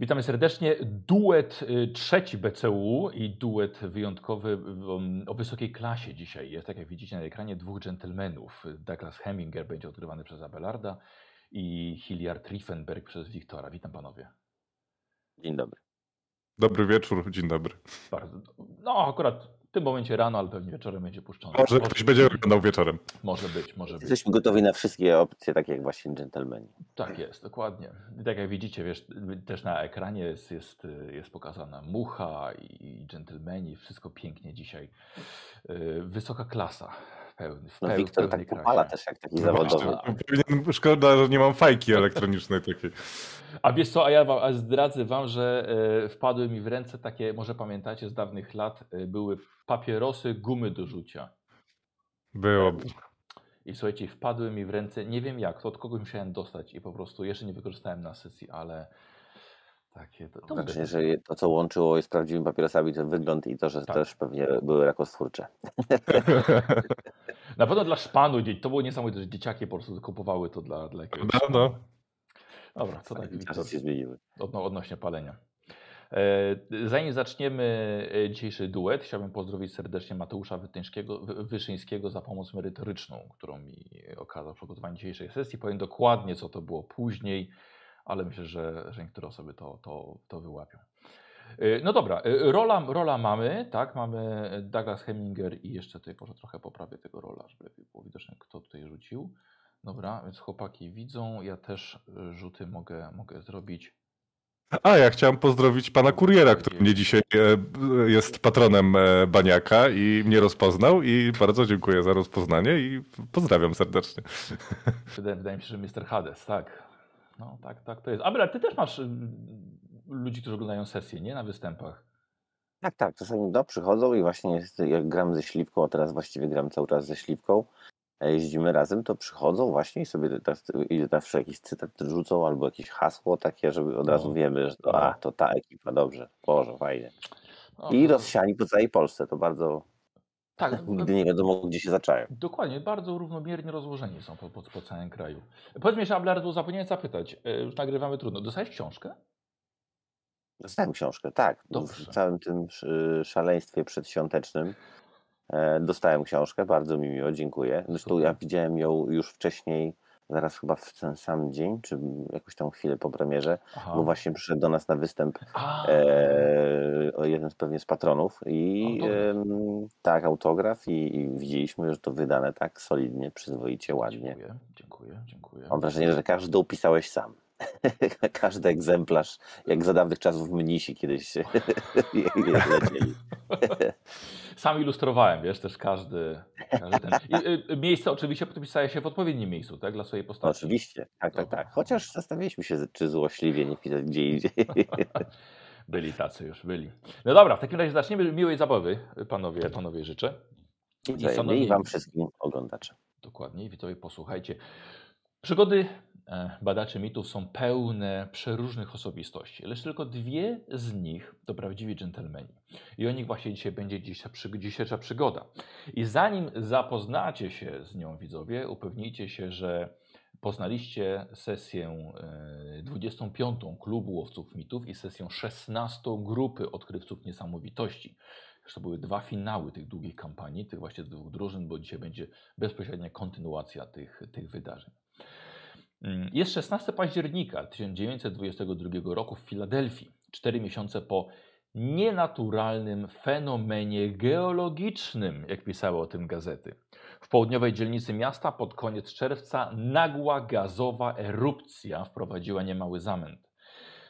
Witamy serdecznie. Duet y, trzeci BCU i duet wyjątkowy um, o wysokiej klasie dzisiaj. Jest, tak jak widzicie na ekranie, dwóch dżentelmenów. Douglas Heminger będzie odgrywany przez Abelarda i Hilliard Riefenberg przez Wiktora. Witam panowie. Dzień dobry. Dobry wieczór, dzień dobry. Bardzo. No, akurat w tym momencie rano, ale pewnie wieczorem będzie puszczony. Może ktoś będzie oglądał wieczorem. Może być, może być. Jesteśmy gotowi na wszystkie opcje, takie jak właśnie dżentelmeni. Tak jest, dokładnie. I tak jak widzicie, wiesz, też na ekranie jest, jest, jest pokazana mucha i dżentelmeni, wszystko pięknie dzisiaj. Wysoka klasa. Pełny, w No Wiktor pełnej tak krasie. też jak taki No zawodowy. właśnie, Szkoda, że nie mam fajki elektronicznej takiej. A wiesz co, a ja wam, a zdradzę wam, że e, wpadły mi w ręce takie, może pamiętacie z dawnych lat, e, były papierosy, gumy do rzucia. Było. I słuchajcie, wpadły mi w ręce, nie wiem jak, to od kogoś musiałem dostać i po prostu jeszcze nie wykorzystałem na sesji, ale takie to, to Znaczy, że to, co łączyło je z prawdziwymi papierosami, to wygląd i to, że Tak. też pewnie były rakotwórcze. Na pewno dla szpanu, to było niesamowite, że dzieciaki po prostu kupowały to dla, dla jakiegoś No, no. Dobra, co tak, Czasy się zmieniły. Odno, odnośnie palenia. E, Zanim zaczniemy e, dzisiejszy duet, chciałbym pozdrowić serdecznie Mateusza Wytyńskiego, Wy- Wyszyńskiego za pomoc merytoryczną, którą mi okazał w przygotowaniu dzisiejszej sesji. Powiem dokładnie, co to było później, ale myślę, że, że niektóre osoby to, to, to wyłapią. E, No dobra, e, rola, rola mamy, tak, mamy Douglas Heminger i jeszcze tutaj może trochę poprawię tego rola, żeby lepiej było widoczne, kto tutaj rzucił. Dobra, więc chłopaki widzą, ja też e, rzuty mogę, mogę zrobić. A, ja chciałem pozdrowić pana kuriera, który mnie dzisiaj e, jest patronem e, Baniaka i mnie rozpoznał i bardzo dziękuję za rozpoznanie i pozdrawiam serdecznie. Wydaje, wydaje mi się, że Mr. Hades, tak. No tak, tak to jest. Abelard, ty też masz y, ludzi, którzy oglądają sesje, nie? Na występach. Tak, tak, czasami no, przychodzą i właśnie jest, jak gram ze śliwką, a teraz właściwie gram cały czas ze śliwką, a jeździmy razem, to przychodzą właśnie i sobie zawsze jakiś cytat rzucą albo jakieś hasło takie, żeby od razu No. wiemy, że to, No. a, to ta ekipa, dobrze, Boże, fajnie. No, I rozsiani po całej Polsce, to bardzo, Tak, no, nigdy nie wiadomo, gdzie się zaczają. dokładnie, bardzo równomiernie rozłożeni są po, po, po całym kraju. Powiedz mi jeszcze, Abelard, bo zapomniałem zapytać, y, już nagrywamy trudno, dostałeś książkę? Dostałem książkę, tak. Dobrze. W całym tym sz- szaleństwie przedświątecznym e, dostałem książkę, bardzo mi miło, dziękuję. Zresztą Super. ja widziałem ją już wcześniej, zaraz chyba w ten sam dzień, czy jakoś tam chwilę po premierze, Aha. bo właśnie przyszedł do nas na występ e, o jeden z pewnie z patronów i em, tak, autograf i, i widzieliśmy, że to wydane tak solidnie, przyzwoicie, ładnie. Dziękuję, dziękuję, dziękuję. Mam wrażenie, że każdy upisałeś sam. Każdy egzemplarz, jak za dawnych czasów mnisi kiedyś lecieli. Sam ilustrowałem, wiesz, też każdy, każdy ten. I, y, miejsce oczywiście podpisałeś się w odpowiednim miejscu, tak, dla swojej postaci. oczywiście, tak, tak, tak. Chociaż zastanawialiśmy się, czy złośliwie nie wpisać gdzie indziej. Byli tacy już, byli. No dobra, w takim razie zaczniemy miłej zabawy, panowie, panowie życzę. I wzajemnie i Wam wszystkim oglądaczom. Dokładnie, widzowie, posłuchajcie. Przygody badaczy mitów są pełne przeróżnych osobistości, lecz tylko dwie z nich to prawdziwi dżentelmeni. I o nich właśnie dzisiaj będzie dzisiejsza, przy, dzisiejsza przygoda. I zanim zapoznacie się z nią, widzowie, upewnijcie się, że poznaliście sesję e, 25 Klubu Łowców Mitów i sesję 16 Grupy Odkrywców Niesamowitości. Zresztą były dwa finały tych długich kampanii, tych właśnie dwóch drużyn, bo dzisiaj będzie bezpośrednia kontynuacja tych, tych wydarzeń. Mm, Jest 16 października 1922 roku w Filadelfii, cztery miesiące po nienaturalnym fenomenie geologicznym, jak pisały o tym gazety. W południowej dzielnicy miasta pod koniec czerwca nagła gazowa erupcja wprowadziła niemały zamęt.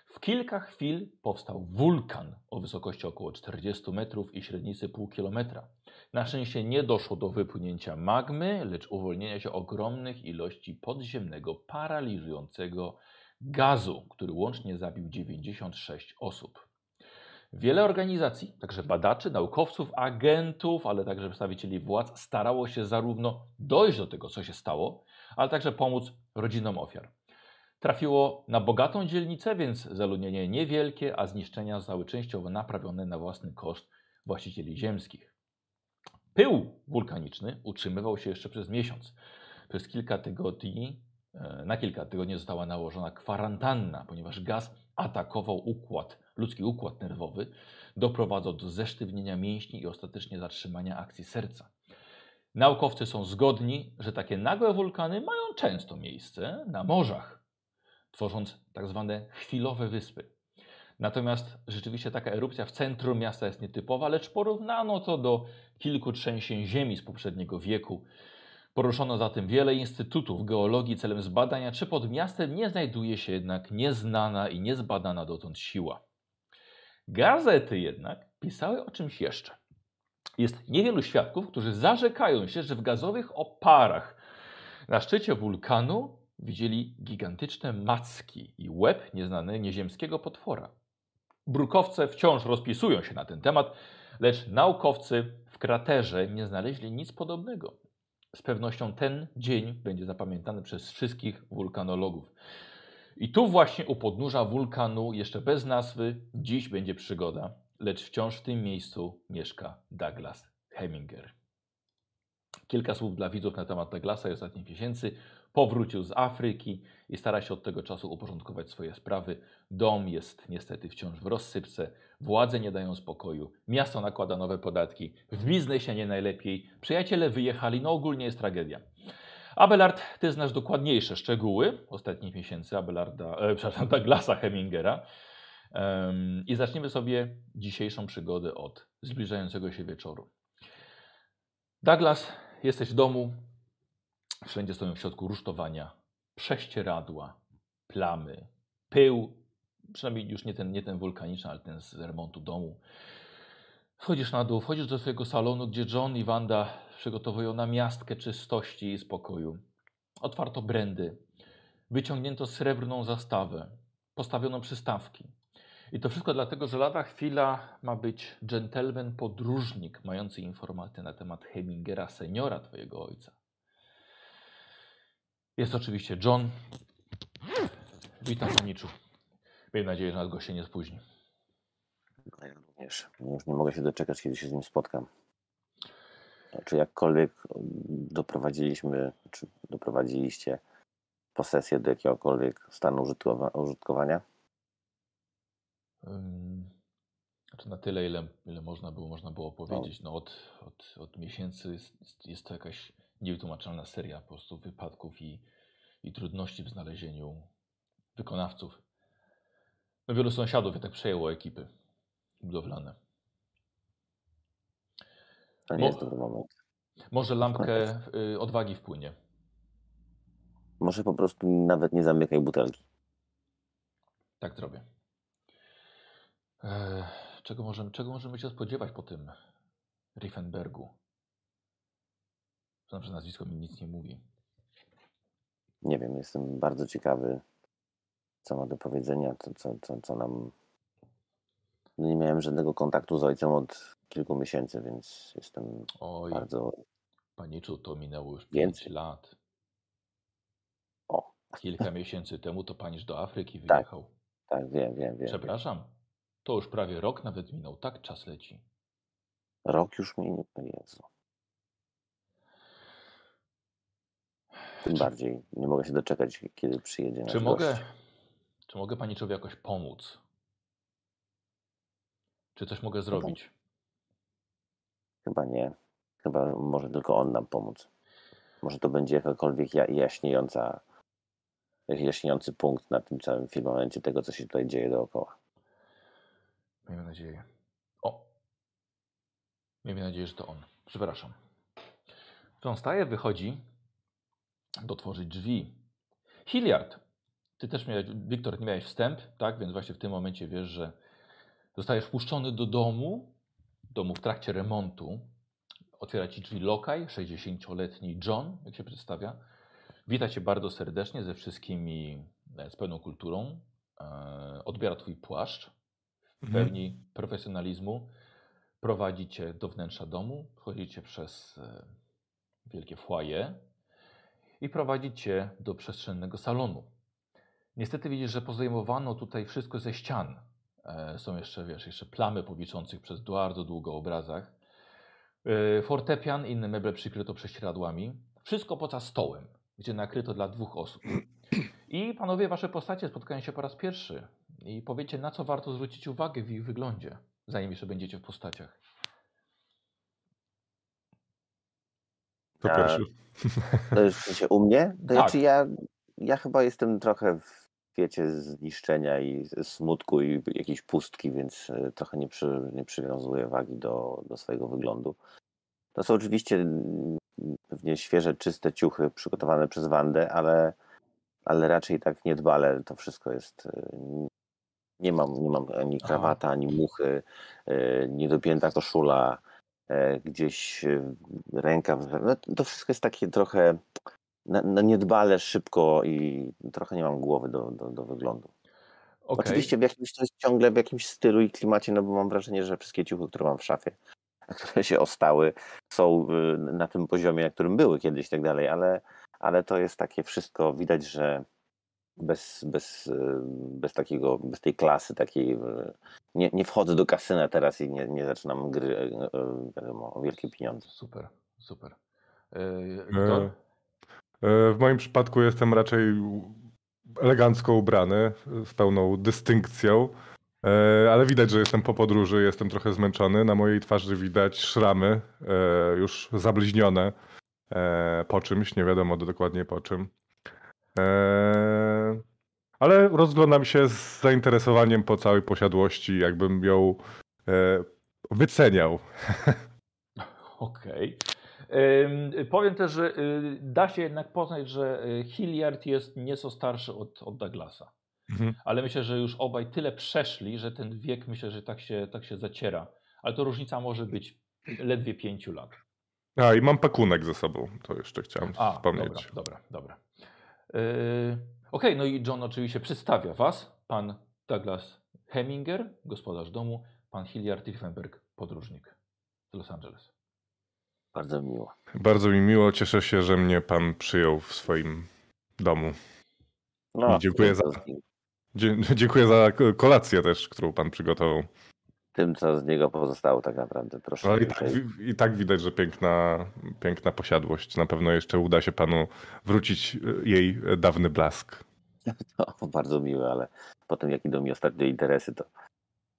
W kilka chwil powstał wulkan o wysokości około 40 metrów i średnicy pół kilometra. Na szczęście nie doszło do wypłynięcia magmy, lecz uwolnienia się ogromnych ilości podziemnego, paraliżującego gazu, który łącznie zabił 96 osób. Wiele organizacji, także badaczy, naukowców, agentów, ale także przedstawicieli władz starało się zarówno dojść do tego, co się stało, ale także pomóc rodzinom ofiar. Trafiło na bogatą dzielnicę, więc zaludnienie niewielkie, a zniszczenia zostały częściowo naprawione na własny koszt właścicieli ziemskich. Pył wulkaniczny utrzymywał się jeszcze przez miesiąc. Przez kilka tygodni E, Na kilka tygodni została nałożona kwarantanna, ponieważ gaz atakował układ, ludzki układ nerwowy, doprowadzał do zesztywnienia mięśni i ostatecznie zatrzymania akcji serca. Naukowcy są zgodni, że takie nagłe wulkany mają często miejsce na morzach, tworząc tak zwane chwilowe wyspy. Natomiast rzeczywiście taka erupcja w centrum miasta jest nietypowa, lecz porównano to do kilku trzęsień ziemi z poprzedniego wieku. Poruszono zatem wiele instytutów geologii celem zbadania, czy pod miastem nie znajduje się jednak nieznana i niezbadana dotąd siła. Gazety jednak pisały o czymś jeszcze. Jest niewielu świadków, którzy zarzekają się, że w gazowych oparach na szczycie wulkanu widzieli gigantyczne macki i łeb nieznanego nieziemskiego potwora. Brukowce wciąż rozpisują się na ten temat, lecz naukowcy w kraterze nie znaleźli nic podobnego. Z pewnością ten dzień będzie zapamiętany przez wszystkich wulkanologów. I tu właśnie u podnóża wulkanu, jeszcze bez nazwy, dziś będzie przygoda, lecz wciąż w tym miejscu mieszka Douglas Heminger. Kilka słów dla widzów na temat Douglasa i ostatnich miesięcy. Powrócił z Afryki i stara się od tego czasu uporządkować swoje sprawy. Dom jest niestety wciąż w rozsypce, władze nie dają spokoju, miasto nakłada nowe podatki, w biznesie nie najlepiej, przyjaciele wyjechali, no ogólnie jest tragedia. Abelard, ty znasz dokładniejsze szczegóły ostatnich miesięcy Abelarda, e, przepraszam, Douglasa Hemingera. Em, I zaczniemy sobie dzisiejszą przygodę od zbliżającego się wieczoru. Douglas, jesteś w domu. Wszędzie stoją w środku rusztowania, prześcieradła, plamy, pył. Przynajmniej już nie ten, nie ten wulkaniczny, ale ten z remontu domu. Wchodzisz na dół, wchodzisz do swojego salonu, gdzie John i Wanda przygotowują namiastkę czystości i spokoju. Otwarto brandy, wyciągnięto srebrną zastawę, postawiono przystawki. I to wszystko dlatego, że lada chwila ma być dżentelmen podróżnik, mający informacje na temat Hemingera, seniora twojego ojca. Jest oczywiście John. Witam paniczu. Miejmy nadzieję, że nas goście nie spóźni. No ja również. Już nie mogę się doczekać, kiedy się z nim spotkam. Czy jakkolwiek doprowadziliśmy, czy doprowadziliście posesję do jakiegokolwiek stanu użytkowa- użytkowania? Ym, Znaczy na tyle, ile, ile można, było, można było powiedzieć. No od, od, od miesięcy jest, jest to jakaś niewytłumaczalna seria po prostu wypadków i, i trudności w znalezieniu wykonawców. No wielu sąsiadów jednak przejęło ekipy budowlane. To nie Mo- jest dobry moment. Może lampkę y, odwagi wpłynie. Może po prostu nawet nie zamykaj butelki. Tak zrobię. Eee, czego, możemy, czego możemy się spodziewać po tym Riefenbergu? Znam, że nazwisko mi nic nie mówi. Nie wiem, jestem bardzo ciekawy, co ma do powiedzenia, co, co, co, co nam. No nie miałem żadnego kontaktu z ojcem od kilku miesięcy, więc jestem Oj, bardzo. paniczu, to minęło już Więcej. 5 lat. O, Kilka miesięcy temu to panicz do Afryki Tak. wyjechał. tak, wiem, wiem, wiem. Przepraszam. To już prawie rok nawet minął. Tak czas leci. Rok już minął. Jezu. Tym bardziej nie mogę się doczekać, kiedy przyjedzie Czy mogę, gość. czy mogę paniczowi jakoś pomóc? Czy coś mogę zrobić? Chyba nie. Chyba może tylko on nam pomóc. Może to będzie jakakolwiek ja- jaśniejąca, jaśniejący punkt na tym całym firmamencie tego, co się tutaj dzieje dookoła. Miejmy nadzieję. O! Miejmy nadzieję, że to on. Przepraszam. John staje, wychodzi, by otworzyć drzwi. Hilliard, ty też miałeś, Wiktor, nie miałeś wstęp, tak? Więc właśnie w tym momencie wiesz, że zostajesz wpuszczony do domu, domu w trakcie remontu. Otwiera ci drzwi lokaj, 60-letni John, jak się przedstawia. Wita cię bardzo serdecznie ze wszystkimi, e, z pełną kulturą. E, odbiera twój płaszcz w Mhm. pełni profesjonalizmu. Prowadzi cię do wnętrza domu, wchodzicie przez e, wielkie foyer i prowadzi cię do przestrzennego salonu. Niestety widzisz, że pozdejmowano tutaj wszystko ze ścian. E, są jeszcze, wiesz, jeszcze plamy po wiszących przez bardzo długo obrazach. E, fortepian, inne meble przykryto prześcieradłami. Wszystko poza stołem. gdzie nakryto dla dwóch osób. I panowie, wasze postacie spotkają się po raz pierwszy i powiecie, na co warto zwrócić uwagę w ich wyglądzie, zanim jeszcze będziecie w postaciach. To Ja- pierwszy. To już u mnie? To Tak. znaczy ja, ja chyba jestem trochę w świecie zniszczenia i smutku i jakiejś pustki, więc e, trochę nie, przy, nie przywiązuję wagi do, do swojego wyglądu. To są oczywiście mm, pewnie świeże, czyste ciuchy przygotowane przez Wandę, ale, ale raczej tak niedbale to wszystko jest. e, Nie mam, nie mam ani krawata, ani muchy, e, niedopięta koszula, e, gdzieś e, rękaw. No, to wszystko jest takie trochę na, na niedbale, szybko i trochę nie mam głowy do, do, do wyglądu. Okej. Oczywiście w jakimś, to jest ciągle w jakimś stylu i klimacie, no bo mam wrażenie, że wszystkie ciuchy, które mam w szafie, a które się ostały, są y, na tym poziomie, na którym były kiedyś i tak dalej, ale, ale to jest takie wszystko, widać, że bez, bez, y, bez takiego, bez tej klasy takiej, y, nie, nie wchodzę do kasyna teraz i nie, nie zaczynam gry y, wiadomo, o wielkie pieniądze. Super, super. Yy? E, W moim przypadku jestem raczej elegancko ubrany, z pełną dystynkcją, e, ale widać, że jestem po podróży, jestem trochę zmęczony. Na mojej twarzy widać szramy, e, już zabliźnione e, po czymś, nie wiadomo dokładnie po czym. Ale rozglądam się z zainteresowaniem po całej posiadłości, jakbym ją e, wyceniał. Okej. Ym, Powiem też, że y, da się jednak poznać, że y, Hilliard jest nieco starszy od, od Douglasa. Mhm. Ale myślę, że już obaj tyle przeszli, że ten wiek myślę, że tak się, tak się zaciera. Ale to różnica może być ledwie pięciu lat. A, i mam pakunek ze sobą, to jeszcze chciałem A, wspomnieć. dobra, dobra, dobra. Yy, Okej, no i John oczywiście przedstawia was. Pan Douglas Heminger, gospodarz domu, pan Hilliard Tiefenberg, podróżnik z Los Angeles. Bardzo mi miło. Bardzo mi miło, cieszę się, że mnie pan przyjął w swoim domu. No, dziękuję za- dziękuję za ko- kolację też, którą pan przygotował. Tym, co z niego pozostało tak naprawdę. Proszę. Ale i tak, i tak widać, że piękna, piękna posiadłość. Na pewno jeszcze uda się panu wrócić e, jej dawny blask. No, bardzo miłe, ale potem jak idą mi ostatnie interesy, to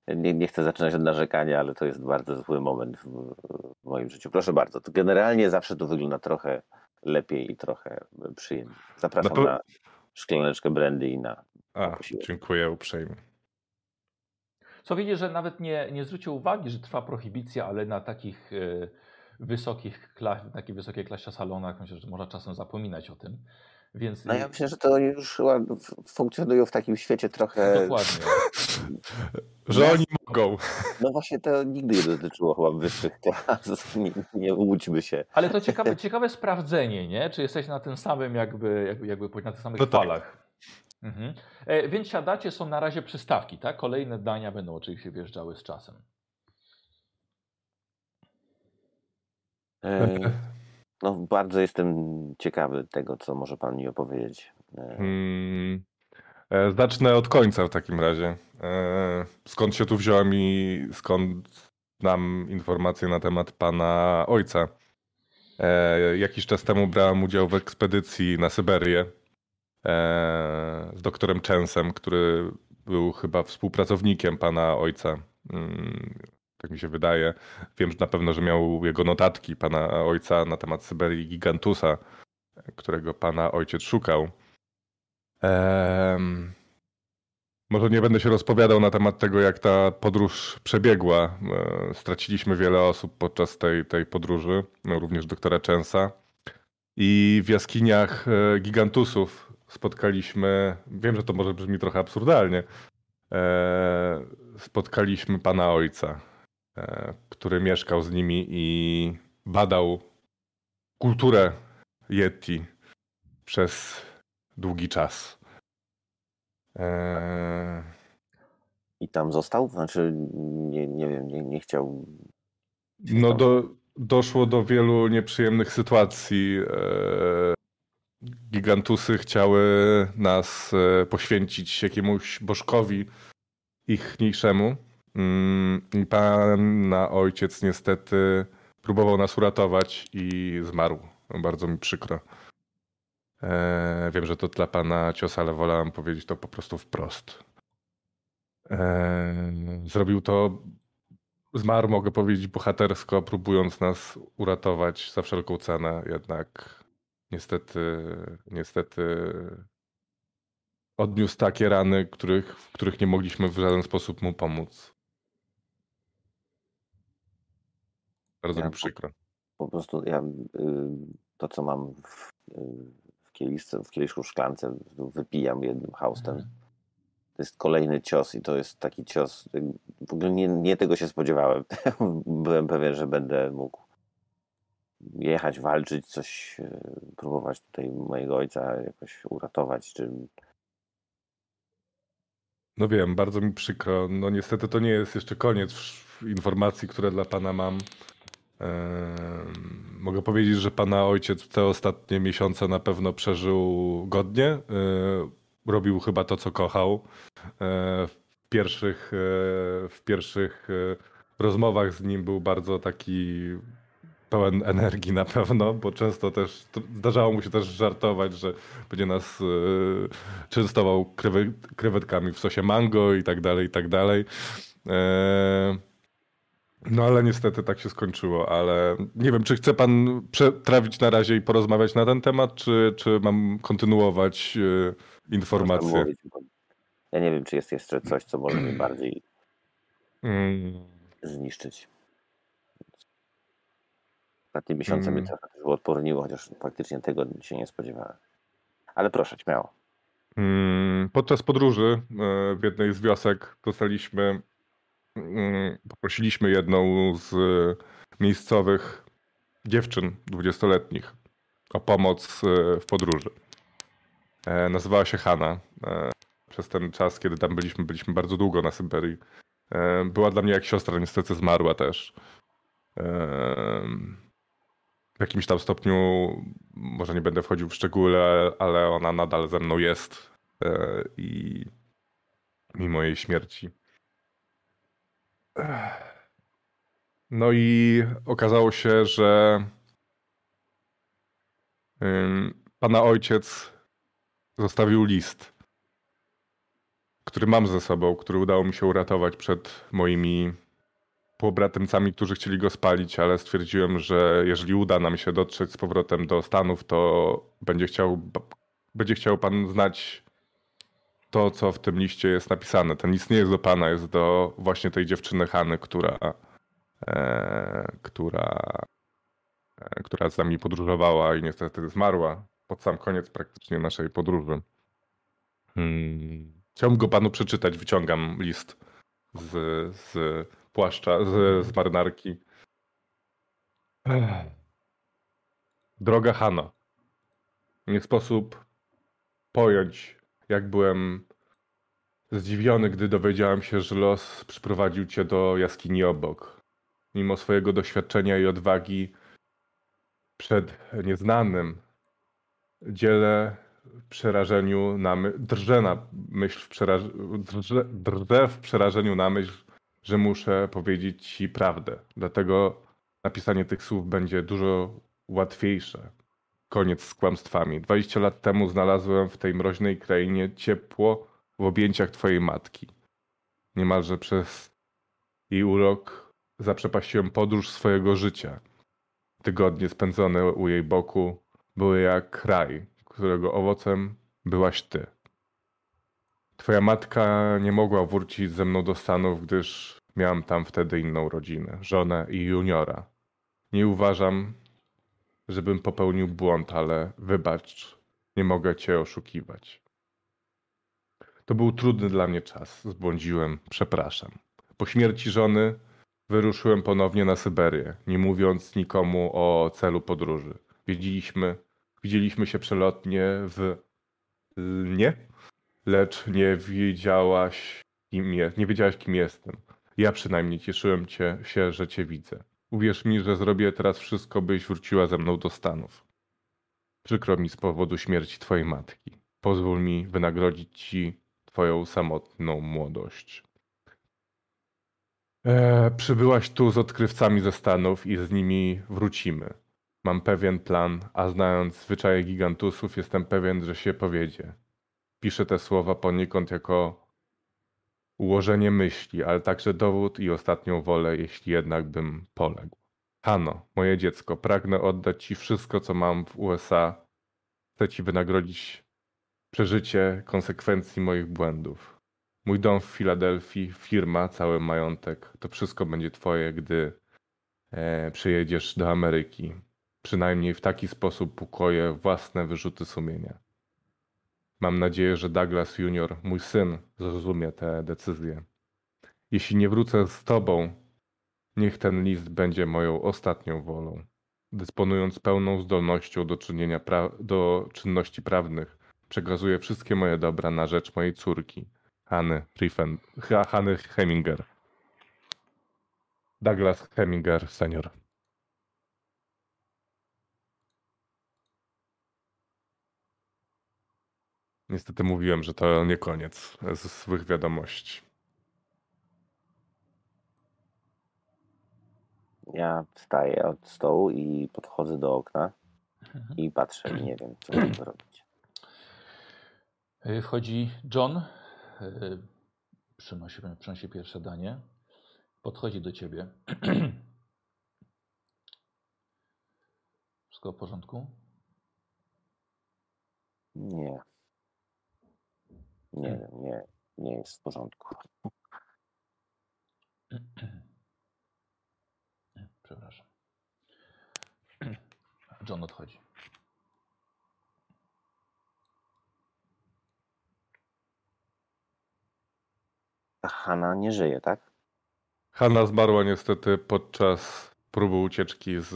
nie, nie chcę zaczynać od narzekania, ale to jest bardzo zły moment w, w moim życiu. Proszę bardzo, to generalnie zawsze to wygląda trochę lepiej i trochę przyjemniej. Zapraszam Na szklaneczkę brandy i na... A, posiłek. dziękuję uprzejmie. Co widzisz, że nawet nie, nie zwrócił uwagi, że trwa prohibicja, ale na takich e, wysokich, kla- takiej wysokiej klasie salonach myślę, że można czasem zapominać o tym. Więc No ja myślę, że to już chyba funkcjonują w takim świecie trochę... dokładnie. Że oni mogą. No właśnie to nigdy nie dotyczyło chyba wyższych klas. Nie, nie łudźmy się. Ale to ciekawe, ciekawe sprawdzenie, nie? Czy jesteś na tym samym, jakby, jakby, jakby na tych samych No tak. Mhm. E, więc siadacie, są na razie przystawki, tak? Kolejne dania będą oczywiście wjeżdżały z czasem. E, No bardzo jestem ciekawy tego, co może pan mi opowiedzieć. E, Hmm. E, Zacznę od końca w takim razie. E, Skąd się tu wziąłem i skąd znam informacje na temat pana ojca? E, Jakiś czas temu brałem udział w ekspedycji na Syberię z doktorem Częsem, który był chyba współpracownikiem pana ojca. Mm, Tak mi się wydaje. Wiem że na pewno, że miał jego notatki pana ojca na temat Syberii Gigantusa, którego pana ojciec szukał. Może nie będę się rozpowiadał na temat tego, jak ta podróż przebiegła. E, Straciliśmy wiele osób podczas tej, tej podróży, no, również doktora Częsa. I w jaskiniach e, gigantusów spotkaliśmy, wiem, że to może brzmi trochę absurdalnie, e, spotkaliśmy pana ojca, e, który mieszkał z nimi i badał kulturę Yeti przez długi czas. Eee, I tam został? Znaczy, nie, nie wiem, nie, nie chciał. no do, doszło do wielu nieprzyjemnych sytuacji. Eee, Gigantusy chciały nas e, poświęcić jakiemuś bożkowi ichniejszemu. Mm, I pana ojciec niestety próbował nas uratować i zmarł. Bardzo mi przykro. E, wiem, że to dla pana cios, ale wolałem powiedzieć to po prostu wprost. E, zrobił to, zmarł, mogę powiedzieć, bohatersko, próbując nas uratować za wszelką cenę, jednak niestety, niestety odniósł takie rany, których, w których nie mogliśmy w żaden sposób mu pomóc. Bardzo Ja mi po- przykro. Po prostu ja y, to, co mam w, y, w kieliszce, w kieliszku w szklance, wypijam jednym haustem. Mhm. To jest kolejny cios i to jest taki cios. y, W ogóle nie, nie tego się spodziewałem. Byłem pewien, że będę mógł jechać, walczyć, coś, y, próbować tutaj mojego ojca jakoś uratować, czy No wiem, bardzo mi przykro. No niestety to nie jest jeszcze koniec informacji, które dla pana mam. Mogę powiedzieć, że pana ojciec te ostatnie miesiące na pewno przeżył godnie. E, Robił chyba to, co kochał. E, W pierwszych, e, w pierwszych e, rozmowach z nim był bardzo taki pełen energii na pewno, bo często też zdarzało mu się też żartować, że będzie nas e, częstował krewe, krewetkami w sosie mango i tak dalej, i tak dalej. E, no ale niestety tak się skończyło, ale nie wiem, czy chce pan przetrawić na razie i porozmawiać na ten temat, czy, czy mam kontynuować można informacje? ja nie wiem, czy jest jeszcze coś, co może mnie bardziej Mm, zniszczyć. Ostatnie miesiące mnie Mm. trochę też uodporniło, chociaż faktycznie tego się nie spodziewałem. Ale proszę, śmiało. Mm, Podczas podróży e, w jednej z wiosek dostaliśmy, mm, poprosiliśmy jedną z miejscowych dziewczyn dwudziestoletnich o pomoc e, w podróży. E, Nazywała się Hanna. E, Przez ten czas, kiedy tam byliśmy, byliśmy bardzo długo na Syberii. E, Była dla mnie jak siostra, niestety zmarła też. W jakimś tam stopniu, może nie będę wchodził w szczegóły, ale ona nadal ze mną jest e, i mimo jej śmierci. No i okazało się, że pana ojciec zostawił list, który mam ze sobą, który udało mi się uratować przed moimi pobratymcami, którzy chcieli go spalić, ale stwierdziłem, że jeżeli uda nam się dotrzeć z powrotem do Stanów, to będzie chciał, będzie chciał pan znać to, co w tym liście jest napisane. Ten list nie jest do pana, jest do właśnie tej dziewczyny Hany, która, e, która, e, która z nami podróżowała i niestety zmarła pod sam koniec praktycznie naszej podróży. Hmm. Chciałbym go panu przeczytać. Wyciągam list z, z płaszcza, z, z marynarki. Droga Hano, nie sposób pojąć, jak byłem zdziwiony, gdy dowiedziałem się, że los przyprowadził cię do jaskini obok. Mimo swojego doświadczenia i odwagi przed nieznanym, dzielę przerażeniu na na myśl w przeraż... drżę w przerażeniu na myśl, że muszę powiedzieć ci prawdę. Dlatego napisanie tych słów będzie dużo łatwiejsze. Koniec z kłamstwami. 20 lat temu znalazłem w tej mroźnej krainie ciepło w objęciach twojej matki. Niemalże przez jej urok zaprzepaściłem podróż swojego życia. Tygodnie spędzone u jej boku były jak raj, którego owocem byłaś ty. Twoja matka nie mogła wrócić ze mną do Stanów, gdyż miałem tam wtedy inną rodzinę, żonę i juniora. Nie uważam, żebym popełnił błąd, ale wybacz, nie mogę cię oszukiwać. To był trudny dla mnie czas. Zbłądziłem, przepraszam. Po śmierci żony wyruszyłem ponownie na Syberię, nie mówiąc nikomu o celu podróży. Widzieliśmy, widzieliśmy się przelotnie w Lnie, lecz nie wiedziałaś, kim nie wiedziałaś, kim jestem. Ja przynajmniej cieszyłem cię, się, że cię widzę. Uwierz mi, że zrobię teraz wszystko, byś wróciła ze mną do Stanów. Przykro mi z powodu śmierci twojej matki. Pozwól mi wynagrodzić ci twoją samotną młodość. E, przybyłaś tu z odkrywcami ze Stanów i z nimi wrócimy. Mam pewien plan, a znając zwyczaje gigantusów, jestem pewien, że się powiedzie. Piszę te słowa poniekąd jako ułożenie myśli, ale także dowód i ostatnią wolę, jeśli jednak bym poległ. Hano, moje dziecko, pragnę oddać Ci wszystko, co mam w USA. Chcę Ci wynagrodzić przeżycie konsekwencji moich błędów. Mój dom w Filadelfii, firma, cały majątek, to wszystko będzie Twoje, gdy e, przyjedziesz do Ameryki. Przynajmniej w taki sposób ukoję własne wyrzuty sumienia. Mam nadzieję, że Douglas Junior, mój syn, zrozumie te decyzje. Jeśli nie wrócę z Tobą, niech ten list będzie moją ostatnią wolą. Dysponując pełną zdolnością do czynienia do czynności prawnych, przekazuję wszystkie moje dobra na rzecz mojej córki, Hany, Riffen, Ha- Hany Heminger. Douglas Heminger senior. Niestety mówiłem, że to nie koniec z złych wiadomości. Ja wstaję od stołu i podchodzę do okna Mhm. i patrzę i nie wiem, co mam zrobić. Y, Wchodzi John, y, przynosi, przynosi pierwsze danie, podchodzi do ciebie. Wszystko w porządku? Nie. Nie wiem, nie, nie jest w porządku. Przepraszam. John odchodzi. A Hanna nie żyje, tak? Hanna zmarła niestety podczas próby ucieczki z.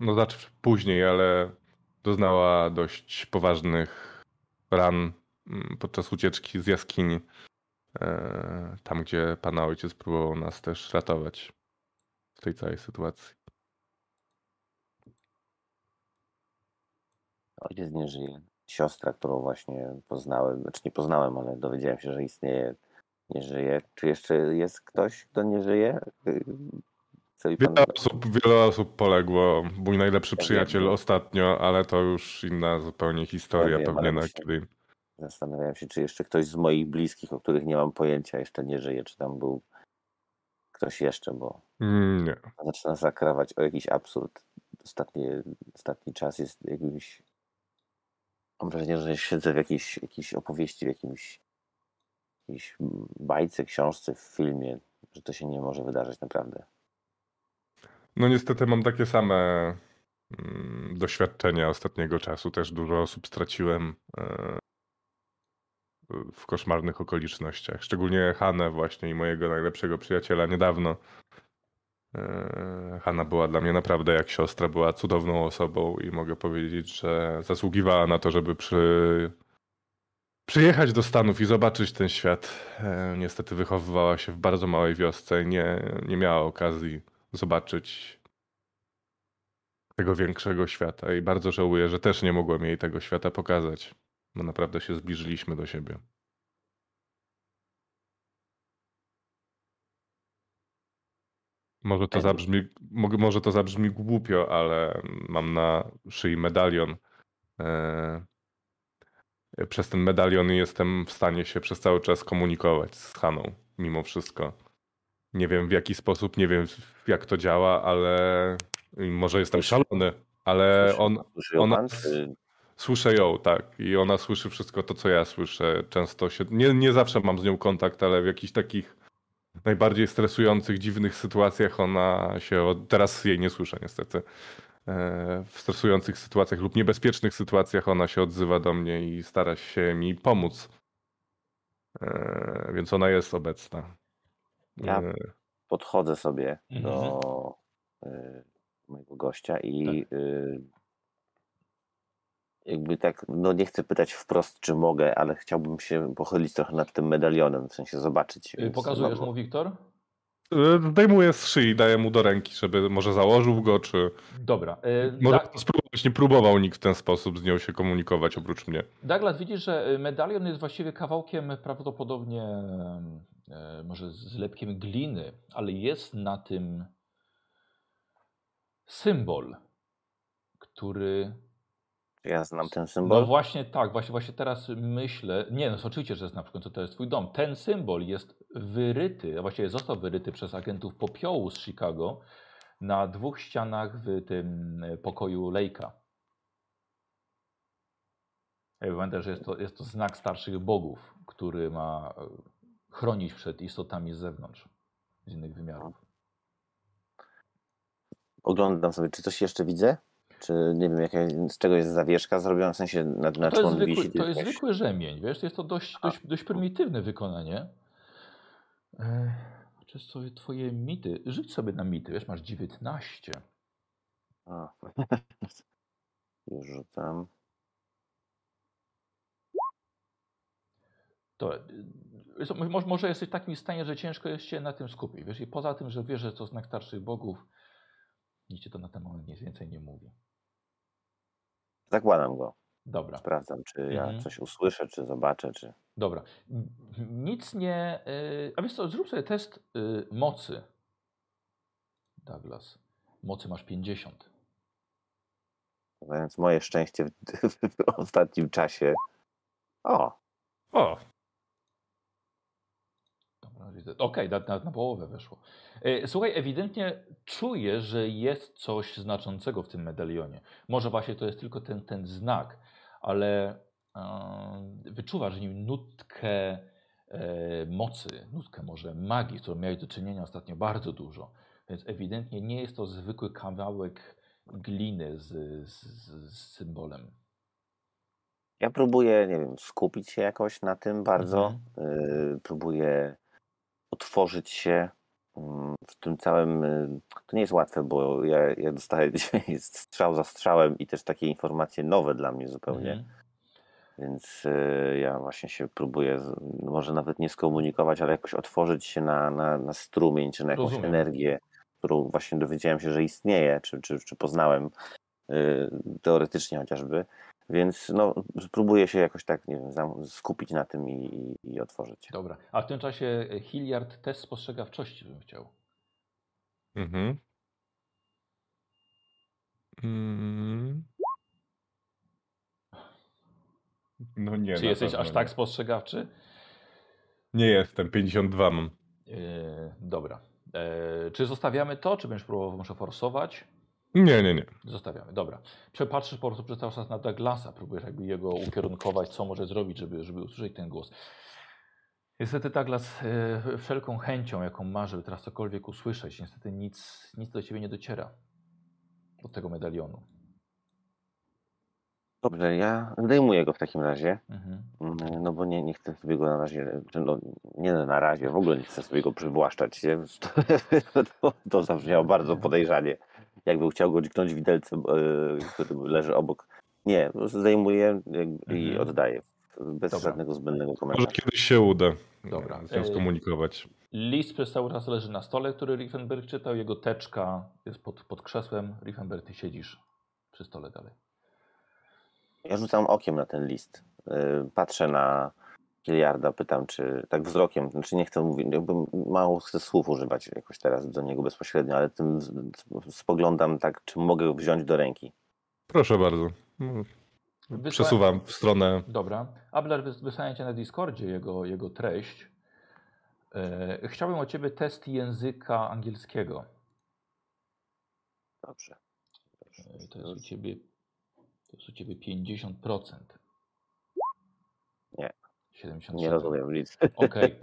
No, znaczy później, ale doznała dość poważnych ran podczas ucieczki z jaskini. e, Tam, gdzie pana ojciec próbował nas też ratować w tej całej sytuacji. Ojciec nie żyje. Siostra, którą właśnie poznałem, znaczy nie poznałem, ale dowiedziałem się, że istnieje, nie żyje. Czy jeszcze jest ktoś, kto nie żyje? Y. Wiele osób, wiele osób poległo. Mój najlepszy Ja przyjaciel wiem. ostatnio, ale to już inna zupełnie historia. Ja wiem, pewnie na kiedy. Zastanawiałem się, czy jeszcze ktoś z moich bliskich, o których nie mam pojęcia, jeszcze nie żyje, czy tam był ktoś jeszcze, bo Mm, Nie. zaczyna zakrawać o jakiś absurd. Ostatni, ostatni czas jest jakimś. Mam wrażenie, że siedzę w jakiejś, jakiejś opowieści, w jakimś, jakiejś bajce, książce, w filmie, że to się nie może wydarzyć naprawdę. No niestety mam takie same mm, doświadczenia ostatniego czasu. Też dużo osób straciłem e, w koszmarnych okolicznościach. Szczególnie Hanę właśnie i mojego najlepszego przyjaciela niedawno. E, Hanna była dla mnie naprawdę jak siostra, była cudowną osobą i mogę powiedzieć, że zasługiwała na to, żeby przy... przyjechać do Stanów i zobaczyć ten świat. E, Niestety wychowywała się w bardzo małej wiosce i nie, nie miała okazji zobaczyć tego większego świata i bardzo żałuję, że też nie mogłem jej tego świata pokazać, bo naprawdę się zbliżyliśmy do siebie. Może to Ej. zabrzmi, mo- może to zabrzmi głupio, ale mam na szyi medalion. E, Przez ten medalion jestem w stanie się przez cały czas komunikować z Haną, mimo wszystko. Nie wiem w jaki sposób, nie wiem jak to działa, ale może jestem szalony, ale on, ona-. Słyszę ją, tak. I ona słyszy wszystko to, co ja słyszę. Często się. Nie, nie zawsze mam z nią kontakt, ale w jakichś takich najbardziej stresujących, dziwnych sytuacjach ona się. Teraz jej nie słyszę, niestety. E, W stresujących sytuacjach lub niebezpiecznych sytuacjach ona się odzywa do mnie i stara się mi pomóc. E, Więc ona jest obecna. Ja E, podchodzę sobie Mhm. do mojego gościa i y, jakby tak, no nie chcę pytać wprost, czy mogę, ale chciałbym się pochylić trochę nad tym medalionem, w sensie zobaczyć. Y, więc Pokazujesz no, mu, Wiktor? e, Zdejmuję z szyi, daję mu do ręki, żeby może założył go, czy. Dobra. y, Może Da- spróbować. Nie próbował nikt w ten sposób z nią się komunikować oprócz mnie. Douglas, widzisz, że y, medalion jest właściwie kawałkiem prawdopodobnie e, może zlepkiem gliny, ale jest na tym symbol. który ja znam ten No symbol? właśnie tak, właśnie, właśnie teraz myślę. Nie, no oczywiście, że jest na przykład to jest twój dom. Ten symbol jest wyryty, a właściwie został wyryty przez agentów popiołu z Chicago na dwóch ścianach w tym e, pokoju Lejka. Ja Pamiętaj, że jest to, jest to znak starszych bogów, który ma e, chronić przed istotami z zewnątrz, z innych wymiarów. Oglądam sobie, czy coś jeszcze widzę? Czy nie wiem, jaka, z czego jest zawieszka zrobiona, w sensie na, na To czym jest, zwykły, wisi? to jest jakaś- zwykły rzemień, wiesz, jest to dość, dość, dość prymitywne wykonanie. Czy sobie twoje mity, rzuć sobie na mity, wiesz, masz 19. A. Już rzucam. To, y, może jesteś w takim stanie, że ciężko jest się na tym skupić, wiesz, i poza tym, że wiesz, że to znak starszych bogów, nic ci to na ten moment nic więcej nie mówi. Zakładam go. Dobra. Sprawdzam, czy ja Mhm. coś usłyszę, czy zobaczę, czy. Dobra. Nic nie. y, A wiesz co, zrób sobie test y, mocy. Douglas. Mocy masz 50. Więc moje szczęście w, w ostatnim czasie. O, O. Okej, na, na, na połowę weszło. Y, Słuchaj, ewidentnie czuję, że jest coś znaczącego w tym medalionie. Może właśnie to jest tylko ten, ten znak, ale e, wyczuwasz w nim nutkę e, mocy, nutkę może magii, z którą miałeś do czynienia ostatnio bardzo dużo. Więc ewidentnie nie jest to zwykły kawałek gliny z, z, z, symbolem. ja próbuję, nie wiem, skupić się jakoś na tym bardzo. Mhm. Próbuję otworzyć się mm, w tym całym. y, To nie jest łatwe, bo ja, ja dostaję dzisiaj strzał za strzałem i też takie informacje nowe dla mnie zupełnie. Mhm. Więc y, ja właśnie się próbuję, może nawet nie skomunikować, ale jakoś otworzyć się na, na, na strumień, czy na jakąś Rozumiem. energię, którą właśnie dowiedziałem się, że istnieje, czy, czy, czy poznałem y, teoretycznie chociażby. Więc no, próbuję się jakoś tak, nie wiem, skupić na tym i, i, i otworzyć. Dobra. A w tym czasie e, Hilliard test spostrzegawczości bym chciał. mhm. Mm. No nie. Czy jesteś aż nie. tak spostrzegawczy? Nie jestem, 52 mam. Yy, dobra. E, czy zostawiamy to, czy będziesz próbował muszę forsować? Nie, nie, nie. Zostawiamy, dobra. Przepatrzysz po prostu przez cały czas na Douglasa, próbujesz jakby jego ukierunkować, co może zrobić, żeby, żeby usłyszeć ten głos. Niestety Douglas e, wszelką chęcią, jaką ma, żeby teraz cokolwiek usłyszeć, niestety nic, nic do ciebie nie dociera. Od tego medalionu. Dobrze, ja zdejmuję go w takim razie, Mhm. mm, no bo nie, nie chcę sobie go na razie, no, nie na razie, w ogóle nie chcę sobie go przywłaszczać. Nie? To, to zabrzmiało bardzo podejrzanie. Jakby chciał go dźgnąć widelcem, e, który leży obok. Nie, jak- i Mhm. oddaję. Bez Dobra. żadnego zbędnego Może komentarza. kiedyś się uda Dobra. nią E, skomunikować. List przez cały czas leży na stole, który Riefenberg czytał. Jego teczka jest pod, pod krzesłem. Riefenberg, ty siedzisz przy stole dalej. Ja rzucam okiem na ten list. E, Patrzę na Giliarda, pytam, czy tak wzrokiem, znaczy nie chcę mówić, jakby mało chcę słów używać jakoś teraz do niego bezpośrednio, ale tym spoglądam tak, czy mogę wziąć do ręki. Proszę bardzo. No, Wysła- Przesuwam w stronę. Dobra. Abler, wys- wysłałem cię na Discordzie jego, jego treść. E, chciałbym od ciebie test języka angielskiego. Dobrze. E, to jest u ciebie, to jest u ciebie 50%. Nie. 77. Nie rozumiem nic. Okej.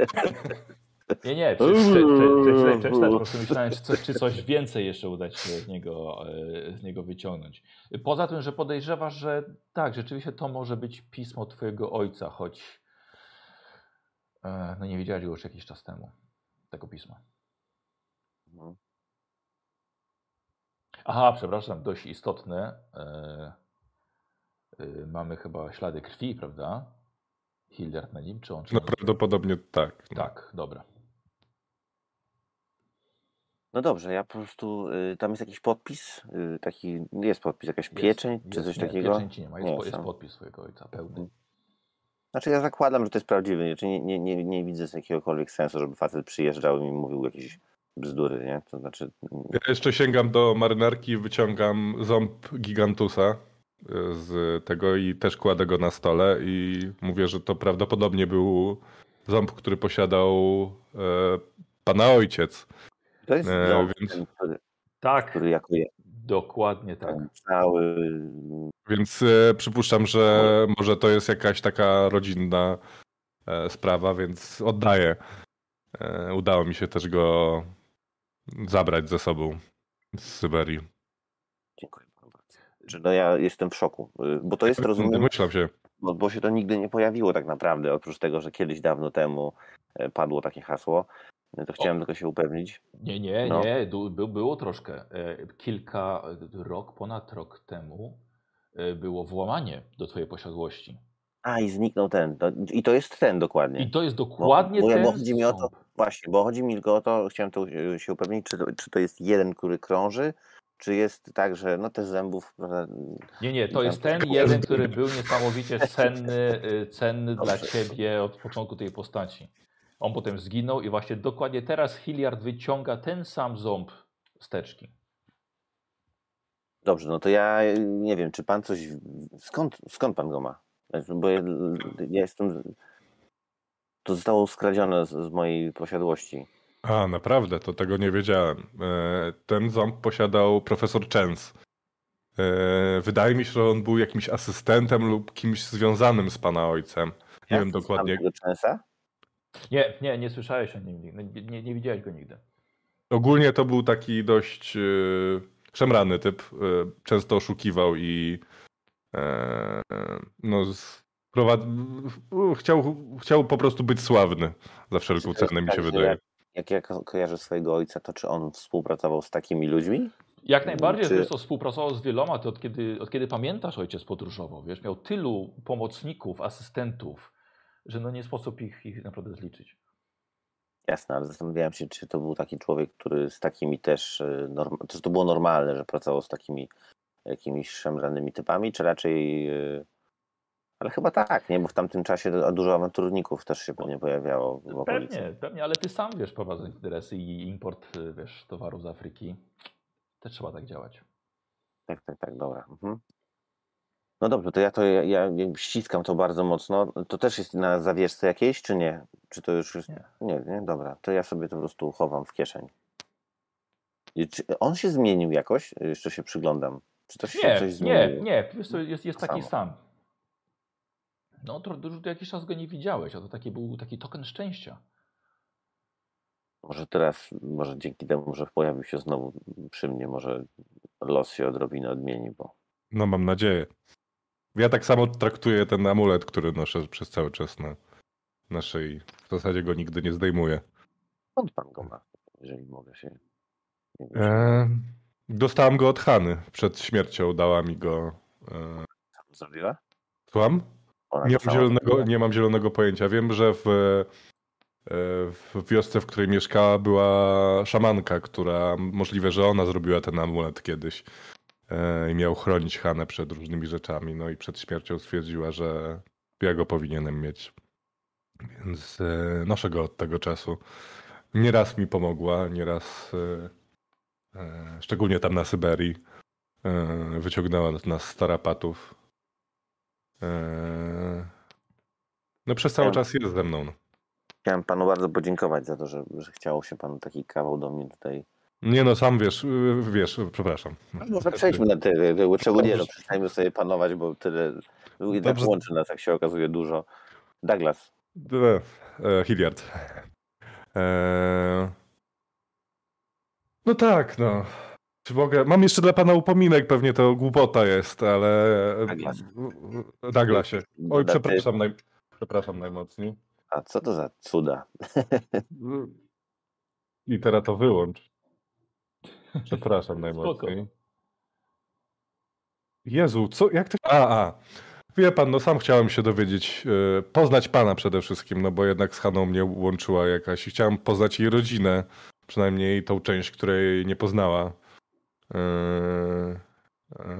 Nie, nie, po prostu myślałem, czy coś, czy coś więcej jeszcze uda się z niego, e, z niego wyciągnąć. Poza tym, że podejrzewasz, że tak, rzeczywiście to może być pismo twojego ojca, choć e, no nie wiedziałeś już jakiś czas temu, tego pisma. Mhm. Aha, przepraszam, dość istotne. E, mamy chyba ślady krwi, prawda? Hildard na nim, czy on? Czy No prawdopodobnie tak. No. Tak, dobra. No dobrze, ja po prostu, y, tam jest jakiś podpis, y, taki, jest podpis, jakaś Jest, pieczęć, czy jest, coś nie, takiego? Pieczęci nie ma, jest, Nie, jest podpis swojego ojca, pełny. Znaczy ja zakładam, że to jest prawdziwy, znaczy nie, nie, nie, nie widzę jakiegokolwiek sensu, żeby facet przyjeżdżał i mi mówił jakieś bzdury, nie? To znaczy, Ja jeszcze sięgam do marynarki i wyciągam ząb gigantusa z tego i też kładę go na stole i mówię, że to prawdopodobnie był ząb, który posiadał e, pana ojciec. to jest E, ząb, więc- ten, który, Tak, który jako je- dokładnie tak. ten cały Więc e, przypuszczam, że może to jest jakaś taka rodzinna e, sprawa, więc oddaję. E, udało mi się też go zabrać ze sobą z Syberii. Dziękuję panu bardzo. Czy no ja jestem w szoku, y, bo to jest, rozumiem, Domyślam się. bo, bo się to nigdy nie pojawiło tak naprawdę, oprócz tego, że kiedyś dawno temu e, padło takie hasło, y, to chciałem tylko się upewnić. Nie, nie, No. nie, du- by, było troszkę. E, Kilka, rok, ponad rok temu e, było włamanie do twojej posiadłości. A i zniknął ten, i to jest ten dokładnie. I to jest dokładnie bo ten bo chodzi mi o to-. Właśnie, bo chodzi mi tylko o to, chciałem tu się upewnić, czy to, czy to jest jeden, który krąży, czy jest tak, że no te zębów, Nie, nie, to jest ten jeden, który był niesamowicie cenny, y, cenny dla ciebie od początku tej postaci. On potem zginął i właśnie dokładnie teraz Hilliard wyciąga ten sam ząb z teczki. Dobrze, no to ja y, nie wiem, czy pan coś. Skąd, skąd pan go ma? Znaczy, Bo ja, ja jestem. To zostało skradzione z, z mojej posiadłości. A, naprawdę, to tego nie wiedziałem. E, Ten ząb posiadał profesor Chens. E, Wydaje mi się, że on był jakimś asystentem lub kimś związanym z pana ojcem. Nie Ja wiem dokładnie. Nie, nie, nie słyszałeś o nim nigdy. Nie, nie, nie widziałeś go nigdy. Ogólnie to był taki dość e, szemrany typ. E, Często oszukiwał i e, no, sprowad- chciał, chciał po prostu być sławny za wszelką cenę, mi się wydaje. Jak, ja ko- kojarzę swojego ojca, to czy on współpracował z takimi ludźmi? Jak najbardziej, Czy- wiesz, to współpracował z wieloma, ty od kiedy, od kiedy pamiętasz ojciec podróżował, wiesz, miał tylu pomocników, asystentów, że no nie sposób ich, ich naprawdę zliczyć. Jasne, ale zastanawiałem się, czy to był taki człowiek, który z takimi też. Norm... Czy to było normalne, że pracował z takimi jakimiś szemranymi typami, czy raczej. Ale chyba tak, nie? Bo w tamtym czasie du- dużo awanturników też się pewnie pojawiało w okolicy. Pewnie, pewnie, ale ty sam wiesz, prowadząc interesy i import, y, wiesz, towarów z Afryki, też trzeba tak działać. Tak, tak, tak, dobra. Mhm. No dobrze, to ja to ja, ja ściskam to bardzo mocno. To też jest na zawieszce jakiejś, czy nie? Czy to już jest. Nie. Nie, nie, dobra. To ja sobie to po prostu chowam w kieszeń. I czy on się zmienił jakoś? Jeszcze się przyglądam. Czy to się Nie, coś nie, zmieniło? nie, co, jest, jest Tak taki samo. sam. No, to, to, to jakiś czas go nie widziałeś, a to taki był taki token szczęścia. Może teraz, może dzięki temu, że pojawił się znowu przy mnie, może los się odrobinę odmieni, bo No mam nadzieję. Ja tak samo traktuję ten amulet, który noszę przez cały czas na, na szyi. W zasadzie go nigdy nie zdejmuję. skąd pan go ma, jeżeli mogę się... E, dostałam go od Hany. Przed śmiercią dała mi go. E, zrobiła? słucham? Nie mam, zielonego, nie mam zielonego pojęcia. Wiem, że w, e, w wiosce, w której mieszkała, była szamanka, która możliwe, że ona zrobiła ten amulet kiedyś e, i miał chronić Hanę przed różnymi rzeczami. No i przed śmiercią stwierdziła, że ja go powinienem mieć. Więc e, noszę go od tego czasu. Nieraz mi pomogła, nieraz, szczególnie tam na Syberii, wyciągnęła nas z tarapatów. E, no przez cały Ja- czas jest ze mną. no. Chciałem panu bardzo podziękować za to, że, że chciało się panu taki kawał do mnie tutaj. Nie no, sam wiesz, y, wiesz, przepraszam. Może przejdźmy na te, te czego nie, no przestańmy sobie panować, bo tyle, jednak Dobrze. łączy nas, jak się okazuje, dużo. Douglas, e, Hilliard. E, no tak, no. Czy mogę? Mam jeszcze dla pana upominek, pewnie to głupota jest, ale... Douglas. Douglasie. Oj, przepraszam, naj... przepraszam najmocniej. A co to za cuda? I teraz to wyłącz. Przepraszam najmocniej. Jezu, co, jak to... A, a. Wie pan, no sam chciałem się dowiedzieć, e, poznać pana przede wszystkim, no bo jednak z Haną mnie łączyła jakaś i chciałem poznać jej rodzinę, przynajmniej tą część, której nie poznała. E,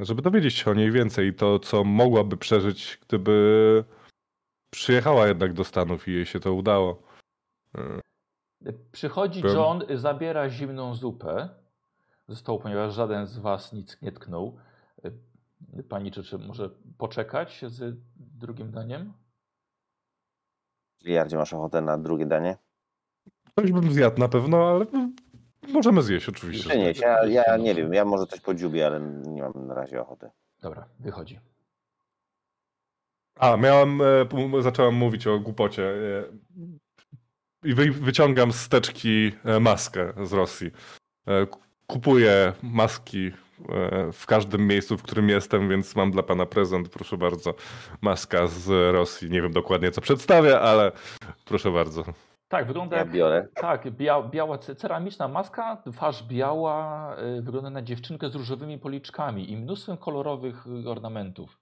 żeby dowiedzieć się o niej więcej i to, co mogłaby przeżyć, gdyby przyjechała jednak do Stanów i jej się to udało. E, Przychodzi John, zabiera zimną zupę ze stołu, ponieważ żaden z was nic nie tknął. Y, Pani czy, czy może poczekać z drugim daniem? Jardzie, masz ochotę na drugie danie? Coś bym zjadł na pewno, ale możemy zjeść oczywiście. Czy nie? że Ja, ja nie wiem, ja może coś podziubię, ale nie mam na razie ochoty. Dobra, wychodzi. tak. A, miałem, e, zacząłem mówić o głupocie. e, I wy, wyciągam z teczki e, maskę z Rosji. Kupuję maski w każdym miejscu, w którym jestem, więc mam dla pana prezent, proszę bardzo. Maska z Rosji. Nie wiem dokładnie, co przedstawia, ale proszę bardzo. Tak, wygląda Ja jak biorę. Tak, bia, biała ce- ceramiczna maska, twarz biała, y, wygląda na dziewczynkę z różowymi policzkami i mnóstwem kolorowych y, ornamentów.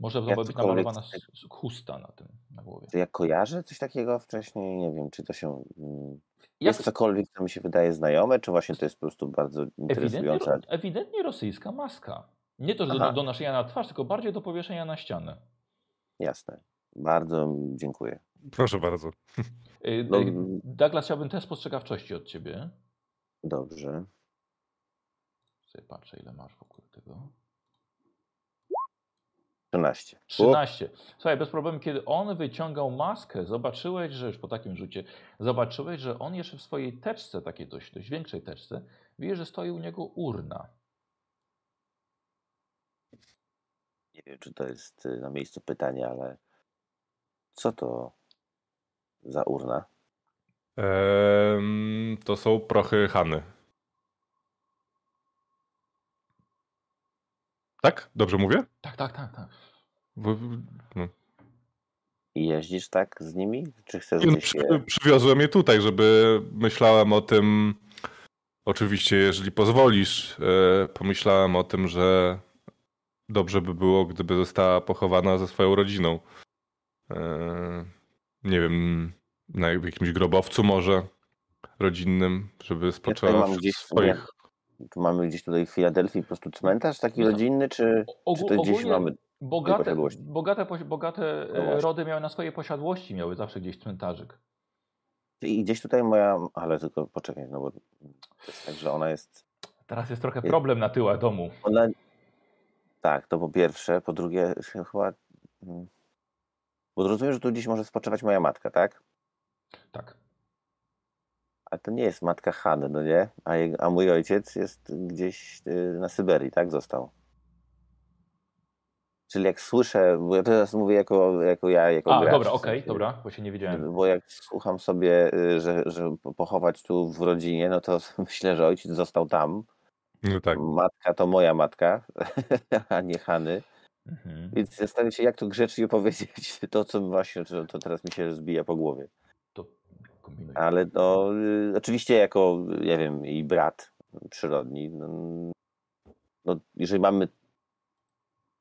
Może to być namalowana chusta na tym, na głowie. Czy ja kojarzę coś takiego wcześniej? Nie wiem, czy to się... mm, Jak, Jest cokolwiek, co mi się wydaje znajome, czy właśnie to jest po prostu bardzo ewidentnie, interesujące? ro- ewidentnie rosyjska maska. Nie to, że do, do noszenia na twarz, tylko bardziej do powieszenia na ścianę. Jasne. Bardzo dziękuję. Proszę bardzo. Y, No, y, Douglas, chciałbym test spostrzegawczości od ciebie. Dobrze. Sobie patrzę, ile masz w ogóle tego. 13. 13. Słuchaj, bez problemu, kiedy on wyciągał maskę, zobaczyłeś, że już po takim rzucie, zobaczyłeś, że on jeszcze w swojej teczce, takiej dość, dość większej teczce, widzisz, że stoi u niego urna. Nie wiem, czy to jest y, na miejscu pytanie, ale co to za urna? Em, to są prochy Hany. Tak? Dobrze mówię? Tak, tak, tak, tak. Bo, no. I jeździsz tak z nimi? Czy chcesz Nie, no, gdzieś je... przywiozłem je tutaj, żeby myślałem o tym. Oczywiście, jeżeli pozwolisz, e, pomyślałem o tym, że dobrze by było, gdyby została pochowana ze swoją rodziną. Nie wiem, na jakimś grobowcu może rodzinnym, żeby mam gdzieś swoich. Tu mamy gdzieś tutaj w Filadelfii po prostu cmentarz taki co, rodzinny, czy, czy to gdzieś mamy... Bogate, posiadłości? bogate, bogate No rody miały na swojej posiadłości, miały zawsze gdzieś cmentarzyk. I gdzieś tutaj moja... Ale tylko poczekaj, no bo to jest tak, że ona jest... Teraz jest trochę Je- problem na tyłach domu. Ona... Tak, to po pierwsze. Po drugie, chyba... Bo rozumiem, że tu gdzieś może spoczywać moja matka, tak? Tak. A to nie jest matka Hany, no nie? A, jego, a mój ojciec jest gdzieś y, na Syberii, tak? Został. Czyli jak słyszę, bo ja teraz mówię jako, jako ja, jako A, gracz. dobra, okej, sensie, dobra, bo się nie wiedziałem. Bo jak słucham sobie, y, że, że pochować tu w rodzinie, no to myślę, że ojciec został tam. No tak. Matka to moja matka, a nie Hany. Mhm. Więc zastanawiam się, jak to grzecznie powiedzieć to, co właśnie, to, to teraz mi się zbija po głowie. To kombinuj. Ale no, y, oczywiście jako, nie wiem, i brat przyrodni, no, no jeżeli mamy,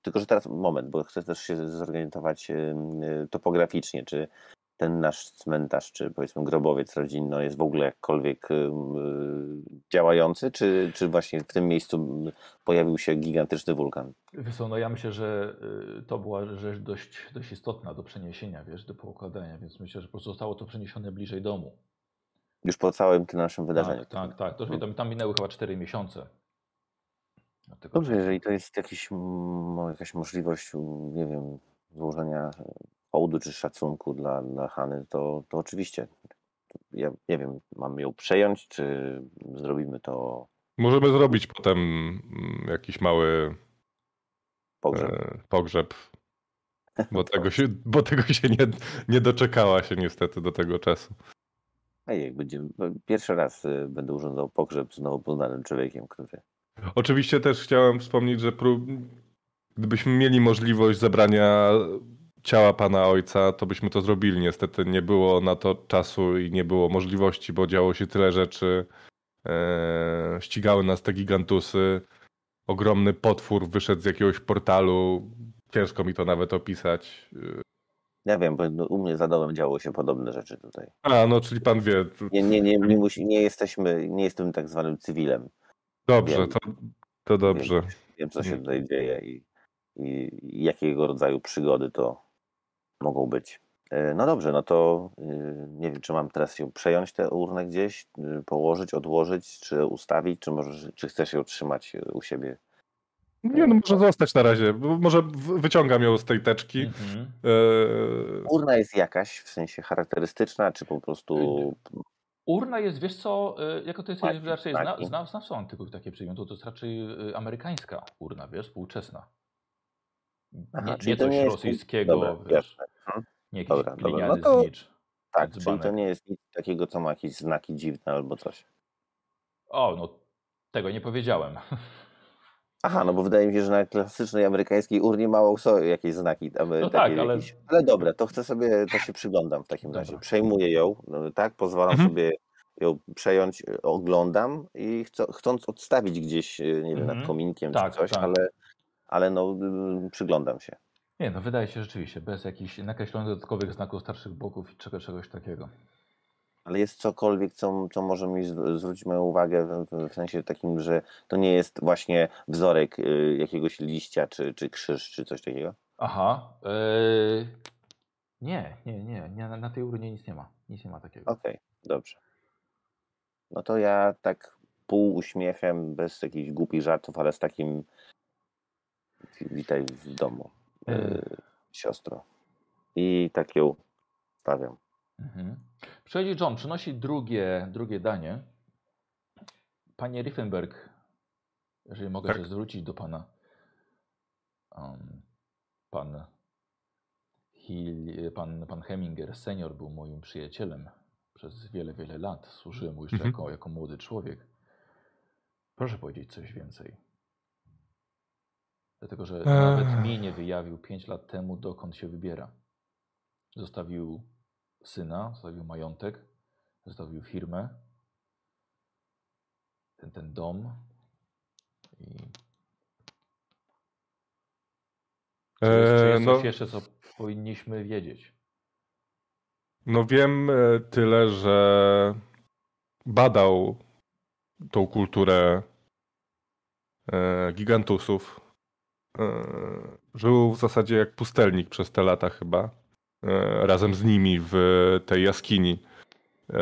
tylko że teraz moment, bo chcę też się zorientować y, topograficznie, czy ten nasz cmentarz, czy powiedzmy grobowiec rodzinny no, jest w ogóle jakkolwiek y, działający, czy, czy właśnie w tym miejscu pojawił się gigantyczny wulkan? Wiesz no ja myślę, że y, to była rzecz dość, dość istotna do przeniesienia, wiesz, do poukładania, więc myślę, że po prostu zostało to przeniesione bliżej domu. Już po całym tym naszym wydarzeniu. Tak, tak, tak. To, Mhm. tam, tam minęły chyba 4 miesiące. Dobrze, jeżeli to jest jakiś, jakaś możliwość, nie wiem, złożenia hołdu czy szacunku dla, dla Hany, to, to oczywiście. Ja nie wiem, mam ją przejąć, czy zrobimy to Możemy zrobić potem mm, jakiś mały pogrzeb. e, pogrzeb. Bo tego się, bo tego się nie, nie doczekała się niestety do tego czasu. Ej, jak będzie, pierwszy raz y, będę urządzał pogrzeb z nowo poznanym człowiekiem, który Oczywiście też chciałem wspomnieć, że prób... gdybyśmy mieli możliwość zebrania ciała pana ojca, to byśmy to zrobili. Niestety nie było na to czasu i nie było możliwości, bo działo się tyle rzeczy. Eee, ścigały nas te gigantusy. Ogromny potwór wyszedł z jakiegoś portalu. Ciężko mi to nawet opisać. Ja wiem, bo no, u mnie za domem działo się podobne rzeczy tutaj. A, no czyli pan wie. Nie, nie, nie, nie, musi, nie jesteśmy, nie jestem tak zwanym cywilem. Dobrze, wiem. to, to dobrze. Wiem, co się Mhm. tutaj dzieje i, i jakiego rodzaju przygody to mogą być. E, No dobrze, no to y, nie wiem, czy mam teraz ją przejąć tę urnę gdzieś, y, położyć, odłożyć, czy ustawić, czy może, czy chcesz ją trzymać y, u siebie? Nie, no może zostać na razie. bo Może wyciągam ją z tej teczki. Mhm. E, Urna jest jakaś, w sensie charakterystyczna, czy po prostu... Urna jest, wiesz co, jako to jest raczej zna, znaki. zna, zna, są tylko takie przedmioty, to jest raczej amerykańska urna, wiesz, współczesna. Aha, nie czyli nie to coś nie jest- rosyjskiego, dobra, wiesz. Mhm. nie jakiś Dobra, dobra, no to- znicz. Tak, czyli to nie jest nic takiego, co ma jakieś znaki dziwne albo coś. O, no tego nie powiedziałem. Aha, no bo wydaje mi się, że na klasycznej amerykańskiej urnie mało są jakieś znaki. Tam, No takie tak, ale- jakieś... ale dobra, to chcę sobie, to się przyglądam w takim Dobra. razie. Przejmuję ją, no, tak, pozwalam Mhm. sobie ją przejąć, oglądam i chcą, chcąc odstawić gdzieś, nie wiem, Mhm. nad kominkiem Tak, czy coś, tak. ale, ale no y, przyglądam się. Nie, no wydaje się rzeczywiście, bez jakichś nakreślonych dodatkowych znaków starszych boków i czego, czegoś takiego. Ale jest cokolwiek, co, co może mi zw- zwrócić moją uwagę w, w sensie takim, że to nie jest właśnie wzorek y, jakiegoś liścia, czy, czy krzyż, czy coś takiego? Aha. Yy... Nie, nie, nie, nie na, na tej urnie nic nie ma. Nic nie ma takiego. Okej, dobrze. No to ja tak pół uśmiechem, bez jakichś głupich żartów, ale z takim witaj w domu, E. y, siostro. I tak ją stawiam. Mhm. Przychodzi John, przynosi drugie, drugie danie. Panie Riffenberg, jeżeli mogę Tak. się zwrócić do pana. Um, pan, Hill, pan, pan Heminger senior był moim przyjacielem przez wiele, wiele lat. Służyłem mu jeszcze Mhm. jako, jako młody człowiek. Proszę powiedzieć coś więcej. Dlatego, że nawet mi nie wyjawił 5 lat temu, dokąd się wybiera. Zostawił syna, zostawił majątek, zostawił firmę, ten, ten dom i czy jest, czy jest e, coś no, jeszcze, co powinniśmy wiedzieć? no wiem e, tyle, że badał tą kulturę e, gigantusów. E, żył w zasadzie jak pustelnik przez te lata chyba. E, razem z nimi w tej jaskini. E,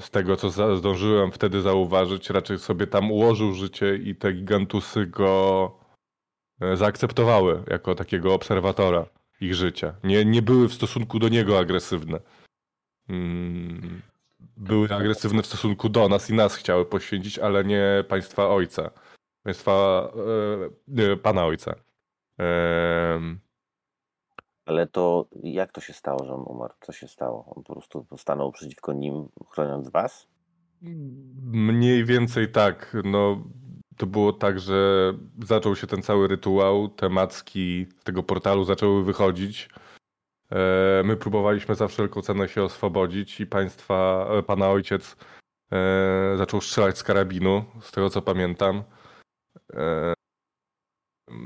z tego, co zdążyłem wtedy zauważyć, raczej sobie tam ułożył życie i te gigantusy go zaakceptowały jako takiego obserwatora ich życia. Nie, nie były w stosunku do niego agresywne. Mm, Były agresywne w stosunku do nas i nas chciały poświęcić, ale nie państwa ojca. Państwa e, nie, pana ojca. Em, Ale to jak to się stało, że on umarł? Co się stało? On po prostu stanął przeciwko nim, chroniąc was? Mniej więcej tak. No, to było tak, że zaczął się ten cały rytuał, te macki z tego portalu zaczęły wychodzić. E, My próbowaliśmy za wszelką cenę się oswobodzić i państwa, e, pana ojciec e, zaczął strzelać z karabinu, z tego co pamiętam. E,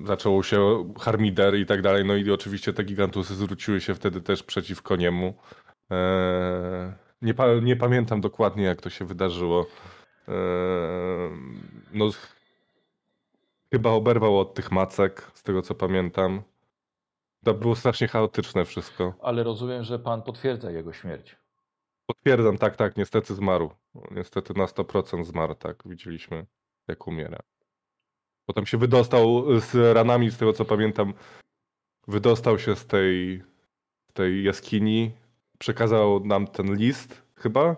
Zaczęło się harmider i tak dalej, no i oczywiście te gigantusy zwróciły się wtedy też przeciwko niemu. E, Nie, pa, nie pamiętam dokładnie jak to się wydarzyło. E, No, chyba oberwał od tych macek, z tego co pamiętam. To było strasznie chaotyczne wszystko. Ale rozumiem, że pan potwierdza jego śmierć. Potwierdzam, tak, tak, niestety zmarł. Niestety na 100% zmarł, tak, widzieliśmy jak umiera. Potem się wydostał z ranami, z tego co pamiętam, wydostał się z tej, tej jaskini, przekazał nam ten list, chyba?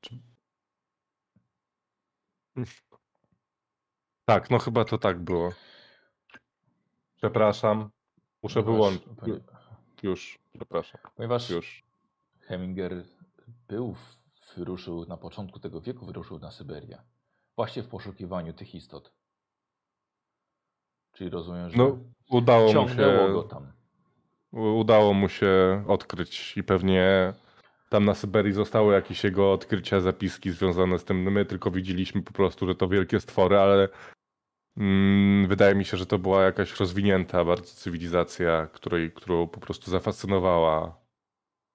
Czy... Tak, no chyba to tak było. Przepraszam, muszę wyłączyć. Już, przepraszam, Ponieważ już. Heminger był, wyruszył na początku tego wieku, wyruszył na Syberię. Właśnie w poszukiwaniu tych istot. Czyli rozumiem, że No, udało mu się... go tam. udało mu się odkryć i pewnie tam na Syberii zostały jakieś jego odkrycia, zapiski związane z tym. My tylko widzieliśmy po prostu, że to wielkie stwory, ale mm, wydaje mi się, że to była jakaś rozwinięta bardzo cywilizacja, której, którą po prostu zafascynowała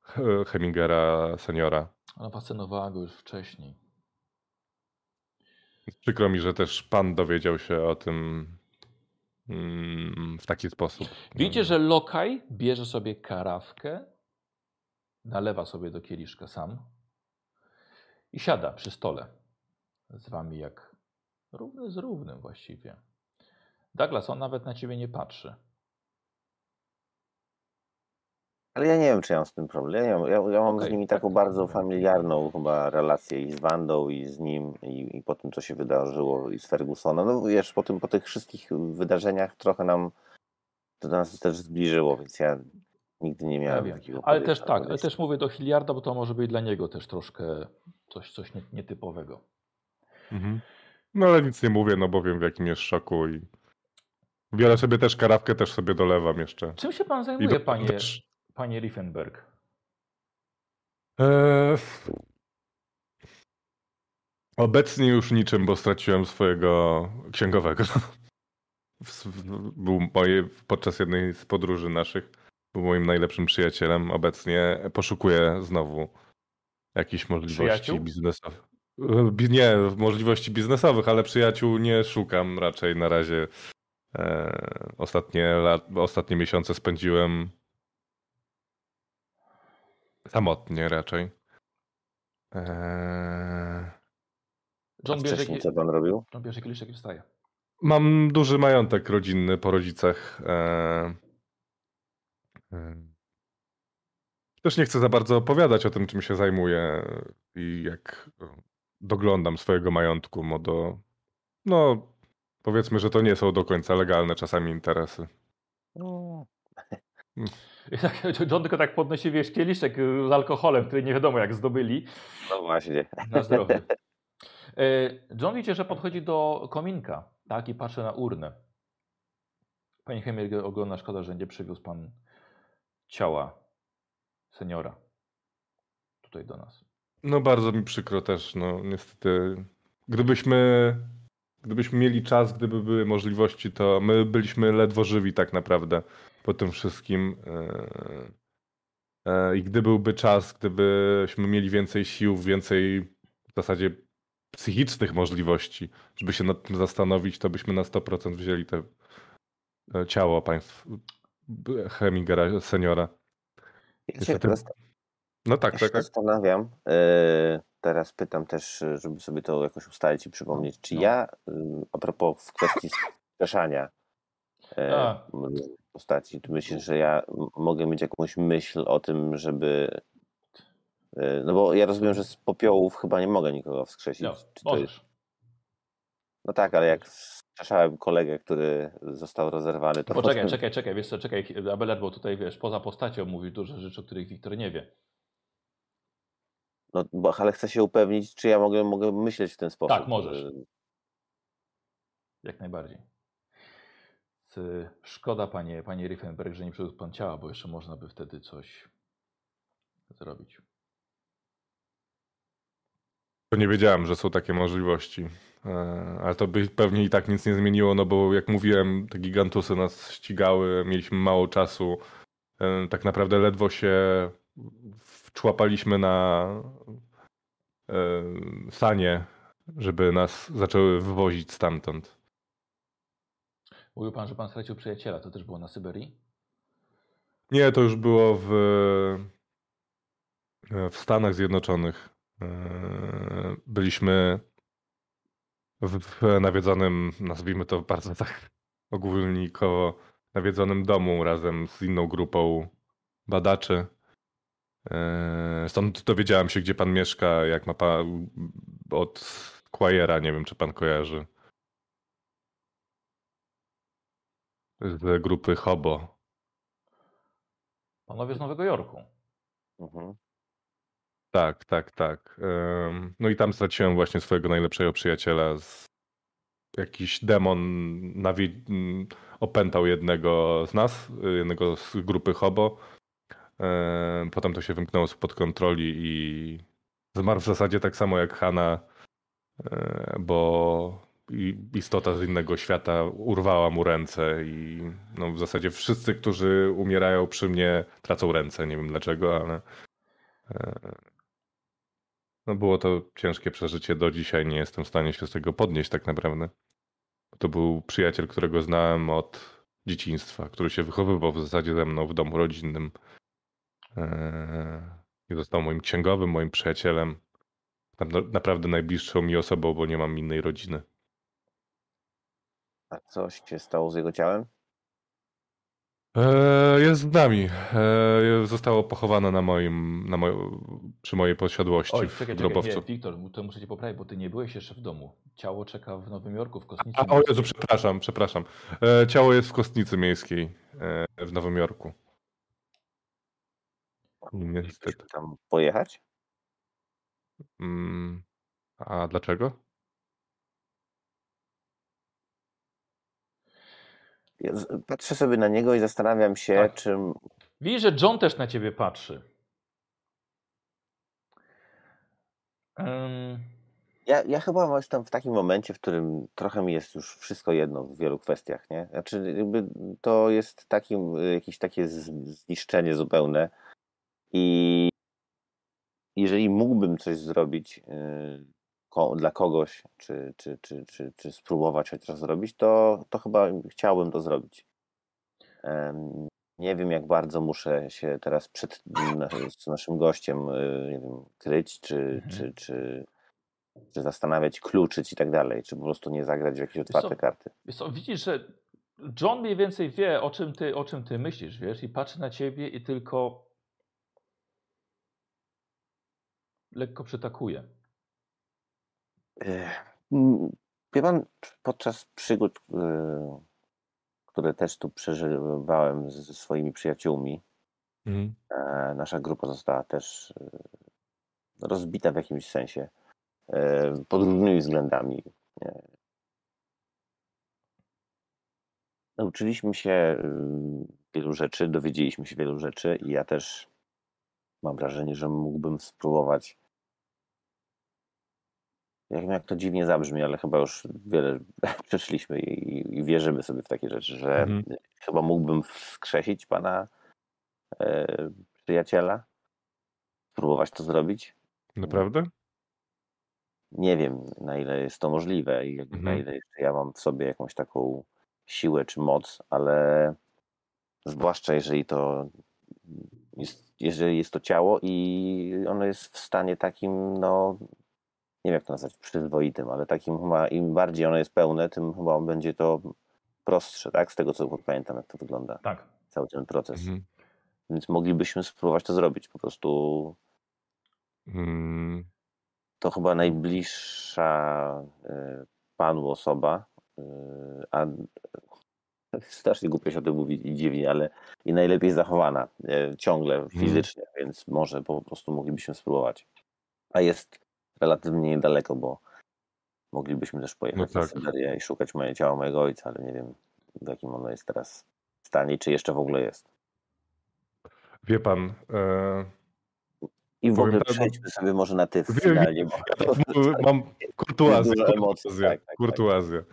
He- Hemingera seniora. Ona fascynowała go już wcześniej. Przykro mi, że też pan dowiedział się o tym w taki sposób. Widzicie, że Lokaj bierze sobie karawkę nalewa sobie do kieliszka sam i siada przy stole z wami jak równy z równym właściwie. Douglas, on nawet na ciebie nie patrzy. Ale ja nie wiem, czy ja mam z tym problem. Ja, nie mam, ja, ja mam Okej, z nimi tak, taką tak, bardzo tak. familiarną chyba relację i z Wandą, i z nim, i, i po tym, co się wydarzyło, i z Fergusonem. No wiesz, po, tym, po tych wszystkich wydarzeniach trochę nam to nas też zbliżyło, więc ja nigdy nie Ja miałem wiem. takiego Ale też tak, ale też mówię do Hilliarda, bo to może być dla niego też troszkę coś, coś nie- nietypowego. Mhm. No ale nic nie mówię, no bo wiem w jakim jest szoku i biorę sobie też karawkę, też sobie dolewam jeszcze. Czym się pan I zajmuje, do- panie, też- panie Riefenberg? Eee, Obecnie już niczym, bo straciłem swojego księgowego. Był moje, podczas jednej z podróży naszych był moim najlepszym przyjacielem. Obecnie poszukuję znowu jakichś możliwości biznesowych. Bi- Nie, możliwości biznesowych, ale przyjaciół nie szukam raczej na razie. E, Ostatnie, lat, ostatnie miesiące spędziłem samotnie raczej. Eee, John bierze, wcześniej co pan robił? John bierze kieliszek i wstaje. Mam duży majątek rodzinny po rodzicach. Eee, em. Też nie chcę za bardzo opowiadać o tym, czym się zajmuję i jak doglądam swojego majątku, do, no powiedzmy, że to nie są do końca legalne czasami interesy. No, tak, John tylko tak podnosi, wiesz, kieliszek y, z alkoholem, który nie wiadomo jak zdobyli. no właśnie. Na zdrowie. E, John widzicie, że podchodzi do kominka, tak, i patrzy na urnę. Panie Hemir ogląda, szkoda, że nie przywiózł pan ciała seniora tutaj do nas. No bardzo mi przykro też, no niestety. Gdybyśmy, gdybyśmy mieli czas, gdyby były możliwości, to my byliśmy ledwo żywi tak naprawdę po tym wszystkim. Eee, e, I gdy byłby czas, gdybyśmy mieli więcej sił, więcej w zasadzie psychicznych możliwości, żeby się nad tym zastanowić, to byśmy na 100% wzięli te e, ciało państw Hemingera seniora. Ja się Niestety- No tak, ja się tak, tak. zastanawiam, e, teraz pytam też, e, żeby sobie to jakoś ustalić i przypomnieć, czy No. ja, a propos w kwestii skrzeszania e, A. m, postaci, czy myślisz, że ja mogę mieć jakąś myśl o tym, żeby e, no bo ja rozumiem, że z popiołów chyba nie mogę nikogo wskrzesić. No, to jest, no tak, ale jak wskrzeszałem kolegę, który został rozerwany, to Poczekaj, potem- czekaj, czekaj, wiesz co, czekaj, Abelard, bo tutaj wiesz, poza postacią mówisz dużo rzeczy, o których Wiktor nie wie. No, bo, ale chcę się upewnić, czy ja mogę, mogę myśleć w ten sposób. Tak, możesz. że- Jak najbardziej. Z- Szkoda, panie, panie Riefenberg, że nie przywiózł pan ciała, bo jeszcze można by wtedy coś zrobić. To nie wiedziałem, że są takie możliwości. E, Ale to by pewnie i tak nic nie zmieniło, no bo jak mówiłem, te gigantusy nas ścigały, mieliśmy mało czasu. E, Tak naprawdę ledwo się wczłapaliśmy na e, sanie, żeby nas zaczęły wywozić stamtąd. Mówił pan, że pan stracił przyjaciela, to też było na Syberii? Nie, to już było w, e, w Stanach Zjednoczonych. E, Byliśmy w, nawiedzonym, nazwijmy to bardzo tak ogólnikowo, nawiedzonym domu razem z inną grupą badaczy. E, Stąd dowiedziałem się, gdzie pan mieszka, jak ma pan od Quayera, nie wiem, czy pan kojarzy. Z grupy Hobo. Panowie z Nowego Jorku. Mhm. Tak, tak, tak. Ym, No i tam straciłem właśnie swojego najlepszego przyjaciela. Z... Jakiś demon nawi... m, opętał jednego z nas, jednego z grupy Hobo. Ym, Potem to się wymknęło spod kontroli i zmarł w zasadzie tak samo jak Hanna, y, bo istota z innego świata urwała mu ręce i no w zasadzie wszyscy, którzy umierają przy mnie tracą ręce. Nie wiem dlaczego, ale e, no było to ciężkie przeżycie. Do dzisiaj nie jestem w stanie się z tego podnieść tak naprawdę. To był przyjaciel, którego znałem od dzieciństwa, który się wychowywał w zasadzie ze mną w domu rodzinnym. E, I został moim księgowym, moim przyjacielem. Naprawdę najbliższą mi osobą, bo nie mam innej rodziny. A coś się stało z jego ciałem? Eee, jest z nami. Eee, zostało pochowane na moim, na moj, przy mojej posiadłości Oj, w czekaj, czekaj, grobowcu. nie, Wiktor, to muszę cię poprawić, bo ty nie byłeś jeszcze w domu. Ciało czeka w Nowym Jorku, w kostnicy. A, o Jezu, przepraszam, przepraszam. Eee, ciało jest w kostnicy miejskiej w Nowym Jorku. Niestety. Tam pojechać? Mm, a dlaczego? Ja z- patrzę sobie na niego i zastanawiam się, Tak. czym. Widzisz, że John też na ciebie patrzy. Em, Ja, ja chyba jestem w takim momencie, w którym trochę mi jest już wszystko jedno w wielu kwestiach, nie? Znaczy, jakby to jest takim, jakieś takie zniszczenie zupełne. I jeżeli mógłbym coś zrobić y, dla kogoś, czy, czy, czy, czy, czy spróbować chociaż zrobić, to, to chyba chciałbym to zrobić. Nie wiem, jak bardzo muszę się teraz przed naszym gościem y, nie wiem, kryć, czy, Mhm. czy, czy, czy zastanawiać, kluczyć i tak dalej, czy po prostu nie zagrać w jakieś otwarte co? karty. Wiesz co, widzisz, że John mniej więcej wie, o czym, ty, o czym ty myślisz, wiesz, i patrzy na ciebie i tylko lekko przytakuje. Mm, Wie pan, podczas przygód, y, które też tu przeżywałem ze swoimi przyjaciółmi, Mhm. e, nasza grupa została też y, rozbita w jakimś sensie e, pod różnymi względami. Nauczyliśmy się wielu rzeczy, dowiedzieliśmy się wielu rzeczy i ja też mam wrażenie, że mógłbym spróbować. Jak, jak to dziwnie zabrzmi, ale chyba już wiele przeszliśmy i, i wierzymy sobie w takie rzeczy, że Mhm. chyba mógłbym wskrzesić pana e, przyjaciela, spróbować to zrobić. Naprawdę? Nie wiem, na ile jest to możliwe i jakby na Mhm. ile jeszcze ja mam w sobie jakąś taką siłę czy moc, ale zwłaszcza jeżeli to jest, jeżeli jest to ciało i ono jest w stanie takim, no nie wiem jak to nazwać, przyzwoitym, ale takim chyba im bardziej ono jest pełne, tym chyba będzie to prostsze, tak? Z tego co pamiętam, jak to wygląda, Tak. cały ten proces. Mhm. Więc moglibyśmy spróbować to zrobić. Po prostu Mm, to chyba najbliższa y, panu osoba, y, a strasznie głupio się o tym mówić i dziwnie, ale i najlepiej zachowana y, ciągle fizycznie, więc może po prostu moglibyśmy spróbować. A jest relatywnie niedaleko, bo moglibyśmy też pojechać No na tak. Syberię i szukać moje ciała mojego ojca, ale nie wiem w jakim ono jest teraz stanie, czy jeszcze w ogóle jest. wie pan, e, I w ogóle tak, przejdźmy sobie może na ty finalnie, bo m- mam kurtuazję, kurtuazję, tak, tak, tak. kurtuazję.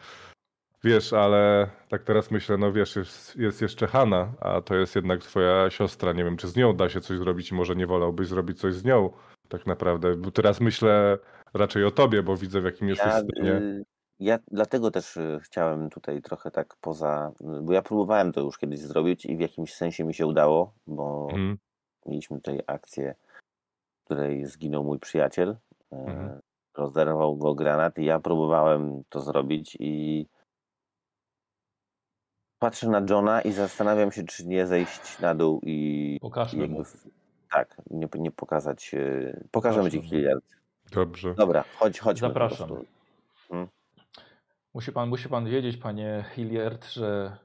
Wiesz, ale tak teraz myślę, no wiesz, jest, jest jeszcze Hanna, a to jest jednak twoja siostra. Nie wiem, czy z nią da się coś zrobić i może nie wolałbyś zrobić coś z nią tak naprawdę. Bo teraz myślę raczej o tobie, bo widzę w jakim jesteś Ja, stanie. y, ja dlatego też y, chciałem tutaj trochę tak poza, y, bo ja próbowałem to już kiedyś zrobić i w jakimś sensie mi się udało, bo Mhm. mieliśmy tutaj akcję, w której zginął mój przyjaciel. y, Mhm. Rozerwał go granat i ja próbowałem to zrobić i patrzę na Johna i zastanawiam się, czy nie zejść na dół i, Pokażmy jakby tak, nie, nie pokazać, y, pokażemy ci Pokażmy mu. Hilliard. Dobrze. Dobra, chodź, chodźmy po Zapraszam. prostu. Musi pan, musi pan wiedzieć, panie Hilliard, że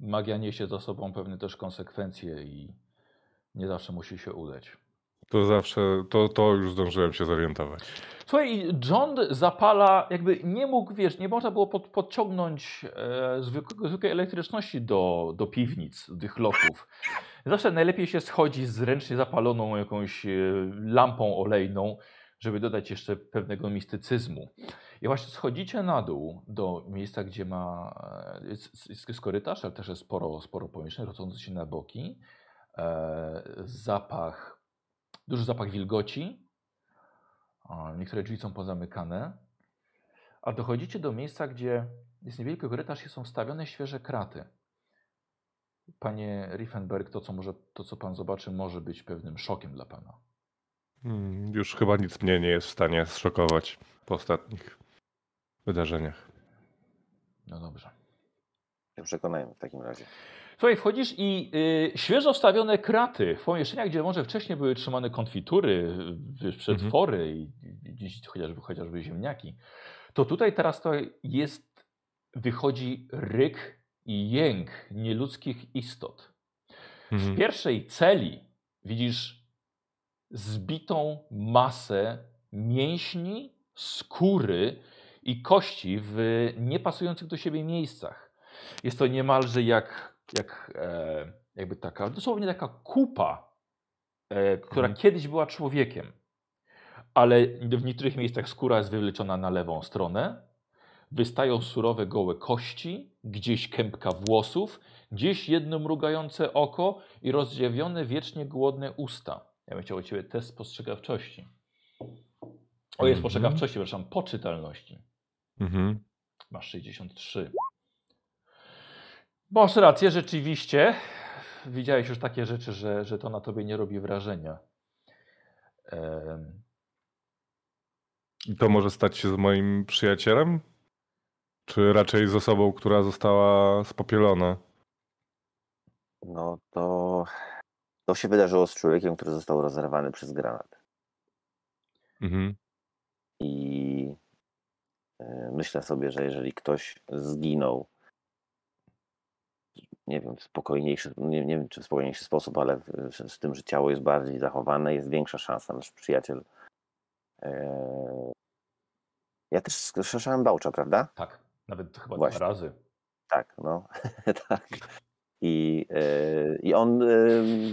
magia niesie za sobą pewne też konsekwencje i nie zawsze musi się udać. To zawsze, to, to już zdążyłem się zorientować. Słuchaj, John zapala, jakby nie mógł, wiesz, nie można było pod, podciągnąć e, zwykłej elektryczności do, do piwnic, do tych lochów. Zawsze najlepiej się schodzi z ręcznie zapaloną jakąś e, lampą olejną, żeby dodać jeszcze pewnego mistycyzmu. I właśnie schodzicie na dół do miejsca, gdzie ma, e, jest, jest, korytarz, ale też jest sporo, sporo pomieszczeń rodzących się na boki. E, zapach, duży zapach wilgoci. Niektóre drzwi są pozamykane. A dochodzicie do miejsca, gdzie jest niewielki korytarz i są wstawione świeże kraty. Panie Riefenberg, to co, może, to, co pan zobaczy, może być pewnym szokiem dla pana. Hmm, Już chyba nic mnie nie jest w stanie zszokować po ostatnich wydarzeniach. No dobrze. Się przekonajmy w takim razie. Słuchaj, wchodzisz i y, świeżo wstawione kraty w pomieszczeniach, gdzie może wcześniej były trzymane konfitury, wiesz, przetwory i, i gdzieś chociażby, chociażby ziemniaki, to tutaj teraz to jest, wychodzi ryk i jęk nieludzkich istot. W Mhm. pierwszej celi widzisz zbitą masę mięśni, skóry i kości w niepasujących do siebie miejscach. Jest to niemalże jak, jak e, jakby taka, dosłownie taka kupa, e, która Mhm. kiedyś była człowiekiem. Ale w niektórych miejscach skóra jest wywleczona na lewą stronę. Wystają surowe, gołe kości, gdzieś kępka włosów, gdzieś jedno mrugające oko i rozdziawione, wiecznie głodne usta. Ja bym chciał od Ciebie test spostrzegawczości. O, jest Mhm. spostrzegawczości, przepraszam, poczytalności. Mhm. Masz 63. Masz rację, rzeczywiście. Widziałeś już takie rzeczy, że, że to na tobie nie robi wrażenia. I to może stać się z moim przyjacielem? Czy raczej z osobą, która została spopielona? No to, to się wydarzyło z człowiekiem, który został rozerwany przez granat. Mhm. I e, myślę sobie, że jeżeli ktoś zginął, nie wiem, w spokojniejszy, nie, nie wiem czy w spokojniejszy sposób, ale z tym, że ciało jest bardziej zachowane, jest większa szansa. Nasz przyjaciel. E, ja też słyszałem Bałcza, prawda? tak, nawet chyba Właśnie. dwa razy. Tak, no. tak. I, e, I on e,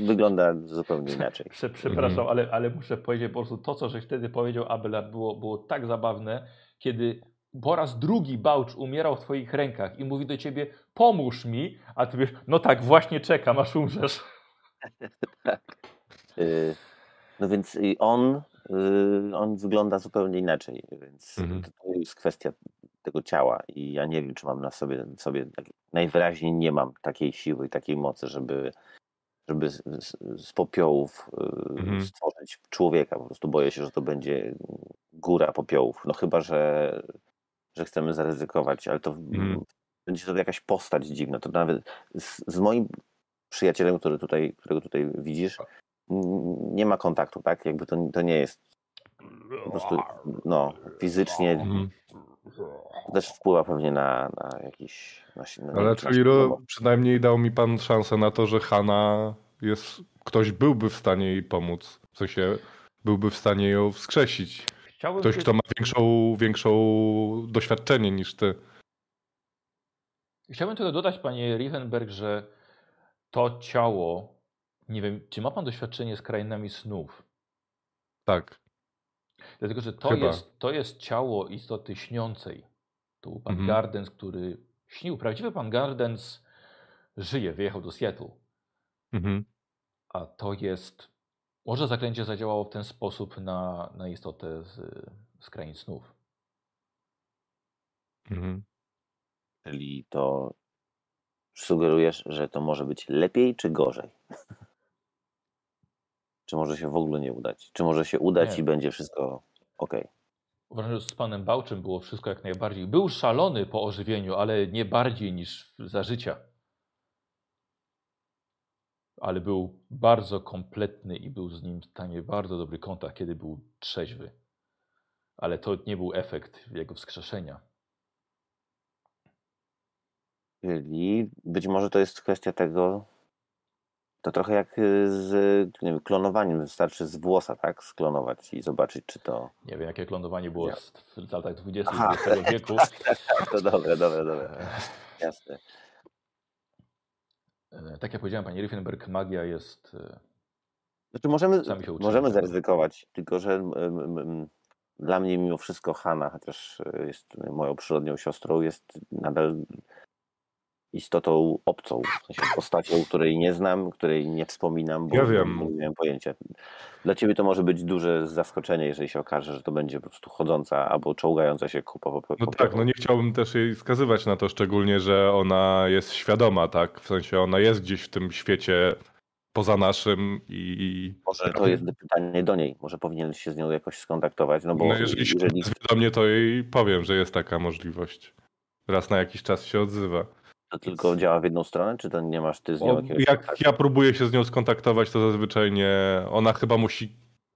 wygląda zupełnie inaczej. Prze, przepraszam, Mhm. ale, ale muszę powiedzieć po prostu to, co żeś wtedy powiedział, Abelard, było, było tak zabawne, kiedy po raz drugi Bałcz umierał w twoich rękach i mówi do ciebie, pomóż mi, a ty wiesz, no tak, właśnie czekam, aż umrzesz. Y, No więc on, on wygląda zupełnie inaczej, więc Mhm. to jest kwestia tego ciała i ja nie wiem, czy mam na sobie, sobie tak, najwyraźniej nie mam takiej siły i takiej mocy, żeby, żeby z, z, popiołów y, Mhm. stworzyć człowieka. Po prostu boję się, że to będzie góra popiołów. No chyba, że, że chcemy zaryzykować, ale to Mhm. będzie to jakaś postać dziwna. To nawet z, z moim przyjacielem, który tutaj, którego tutaj widzisz, nie ma kontaktu, tak? Jakby to, to nie jest po prostu, no, fizycznie Mhm. To też wpływa pewnie na, na jakiś... Na, na, Ale na, czyli ro, przynajmniej dał mi pan szansę na to, że Hanna jest. Ktoś byłby w stanie jej pomóc. W sensie byłby w stanie ją wskrzesić. Chciałbym Ktoś, kto ma większą, większą doświadczenie niż ty. Chciałbym tylko dodać, panie Riefenberg, że to ciało, nie wiem, czy ma pan doświadczenie z krainami snów? Tak. Dlatego, że to, Chyba. jest, to jest ciało istoty śniącej. To był pan Mhm. Gardens, który śnił. Prawdziwy pan Gardens żyje, wyjechał do Seattle. Mhm. A to jest. Może zaklęcie zadziałało w ten sposób na, na istotę z, z krain snów. Mhm. Czyli to sugerujesz, że to może być lepiej czy gorzej? Czy może się w ogóle nie udać? Czy może się udać Nie. i będzie wszystko ok? Uważam, że z panem Bałczym było wszystko jak najbardziej. Był szalony po ożywieniu, ale nie bardziej niż za życia. Ale był bardzo kompletny i był z nim w stanie bardzo dobry kontakt, kiedy był trzeźwy. Ale to nie był efekt jego wskrzeszenia. Czyli być może to jest kwestia tego, to trochę jak y, z nie wiem, klonowaniem. Wystarczy z włosa, tak? Sklonować i zobaczyć, czy to. Nie wiem, jakie klonowanie było Ja. w latach 20. Aha. XX wieku. To dobre, dobre, dobre. E, Jasne. e, Tak jak powiedziałem, pani Riefenberg, magia jest. e, Znaczy możemy, możemy zaryzykować, tylko że dla mnie mimo wszystko Hanna, chociaż y, jest moją przyrodnią siostrą, jest nadal istotą obcą, w sensie postacią, której nie znam, której nie wspominam, bo Ja wiem. nie miałem pojęcia. Dla ciebie to może być duże zaskoczenie, jeżeli się okaże, że to będzie po prostu chodząca albo czołgająca się kupa po, po No tak, no nie chciałbym też jej skazywać na to, szczególnie, że ona jest świadoma, tak? W sensie ona jest gdzieś w tym świecie poza naszym i... Może to jest pytanie do niej, może powinien się z nią jakoś skontaktować, no bo No jeżeli się jeżeli do mnie, to jej powiem, że jest taka możliwość. Raz na jakiś czas się odzywa. To tylko działa w jedną stronę, czy to nie masz ty z nią jakiegoś jak ja próbuję się z nią skontaktować, to zazwyczaj nie. Ona chyba musi.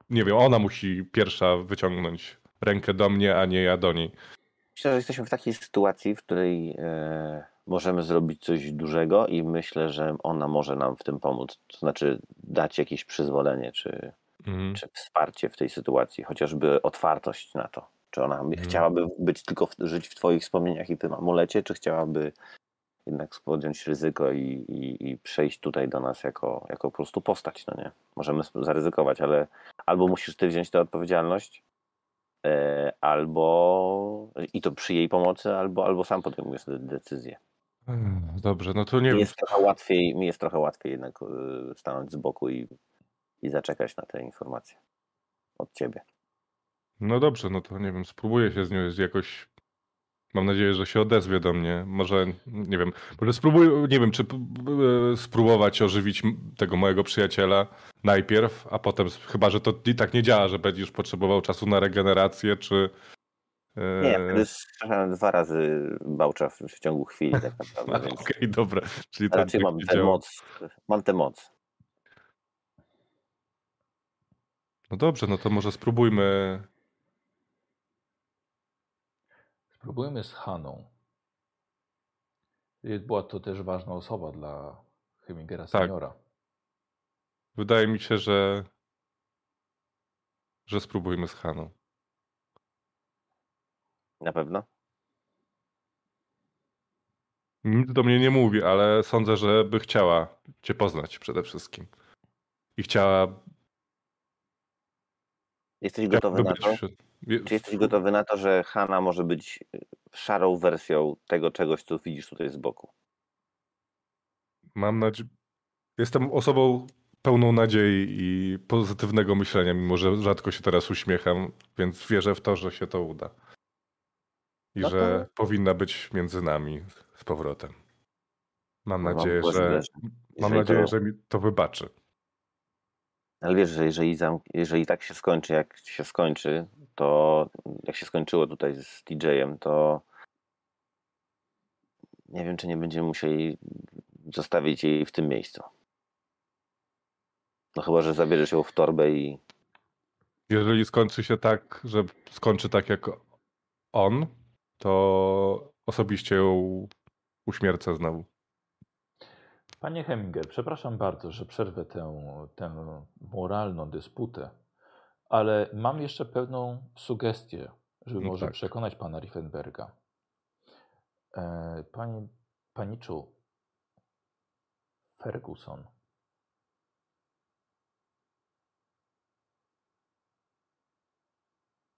Nie wiem, ona musi pierwsza wyciągnąć rękę do mnie, a nie ja do niej. Myślę, że jesteśmy w takiej sytuacji, w której e, możemy zrobić coś dużego i myślę, że ona może nam w tym pomóc. To znaczy dać jakieś przyzwolenie czy, Mhm. czy wsparcie w tej sytuacji, chociażby otwartość na to. Czy ona Mhm. chciałaby być tylko w, żyć w Twoich wspomnieniach i tym amulecie, czy chciałaby jednak podjąć ryzyko i, i, i przejść tutaj do nas jako, jako po prostu postać, no nie? Możemy zaryzykować, ale albo musisz Ty wziąć tę odpowiedzialność, e, albo i to przy jej pomocy, albo, albo sam podejmujesz de- decyzję. Ech, Dobrze, no to nie Mi jest trochę łatwiej, mi jest trochę łatwiej jednak e, stanąć z boku i, i zaczekać na te informacje od Ciebie. No dobrze, no to nie wiem, spróbuję się z nią jakoś. Mam nadzieję, że się odezwie do mnie. Może, nie wiem, może spróbuję, nie wiem, czy spróbować ożywić tego mojego przyjaciela najpierw, a potem, chyba że to i tak nie działa, że będziesz potrzebował czasu na regenerację, czy. e, Nie, wtedy dwa razy bałcza w, w ciągu chwili tak naprawdę, Okej, dobra. Czyli raczej tak mam tę moc, mam tę moc. No dobrze, no to może spróbujmy. Spróbujmy z Haną. Y, Była to też ważna osoba dla Hemingera Tak. seniora. Wydaje mi się, że. że spróbujmy z Haną. Na pewno? Nic do mnie nie mówi, ale sądzę, że by chciała Cię poznać przede wszystkim. I chciała. Jesteś gotowy na to? wśród- Czy jesteś gotowy na to, że Hanna może być szarą wersją tego czegoś, co widzisz tutaj z boku? Mam nadzieję. Jestem osobą pełną nadziei i pozytywnego myślenia, mimo że rzadko się teraz uśmiecham, więc wierzę w to, że się to uda. I No to- że powinna być między nami z powrotem. Mam No, nadzieję, że. Mam nadzieję, to- że mi to wybaczy. Ale wiesz, że jeżeli, jeżeli tak się skończy, jak się skończy, to jak się skończyło tutaj z TJ-em, to nie wiem, czy nie będziemy musieli zostawić jej w tym miejscu. No chyba, że zabierzesz ją w torbę i Jeżeli skończy się tak, że skończy tak jak on, to osobiście ją uśmiercę znowu. Panie Heminger, przepraszam bardzo, że przerwę tę, tę moralną dysputę, ale mam jeszcze pewną sugestię, żeby No może tak. przekonać pana Riefenberga. E, Pani, paniczu Ferguson.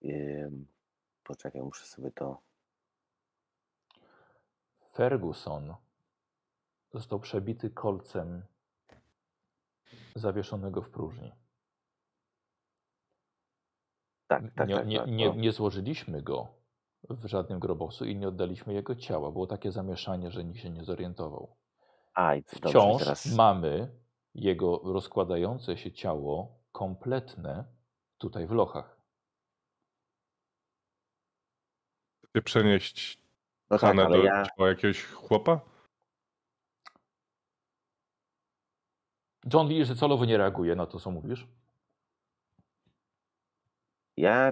Ym, Poczekaj, muszę sobie to. Ferguson został przebity kolcem zawieszonego w próżni. Tak, tak, nie, tak. nie, tak, nie, no. nie złożyliśmy go w żadnym grobowcu i nie oddaliśmy jego ciała. Było takie zamieszanie, że nikt się nie zorientował. Dobrze, Wciąż teraz. mamy jego rozkładające się ciało kompletne tutaj w lochach. Chcecie przenieść No tak, ale do ja, ciała jakiegoś chłopa? John widzisz, że celowo nie reaguje na to, co mówisz. ja,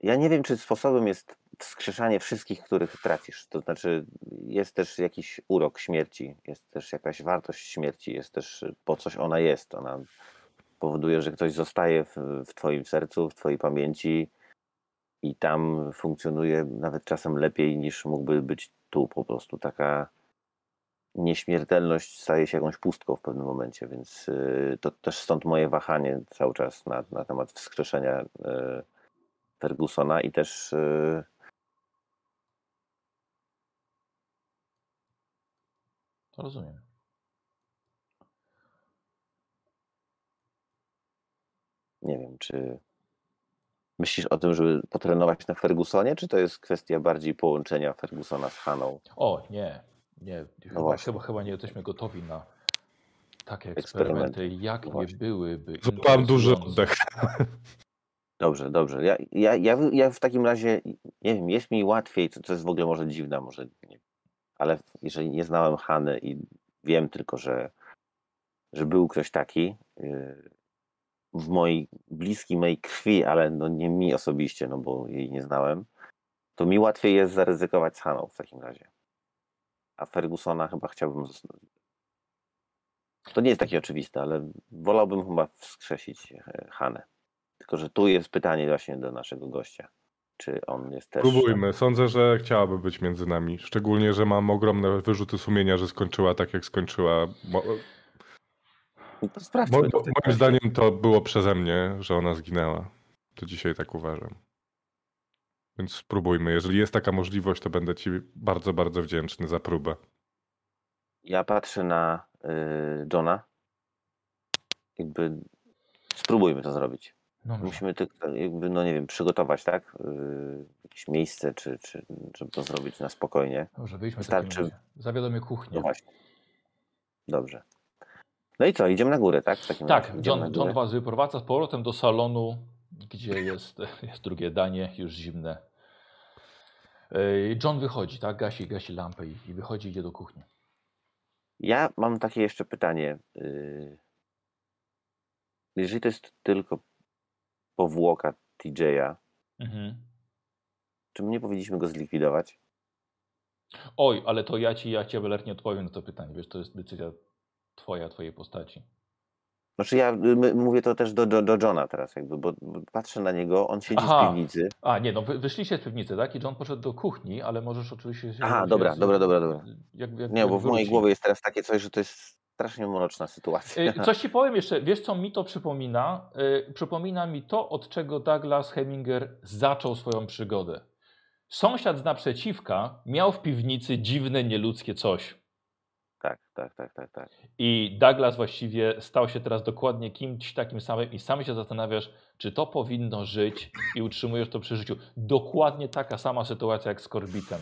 ja nie wiem, czy sposobem jest wskrzeszanie wszystkich, których tracisz. To znaczy, jest też jakiś urok śmierci, jest też jakaś wartość śmierci, jest też po coś ona jest. Ona powoduje, że ktoś zostaje w, w Twoim sercu, w Twojej pamięci i tam funkcjonuje nawet czasem lepiej niż mógłby być tu. Po prostu taka nieśmiertelność staje się jakąś pustką w pewnym momencie, więc y, to też stąd moje wahanie cały czas na, na temat wskrzeszenia y, Fergusona i też y, Rozumiem. Nie wiem, czy myślisz o tym, żeby potrenować na Fergusonie, czy to jest kwestia bardziej połączenia Fergusona z Haną? O, nie, nie. Chyba, właśnie. chyba, chyba nie jesteśmy gotowi na takie Eksperymenty. eksperymenty, jak No nie byłyby. Złapałem duży oddech. Dobrze, dobrze. Ja, ja, ja, w- ja w takim razie, nie wiem, jest mi łatwiej, to, to jest w ogóle może dziwne, może nie, ale jeżeli nie znałem Hany i wiem tylko, że, że był ktoś taki yy, w mojej bliskiej mojej krwi, ale no nie mi osobiście, no bo jej nie znałem, to mi łatwiej jest zaryzykować z Haną w takim razie. A Fergusona chyba chciałbym zostawić. To nie jest takie oczywiste, ale wolałbym chyba wskrzesić e, Hanę. Tylko, że tu jest pytanie właśnie do naszego gościa. Czy on jest też. Próbujmy. Sądzę, że chciałaby być między nami. Szczególnie, że mam ogromne wyrzuty sumienia, że skończyła tak, jak skończyła. Mo- No to sprawdźmy. Mo- moim zdaniem to było przeze mnie, że ona zginęła. To dzisiaj tak uważam. Więc spróbujmy. Jeżeli jest taka możliwość, to będę Ci bardzo, bardzo wdzięczny za próbę. Ja patrzę na y, Johna. Jakby spróbujmy to zrobić. Dobrze. Musimy tylko, jakby, no nie wiem, przygotować, tak? Y, jakieś miejsce, czy, czy żeby to zrobić na spokojnie. Dobrze, wyjdźmy w Wystarczy-. Zawiadomię kuchnię. No właśnie. Dobrze. No i co, idziemy na górę, tak? W takim Tak, John. John was wyprowadza z powrotem do salonu, gdzie jest, jest drugie danie, już zimne. John wychodzi, tak? Gasi, gasi lampę i, i wychodzi, idzie do kuchni. Ja mam takie jeszcze pytanie. y, Jeżeli to jest tylko powłoka TJ'a, Mhm. czy my nie powinniśmy go zlikwidować? Oj, ale to ja ci, ja ci Abeler, nie odpowiem na to pytanie. Wiesz, to jest decyzja twoja, twojej postaci. Znaczy ja y, mówię to też do, do, do Johna teraz jakby, bo, patrzę na niego, on siedzi Aha. w piwnicy. A, nie, no wy, wyszliście z piwnicy, tak? I John poszedł do kuchni, ale możesz oczywiście... się- Aha, dobra, się- dobra, dobra, dobra. Jak, jak, Nie, jak bo w mojej głowie jest teraz takie coś, że to jest strasznie mroczna sytuacja. Y, Coś ci powiem jeszcze, wiesz co mi to przypomina? Y, Przypomina mi to, od czego Douglas Heminger zaczął swoją przygodę. Sąsiad z naprzeciwka miał w piwnicy dziwne, nieludzkie coś. Tak, tak, tak, tak, tak. I Douglas właściwie stał się teraz dokładnie kimś takim samym i sam się zastanawiasz, czy to powinno żyć i utrzymujesz to przy życiu. Dokładnie taka sama sytuacja jak z Korbitem.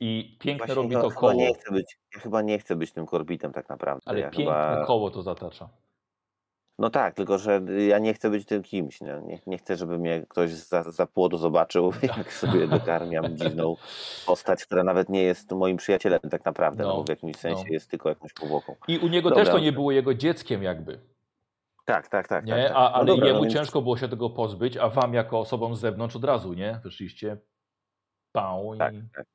I piękne Właśnie robi to chyba koło, nie chcę być, ja chyba nie chcę być tym korbitem tak naprawdę. ale ja piękne chyba... koło to zatacza. No tak, tylko że ja nie chcę być tym kimś. Nie, nie, nie chcę, żeby mnie ktoś za, za płodu zobaczył, jak sobie dokarmiam dziwną postać, która nawet nie jest moim przyjacielem tak naprawdę, no, No, bo w jakimś sensie no. jest tylko jakąś powłoką. I u niego Dobra. też to nie było jego dzieckiem jakby. Tak, tak, tak. Nie? tak, tak. A, No ale dobra, jemu no więc- ciężko było się tego pozbyć, a wam jako osobom z zewnątrz od razu, nie? Wyszliście pał i... Tak, tak.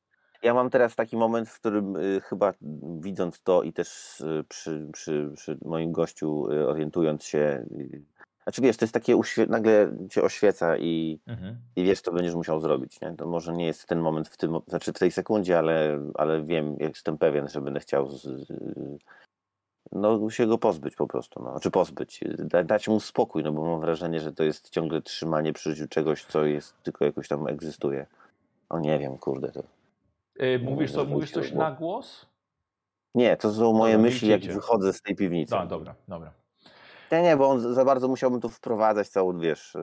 Ja mam teraz taki moment, w którym y, chyba widząc to i też y, przy, przy, przy moim gościu y, orientując się, znaczy wiesz, to jest takie, nagle cię oświeca i, Mhm. i wiesz, co będziesz musiał zrobić. Nie? To może nie jest ten moment w tym, znaczy w tej sekundzie, ale, ale wiem, jestem pewien, że będę chciał z- no, się go pozbyć po prostu. No. Znaczy pozbyć, da, dać mu spokój, no bo mam wrażenie, że to jest ciągle trzymanie przy życiu czegoś, co jest tylko jakoś tam egzystuje. O nie wiem, kurde. To... Y, mówisz, co, mówisz coś na głos? Nie, to są moje Dobra, myśli, jak wychodzę z tej piwnicy. Da, dobra, dobra. Nie, nie, bo on za bardzo musiałbym tu wprowadzać całą, wiesz, y,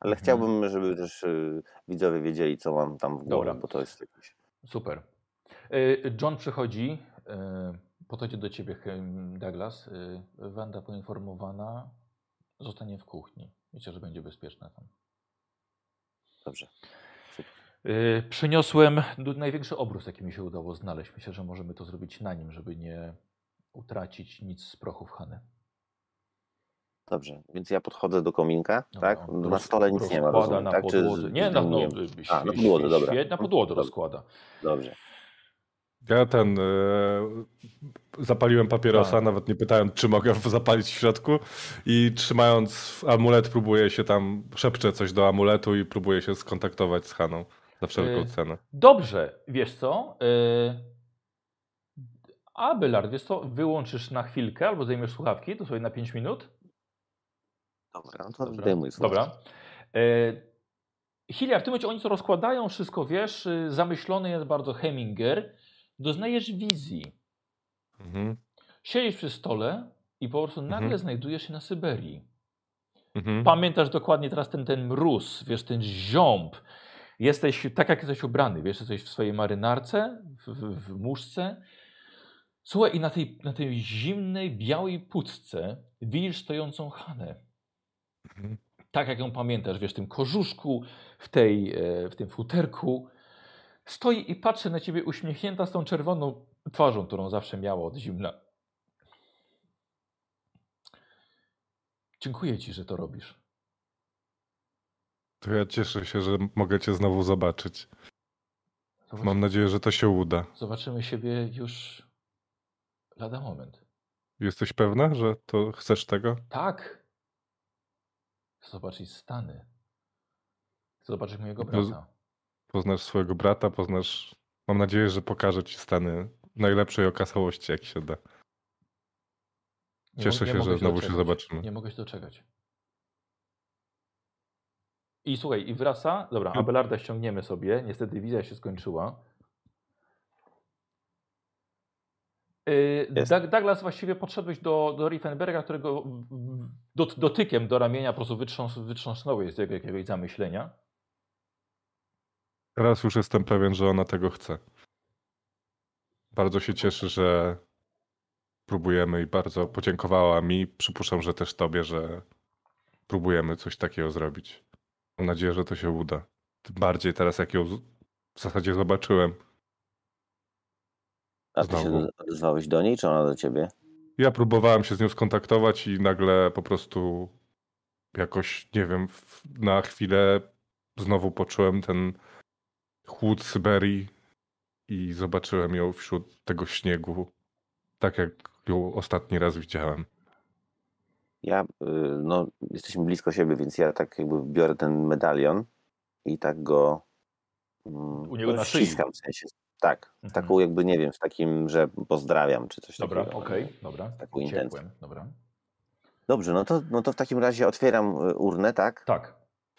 ale Mhm. chciałbym, żeby też y, widzowie wiedzieli, co mam tam w głowie, Dobra. bo to jest jakieś... Super. Y, John przychodzi, y, podchodzi do ciebie Douglas. Wanda poinformowana zostanie w kuchni. Myślę, że będzie bezpieczna tam. Dobrze. Y, Przyniosłem największy obrus, jaki mi się udało znaleźć. Myślę, że możemy to zrobić na nim, żeby nie utracić nic z prochów Hany. Dobrze, więc ja podchodzę do kominka, Dobra, tak? on Na stole nic nie ma, rozkłada rozumiem, na tak? Czy podłodze. z- Nie, na, no, A, na podłodze, dobra. Na No, podłodze rozkłada. Dobrze. Ja ten. E, zapaliłem papierosa, Tak. nawet nie pytając, czy mogę zapalić w środku. I trzymając amulet, próbuję się tam. Szepczę coś do amuletu i próbuję się skontaktować z Haną za wszelką Y, cenę. Dobrze, wiesz co? Yy... Abelard, wiesz co? Wyłączysz na chwilkę albo zajmiesz słuchawki, to sobie na 5 minut. Dobra, no to Dobra. zdejmuj słuchawki. Dobra. Yy... Hilliard, w tym momencie oni to rozkładają, wszystko wiesz, zamyślony jest bardzo Heminger. Doznajesz wizji. Mhm. Siedzisz przy stole i po prostu nagle Mhm. znajdujesz się na Syberii. Mhm. Pamiętasz dokładnie teraz ten, ten mróz, wiesz, ten ziąb. Jesteś tak, jak jesteś ubrany, wiesz, jesteś w swojej marynarce, w, w, w muszce. Słuchaj, i na tej, na tej zimnej, białej puczce widzisz stojącą Hanę. Mhm. Tak, jak ją pamiętasz, wiesz, w tym kożuszku, w, tej, e, w tym futerku. Stoi i patrzy na ciebie uśmiechnięta z tą czerwoną twarzą, którą zawsze miała od zimna. Dziękuję ci, że to robisz. To ja cieszę się, że mogę cię znowu zobaczyć. Zobacz, Mam nadzieję, że to się uda. Zobaczymy siebie już lada moment. Jesteś pewna, że to chcesz tego? Tak. Chcę zobaczyć Stany. Chcę zobaczyć mojego brata. Poznasz swojego brata, poznasz. Mam nadzieję, że pokaże ci Stany najlepszej okazałości, jak się da. Nie Cieszę mo- nie się, że znowu się doczekać. zobaczymy. Nie mogę się doczekać. I słuchaj, i wraca. Dobra, No. Abelarda ściągniemy sobie. Niestety wizja się skończyła. Yy. Doug- Douglas, właściwie podszedłeś do, do Riefenberga, którego dot, dotykiem do ramienia po prostu wytrząs, wytrząsnąłeś z jego jakiegoś zamyślenia. Teraz już jestem pewien, że ona tego chce. Bardzo się cieszę, że próbujemy i bardzo podziękowała mi. Przypuszczam, że też tobie, że próbujemy coś takiego zrobić. Mam nadzieję, że to się uda. Tym bardziej teraz, jak ją w zasadzie zobaczyłem. A ty się odezwałeś do niej, czy ona do ciebie? Ja próbowałem się z nią skontaktować i nagle po prostu jakoś, nie wiem, na chwilę znowu poczułem ten chłód Syberii i zobaczyłem ją wśród tego śniegu, tak jak ją ostatni raz widziałem. Ja, y, no, jesteśmy blisko siebie, więc ja tak jakby biorę ten medalion i tak go mm, U niego na szyi. w sensie. Tak, Mhm. taką jakby, nie wiem, w takim, że pozdrawiam, czy coś Dobra, takiego. okej, dobra. taką intencją. Ciepłem, dobra. Dobrze, no to, no to w takim razie otwieram y, urnę, tak? Tak.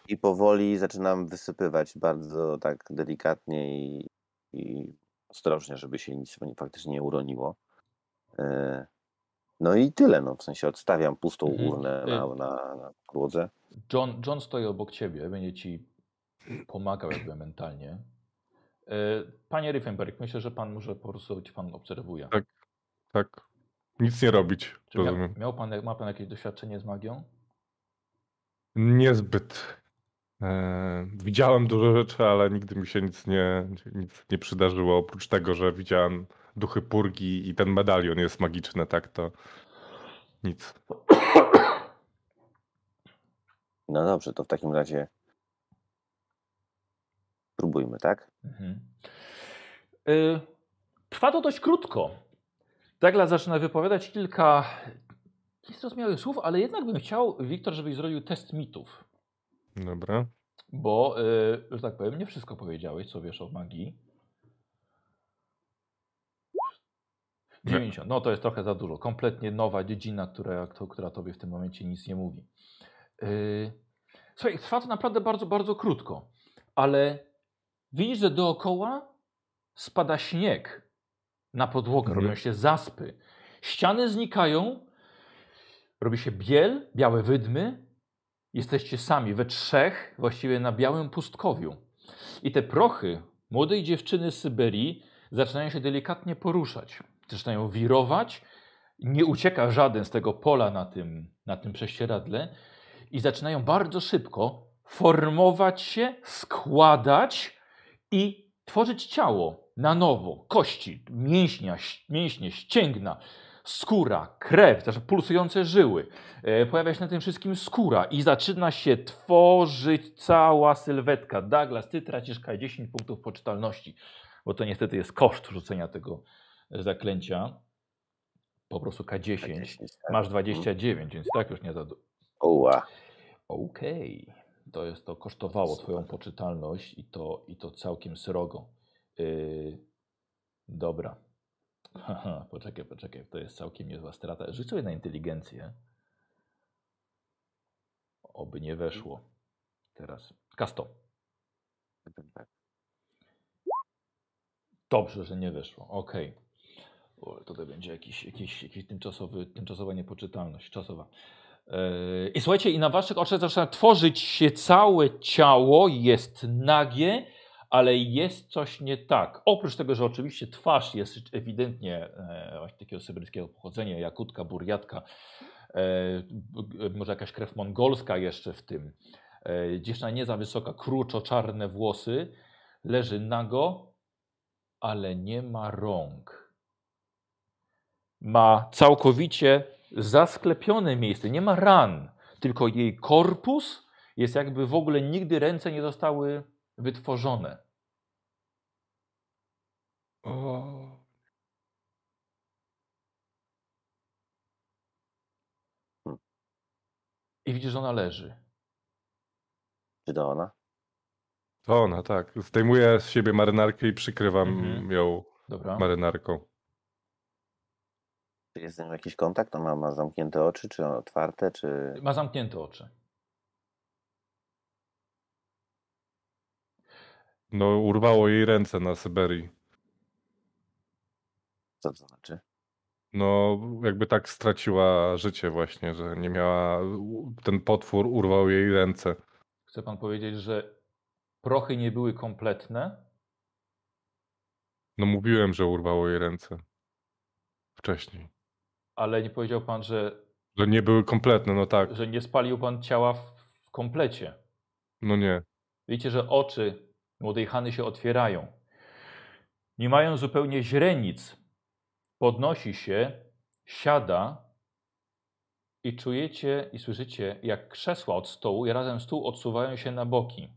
I powoli zaczynam wysypywać bardzo tak delikatnie i, i ostrożnie, żeby się nic faktycznie nie uroniło. No i tyle, no w sensie odstawiam pustą Mhm. urnę na, na, na podłodze. John, John stoi obok ciebie, będzie ci pomagał jakby mentalnie. E, Panie Riefenberg, myślę, że pan może po prostu cię pan obserwuje. Tak. Tak. Nic nie robić, Czy mia, miał pan, ma pan jakieś doświadczenie z magią? Niezbyt. E, widziałem dużo rzeczy, ale nigdy mi się nic nie, nic nie przydarzyło. Oprócz tego, że widziałem duchy purgi i ten medalion jest magiczny, tak to nic. No dobrze, to w takim razie próbujmy, tak? Mhm. E, Trwa to dość krótko. Douglas zaczyna wypowiadać kilka niezrozumiałych słów, ale jednak bym chciał, Wiktor, żebyś zrobił test mitów. Dobra. Bo, e, że tak powiem, nie wszystko powiedziałeś, co wiesz o magii. 90. No to jest trochę za dużo. Kompletnie nowa dziedzina, która, która tobie w tym momencie nic nie mówi. Yy, Słuchaj, trwa to naprawdę bardzo, bardzo krótko, ale widzisz, że dookoła spada śnieg na podłogę, Mhm. robią się zaspy. Ściany znikają, robi się biel, białe wydmy. Jesteście sami, we trzech, właściwie na białym pustkowiu. I te prochy młodej dziewczyny z Syberii zaczynają się delikatnie poruszać. Zaczynają wirować. Nie ucieka żaden z tego pola na tym, na tym prześcieradle. I zaczynają bardzo szybko formować się, składać i tworzyć ciało na nowo. Kości, mięśnia, mięśnie, ścięgna, skóra, krew, też pulsujące żyły. E, pojawia się na tym wszystkim skóra i zaczyna się tworzyć cała sylwetka. Douglas, ty tracisz K10 punktów poczytalności, bo to niestety jest koszt rzucenia tego zaklęcia. Po prostu K10. tak? Masz 29, więc i tak już nie za du- Oła. Okej. To jest to kosztowało twoją poczytalność i to, i to całkiem srogo. Yy, dobra. Haha, poczekaj, poczekaj. To jest całkiem niezła strata. Sobie na inteligencję. Oby nie weszło. Teraz. Kasto. Dobrze, że nie weszło. Okej. O, tutaj będzie jakiś, jakiś, jakiś tymczasowy, tymczasowa niepoczytalność czasowa. Yy, I słuchajcie, i na waszych oczach zaczyna tworzyć się całe ciało, jest nagie, ale jest coś nie tak. Oprócz tego, że oczywiście twarz jest ewidentnie e, właśnie takiego syberyjskiego pochodzenia, jakutka, burjatka, e, może jakaś krew mongolska jeszcze w tym. E, dziewczyna nie za wysoka, kruczo-czarne włosy, leży nago, ale nie ma rąk. Ma całkowicie zasklepione miejsce, nie ma ran, tylko jej korpus jest jakby w ogóle nigdy ręce nie zostały wytworzone. O. I widzisz, że ona leży. Czy to ona? To ona, tak. Zdejmuję z siebie marynarkę i przykrywam Mhm. ją Dobra. marynarką. Czy jest z nią jakiś kontakt? Ona ma zamknięte oczy, czy otwarte, czy... Ma zamknięte oczy. No, urwało jej ręce na Syberii. Co to znaczy? No, jakby tak straciła życie właśnie, że nie miała... Ten potwór urwał jej ręce. Chce pan powiedzieć, że prochy nie były kompletne, No, mówiłem, że urwało jej ręce. Wcześniej. Ale nie powiedział pan, że, Że nie były kompletne, no tak. że nie spalił pan ciała w, w komplecie. No nie. Widzicie, że oczy młodej Hany się otwierają. Nie mają zupełnie źrenic. Podnosi się, siada i czujecie i słyszycie, jak krzesła od stołu i razem stół odsuwają się na boki.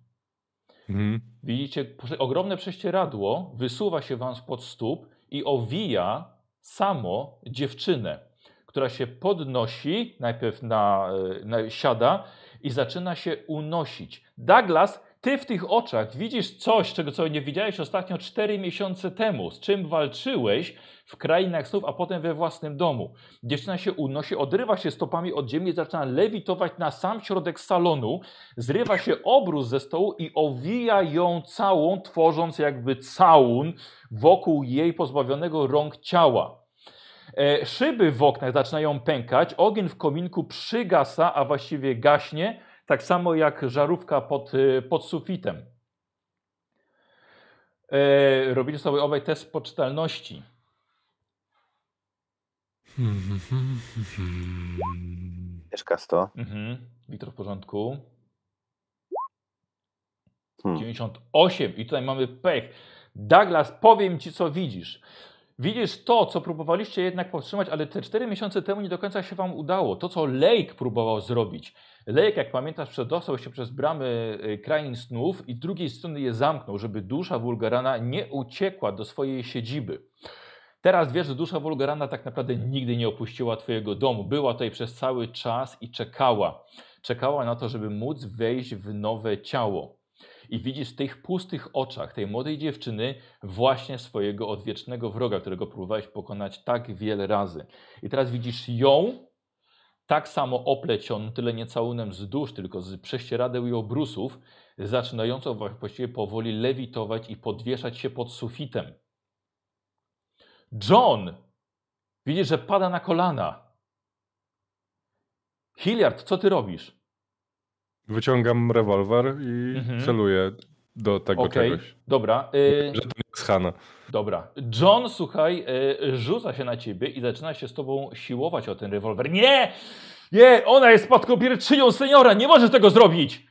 Mhm. Widzicie, ogromne prześcieradło wysuwa się wam spod stóp i owija samo dziewczynę, która się podnosi, najpierw na, e, na, siada i zaczyna się unosić. Douglas, ty w tych oczach widzisz coś, czego co nie widziałeś ostatnio 4 miesiące temu, z czym walczyłeś w krainach snów, a potem we własnym domu. Dziewczyna się unosi, odrywa się stopami od ziemi, zaczyna lewitować na sam środek salonu, zrywa się obrus ze stołu i owija ją całą, tworząc jakby całun wokół jej pozbawionego rąk ciała. E, szyby w oknach zaczynają pękać, ogień w kominku przygasa, a właściwie gaśnie, tak samo jak żarówka pod, e, pod sufitem. E, robicie sobie obaj test poczytalności. Mieszka 100. Mhm. Wiktor w porządku. Hmm. 98 i tutaj mamy pech. Douglas, powiem ci, co widzisz. Widzisz to, co próbowaliście jednak powstrzymać, ale te 4 miesiące temu nie do końca się wam udało. To, co Lake próbował zrobić. Lake, jak pamiętasz, przedostał się przez bramy y, krain snów i drugiej strony je zamknął, żeby dusza Wulgarana nie uciekła do swojej siedziby. Teraz wiesz, że dusza Wulgarana tak naprawdę nigdy nie opuściła twojego domu. Była tutaj przez cały czas i czekała. Czekała na to, żeby móc wejść w nowe ciało. I widzisz w tych pustych oczach tej młodej dziewczyny właśnie swojego odwiecznego wroga, którego próbowałeś pokonać tak wiele razy. I teraz widzisz ją tak samo oplecioną, tyle nie całunem z dusz, tylko z prześcieradeł i obrusów, zaczynającą wła- właściwie powoli lewitować i podwieszać się pod sufitem. John! Widzisz, że pada na kolana. Hilliard, co ty robisz? Wyciągam rewolwer i Mhm. celuję do tego Okej, czegoś. dobra. y, Że to nie jest Hanna. Dobra. John, słuchaj, y, rzuca się na ciebie i zaczyna się z tobą siłować o ten rewolwer. Nie! Nie! Ona jest spadkobierczynią seniora! Nie możesz tego zrobić!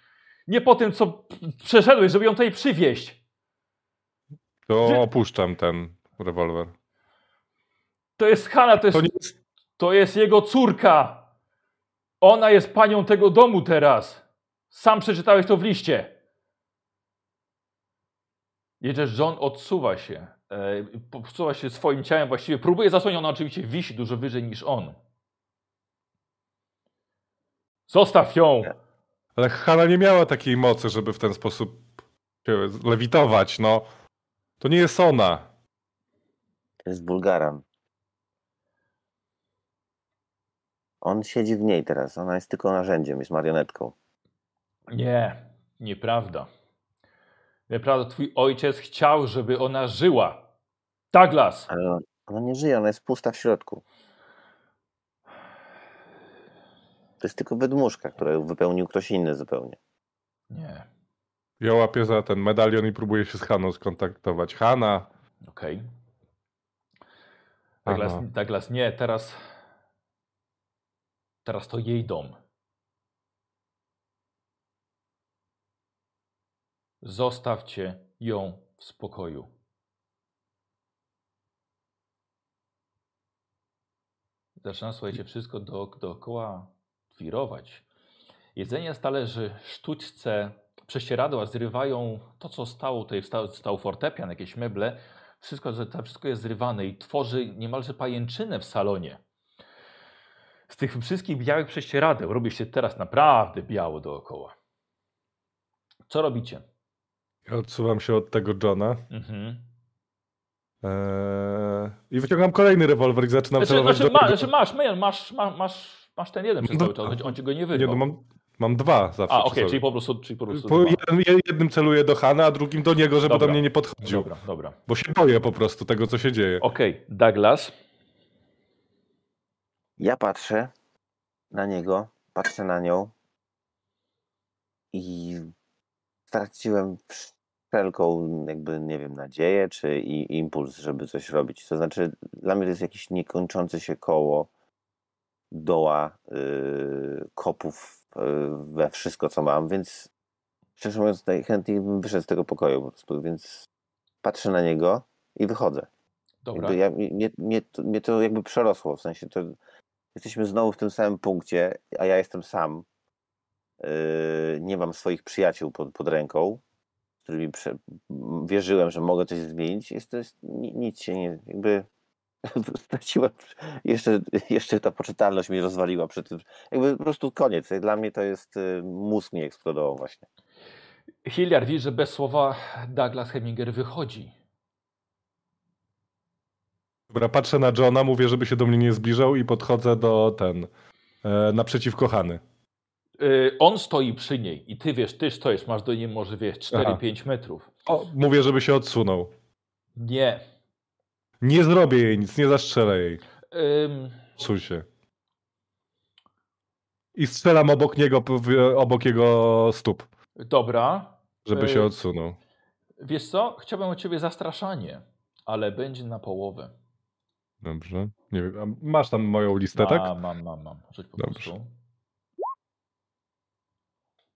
Nie po tym, co przeszedłeś, żeby ją tutaj przywieźć. To Ty- opuszczam ten rewolwer. To jest Hanna, to jest, To jest... to jest jego córka. Ona jest panią tego domu teraz. Sam przeczytałeś to w liście. Jedziesz, John odsuwa się. E, odsuwa się swoim ciałem właściwie. Próbuje zasłonić, ona oczywiście wisi dużo wyżej niż on. Zostaw ją! Ale Hanna nie miała takiej mocy, żeby w ten sposób się lewitować, no. To nie jest ona. To jest Bulgaran. On siedzi w niej teraz. Ona jest tylko narzędziem, jest marionetką. Nie, nieprawda. Nieprawda, twój ojciec chciał, żeby ona żyła. Douglas! Ale on, Ona nie żyje, ona jest pusta w środku. To jest tylko wydmuszka, którą wypełnił ktoś inny zupełnie. Nie. Ja łapię za ten medalion i próbuję się z Haną skontaktować. Hanna, Okej. Douglas, Aha. Douglas, nie, teraz. Teraz to jej dom. Zostawcie ją w spokoju. Zaczyna, słuchajcie, wszystko do, dookoła wirować. Jedzenie z talerzy, sztućce, prześcieradła zrywają to, co stało tutaj, stał, stał fortepian, jakieś meble. Wszystko, to wszystko jest zrywane i tworzy niemalże pajęczynę w salonie. Z tych wszystkich białych prześcieradeł robi się teraz naprawdę biało dookoła. Co robicie? Ja odsuwam się od tego Johna Mhm. eee, i wyciągam kolejny rewolwer i zaczynam Znaczy, celować znaczy, do ma, znaczy masz, masz, masz, masz, masz, masz ten jeden przez No, cały czas, on, ci go nie Nie, wyrwał. no mam, mam dwa zawsze A, okej, sobie. czyli po prostu, czyli po prostu Po dwa. jednym, jednym celuję do Hana, a drugim do niego, żeby Dobra. do mnie nie podchodził. Dobra, dobra. Bo się boję po prostu tego, co się dzieje. Okej, Douglas. Ja patrzę na niego, patrzę na nią i straciłem wszelką, jakby, nie wiem, nadzieję czy i impuls, żeby coś robić. To znaczy, dla mnie to jest jakieś niekończące się koło doła yy, kopów yy, we wszystko, co mam, więc szczerze mówiąc, najchętniej bym wyszedł z tego pokoju po prostu, więc patrzę na niego i wychodzę. Dobra. Ja, mnie, mnie, to, mnie to jakby przerosło, w sensie to jesteśmy znowu w tym samym punkcie, a ja jestem sam. Yy, nie mam swoich przyjaciół pod, pod ręką, którymi prze, wierzyłem, że mogę coś zmienić. Jest to jest, ni- nic się nie, jakby straciłem, jeszcze, jeszcze ta poczytalność mnie rozwaliła przed tym, jakby po prostu koniec. Dla mnie to jest, y, mózg mi eksplodował właśnie. Hilliard widzi, że bez słowa Douglas Heminger wychodzi. Dobra, patrzę na Johna, mówię, żeby się do mnie nie zbliżał i podchodzę do ten, e, naprzeciwko Hany. Yy, on stoi przy niej i ty wiesz, ty stoisz, masz do niej może wiesz 4-5 metrów. O, mówię, żeby się odsunął. Nie. Nie zrobię jej nic, nie zastrzelę jej. Ym, Psuj się. I strzelam obok niego, obok jego stóp, dobra. żeby Ej. się odsunął. Wiesz co? Chciałbym od ciebie zastraszanie, ale będzie na połowę. Dobrze. Nie wiem, masz tam moją listę, tak? Mam, mam, mam, mam. Rzuć po Dobrze. prostu.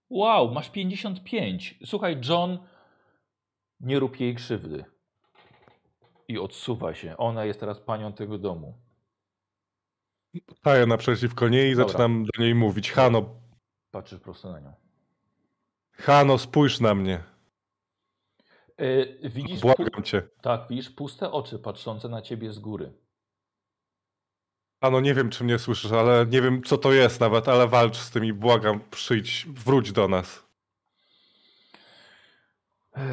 Wow, masz 55. Słuchaj, John, nie rób jej krzywdy. I odsuwa się. Ona jest teraz panią tego domu. Staję naprzeciwko niej i Dobra. zaczynam do niej mówić. Hano, Patrzysz prosto na nią. Hano, spójrz na mnie. Yy, widzisz, Błagam cię. tak, widzisz puste oczy patrzące na ciebie z góry. Hano, nie wiem, czy mnie słyszysz, ale nie wiem, co to jest nawet, ale walcz z tym i błagam, przyjdź, wróć do nas. Yy,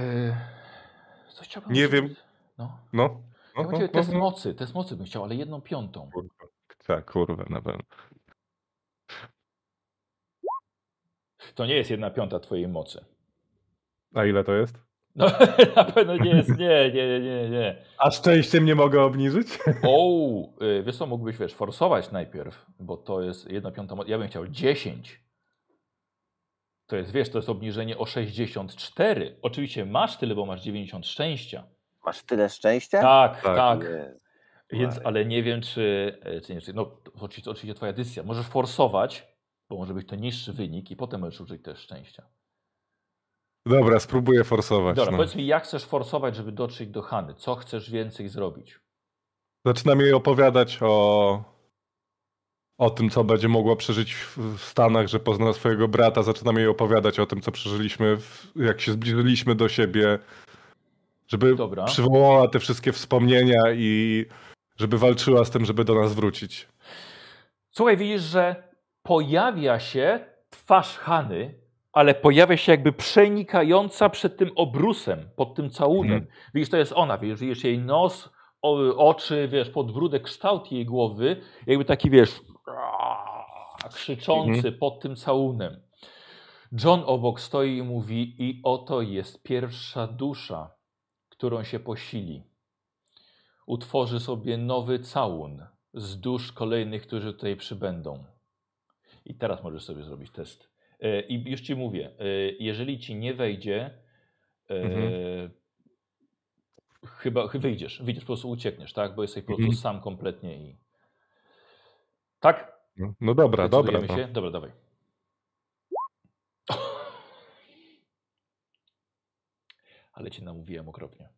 coś chciałbym Nie wiem. No. No. Ja no, bym ciebie no, test no. mocy, test mocy bym chciał, ale jedną piątą. Kurwa. Tak, kurwa, na pewno. To nie jest jedna piąta twojej mocy. A ile to jest? No, na pewno nie jest, nie, nie, nie, nie. A szczęściem nie mogę obniżyć? O, y, wiesz co, mógłbyś, wiesz, forsować najpierw, bo to jest jedna piąta, ja bym chciał 10. To jest, wiesz, to jest obniżenie o 64. Oczywiście masz tyle, bo masz 90 szczęścia. Masz tyle szczęścia? Tak, Tak. tak. Więc, ale nie wiem, czy, e, czy nie, czy, no, oczywiście, oczywiście twoja decyzja. Możesz forsować, bo może być to niższy wynik i potem możesz użyć też szczęścia. Dobra, spróbuję forsować. Dobra, no. powiedz mi, jak chcesz forsować, żeby dotrzeć do Hany? Co chcesz więcej zrobić? Zaczynam jej opowiadać o, o tym, co będzie mogła przeżyć w Stanach, że pozna swojego brata. Zaczynam jej opowiadać o tym, co przeżyliśmy, w, jak się zbliżyliśmy do siebie, żeby Dobra. przywołała te wszystkie wspomnienia i żeby walczyła z tym, żeby do nas wrócić. Słuchaj, widzisz, że pojawia się twarz Hany, ale pojawia się jakby przenikająca przed tym obrusem, pod tym całunem. Mhm. Widzisz, to jest ona, widzisz, widzisz jej nos, oczy, wiesz, podbródek, kształt jej głowy, jakby taki, wiesz, krzyczący Mhm. pod tym całunem. John obok stoi i mówi, i oto jest pierwsza dusza, którą się posili. utworzy sobie nowy całun z dusz kolejnych, którzy tutaj przybędą. I teraz możesz sobie zrobić test. E, I już ci mówię, e, jeżeli ci nie wejdzie, e, Mhm. chyba chyba wyjdziesz, wyjdziesz, po prostu uciekniesz, tak? Bo jesteś po prostu Mhm. sam kompletnie i... Tak? No, no dobra, dobra. No. się? Dobra, dawaj. Ale cię namówiłem okropnie.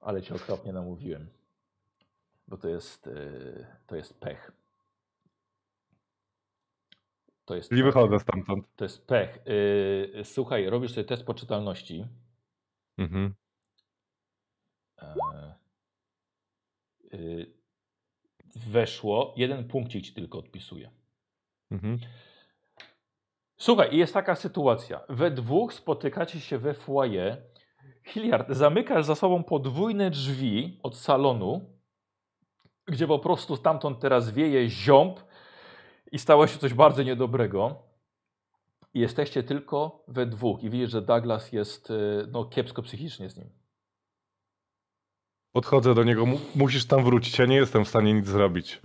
Ale cię okropnie namówiłem. Bo to jest, to jest pech. To jest Czyli wychodzę stamtąd. To jest pech. Yy, słuchaj, robisz sobie test poczytalności. Mhm. E, yy, weszło. Jeden punkcik ci tylko odpisuje. Mhm. Słuchaj, i jest taka sytuacja. We dwóch spotykacie się we foyer. Hilliard, zamykasz za sobą podwójne drzwi od salonu, gdzie po prostu stamtąd teraz wieje ziąb i stało się coś bardzo niedobrego. I jesteście tylko we dwóch i widzisz, że Douglas jest e, no, kiepsko psychicznie z nim. Podchodzę do niego, mu- musisz tam wrócić, ja nie jestem w stanie nic zrobić.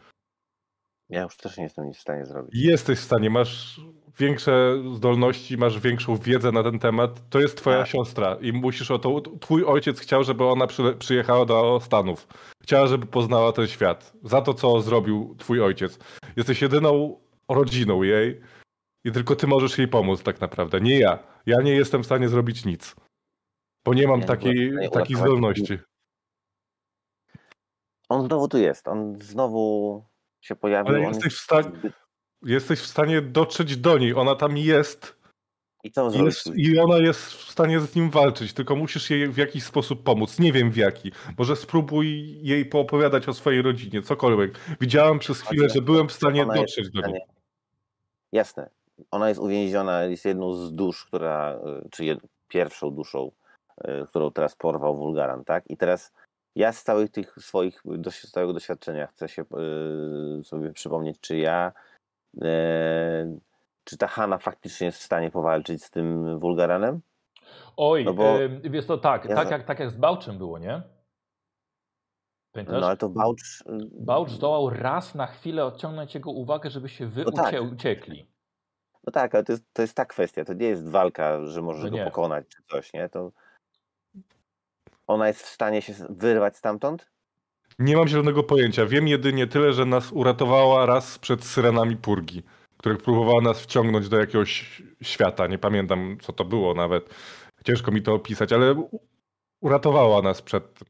Ja już też nie jestem nic w stanie zrobić. Jesteś w stanie, masz większe zdolności, masz większą wiedzę na ten temat. To jest twoja Tak. siostra i musisz o to. Twój ojciec chciał, żeby ona przy, przyjechała do Stanów. Chciała, żeby poznała ten świat. Za to, co zrobił twój ojciec. Jesteś jedyną rodziną jej i tylko ty możesz jej pomóc, tak naprawdę. Nie ja. Ja nie jestem w stanie zrobić nic. Bo nie mam Ja takiej, takiej zdolności. On znowu tu jest. On znowu się pojawił. Ale jesteś jest w Jesteś w stanie dotrzeć do niej. Ona tam jest. I co I ona jest w stanie z nim walczyć, tylko musisz jej w jakiś sposób pomóc. Nie wiem w jaki. Może spróbuj jej poopowiadać o swojej rodzinie, cokolwiek. Widziałem przez chwilę, że byłem w stanie Ona dotrzeć do niej. Jasne. Ona jest uwięziona, jest jedną z dusz, która, y, czy jed, pierwszą duszą, y, którą teraz porwał wulgaran, tak? I teraz ja z całych tych swoich, całego doświadczenia chcę się y, sobie przypomnieć, czy ja, y, czy ta Hanna faktycznie jest w stanie powalczyć z tym wulgaranem? Oj, No bo- e, wiesz to tak, Ja tak, za- jak, tak jak z Bałczem było, nie? Pamiętasz? No ale to Bałcz... Bałcz zdołał raz na chwilę odciągnąć jego uwagę, żeby się wy No tak. ucie uciekli. No tak, ale to jest, to jest ta kwestia, to nie jest walka, że możesz No go pokonać czy coś, nie? To ona jest w stanie się wyrwać stamtąd? Nie mam zielonego pojęcia. Wiem jedynie tyle, że nas uratowała raz przed syrenami purgi, które próbowała nas wciągnąć do jakiegoś świata. Nie pamiętam, co to było nawet. Ciężko mi to opisać, ale uratowała nas przed tym.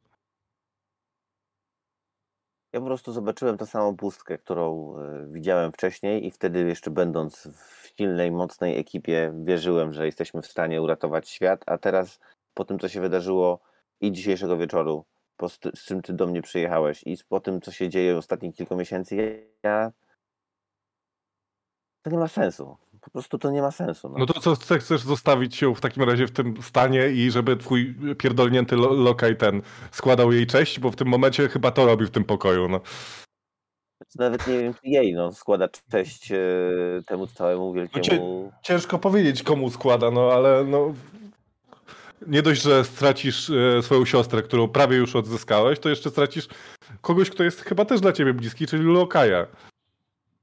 Ja po prostu zobaczyłem tę samą pustkę, którą e, widziałem wcześniej i wtedy jeszcze będąc w silnej, mocnej ekipie wierzyłem, że jesteśmy w stanie uratować świat, a teraz po tym, co się wydarzyło i dzisiejszego wieczoru, po, z, z czym ty do mnie przyjechałeś i po tym, co się dzieje ostatnich kilku miesięcy, ja... To nie ma sensu. Po prostu to nie ma sensu. No. No to co, chcesz zostawić ją w takim razie w tym stanie i żeby twój pierdolnięty lo lokaj ten składał jej cześć, bo w tym momencie chyba to robi w tym pokoju. No. Nawet nie wiem, czy jej no, składa cześć e, temu całemu wielkiemu... Ciężko powiedzieć komu składa, no ale no... Nie dość, że stracisz e, swoją siostrę, którą prawie już odzyskałeś, to jeszcze stracisz kogoś, kto jest chyba też dla ciebie bliski, czyli Lokaja.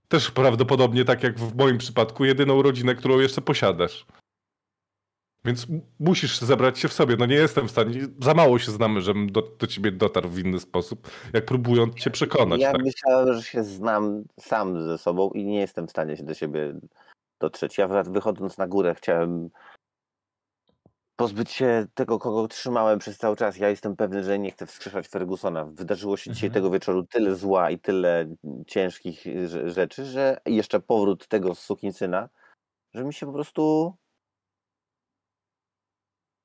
Też prawdopodobnie, tak jak w moim przypadku, jedyną rodzinę, którą jeszcze posiadasz. Więc musisz zebrać się w sobie. No nie jestem w stanie, za mało się znamy, żebym do, do ciebie dotarł w inny sposób, jak próbując cię przekonać. Ja tak? myślałem, że się znam sam ze sobą i nie jestem w stanie się do siebie dotrzeć. Ja wraz wychodząc na górę chciałem pozbyć się tego, kogo trzymałem przez cały czas. Ja jestem pewny, że nie chcę wskrzeszać Fergusona. Wydarzyło się dzisiaj Mhm. tego wieczoru tyle zła i tyle ciężkich rze- rzeczy, że jeszcze powrót tego sukinsyna, że mi się po prostu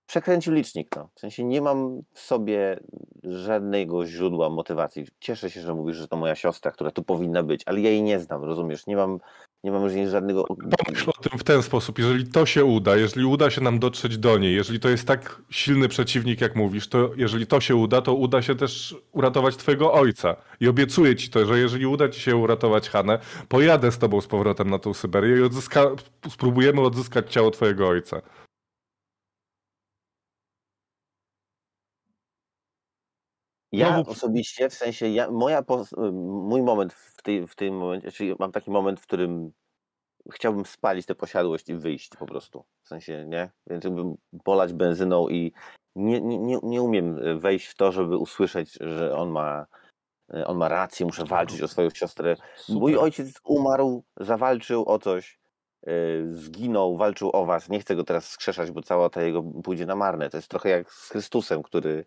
przekręcił licznik. No. W sensie nie mam w sobie żadnego źródła motywacji. Cieszę się, że mówisz, że to moja siostra, która tu powinna być, ale ja jej nie znam, rozumiesz? Nie mam, nie mam z niej żadnego... Pomyśl o tym w ten sposób. Jeżeli to się uda, jeżeli uda się nam dotrzeć do niej, jeżeli to jest tak silny przeciwnik, jak mówisz, to jeżeli to się uda, to uda się też uratować twojego ojca. I obiecuję ci to, że jeżeli uda ci się uratować Hanę, pojadę z tobą z powrotem na tą Syberię i odzyska... spróbujemy odzyskać ciało twojego ojca. Ja Znowu- osobiście, w sensie, ja, moja, pos- mój moment w, tej, w tym momencie, czyli mam taki moment, w którym chciałbym spalić tę posiadłość i wyjść po prostu. W sensie, nie? Więc jakbym polać benzyną i nie, nie, nie, umiem wejść w to, żeby usłyszeć, że on ma, on ma rację, muszę walczyć o swoją siostrę. Mój Super. ojciec umarł, zawalczył o coś, yy, zginął, walczył o was. Nie chcę go teraz skrzeszać, bo cała ta jego pójdzie na marne. To jest trochę jak z Chrystusem, który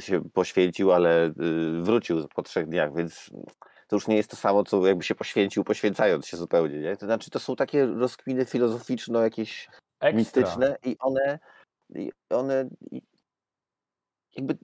się poświęcił, ale yy, wrócił po trzech dniach, więc to już nie jest to samo, co jakby się poświęcił, poświęcając się zupełnie. Nie? To znaczy, to są takie rozkminy filozoficzno jakieś Ekstra. mistyczne i one, i one jakby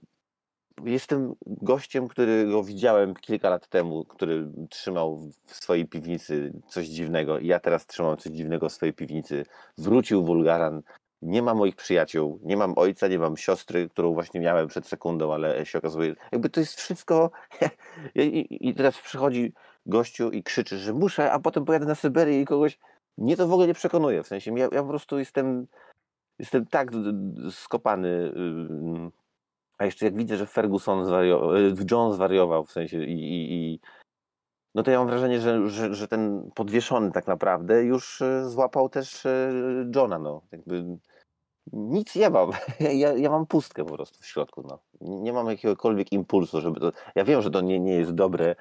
jestem gościem, którego widziałem kilka lat temu, który trzymał w swojej piwnicy coś dziwnego i ja teraz trzymam coś dziwnego w swojej piwnicy. Wrócił wulgaran. Nie mam moich przyjaciół, nie mam ojca, nie mam siostry, którą właśnie miałem przed sekundą, ale się okazuje, jakby to jest wszystko. I, teraz przychodzi gościu i krzyczy, że muszę, a potem pojadę na Syberię i kogoś. Mnie to w ogóle nie przekonuje. W sensie, ja, ja po prostu jestem, jestem tak skopany. ym, A jeszcze jak widzę, że Ferguson zwariował, John zwariował w sensie i, i, i no to ja mam wrażenie, że, że, że ten podwieszony tak naprawdę już e, złapał też Johna, no. Jakby nic nie mam. Ja, ja mam pustkę po prostu w środku, no. Nie mam jakiegokolwiek impulsu, żeby to... Ja wiem, że to nie, nie jest dobre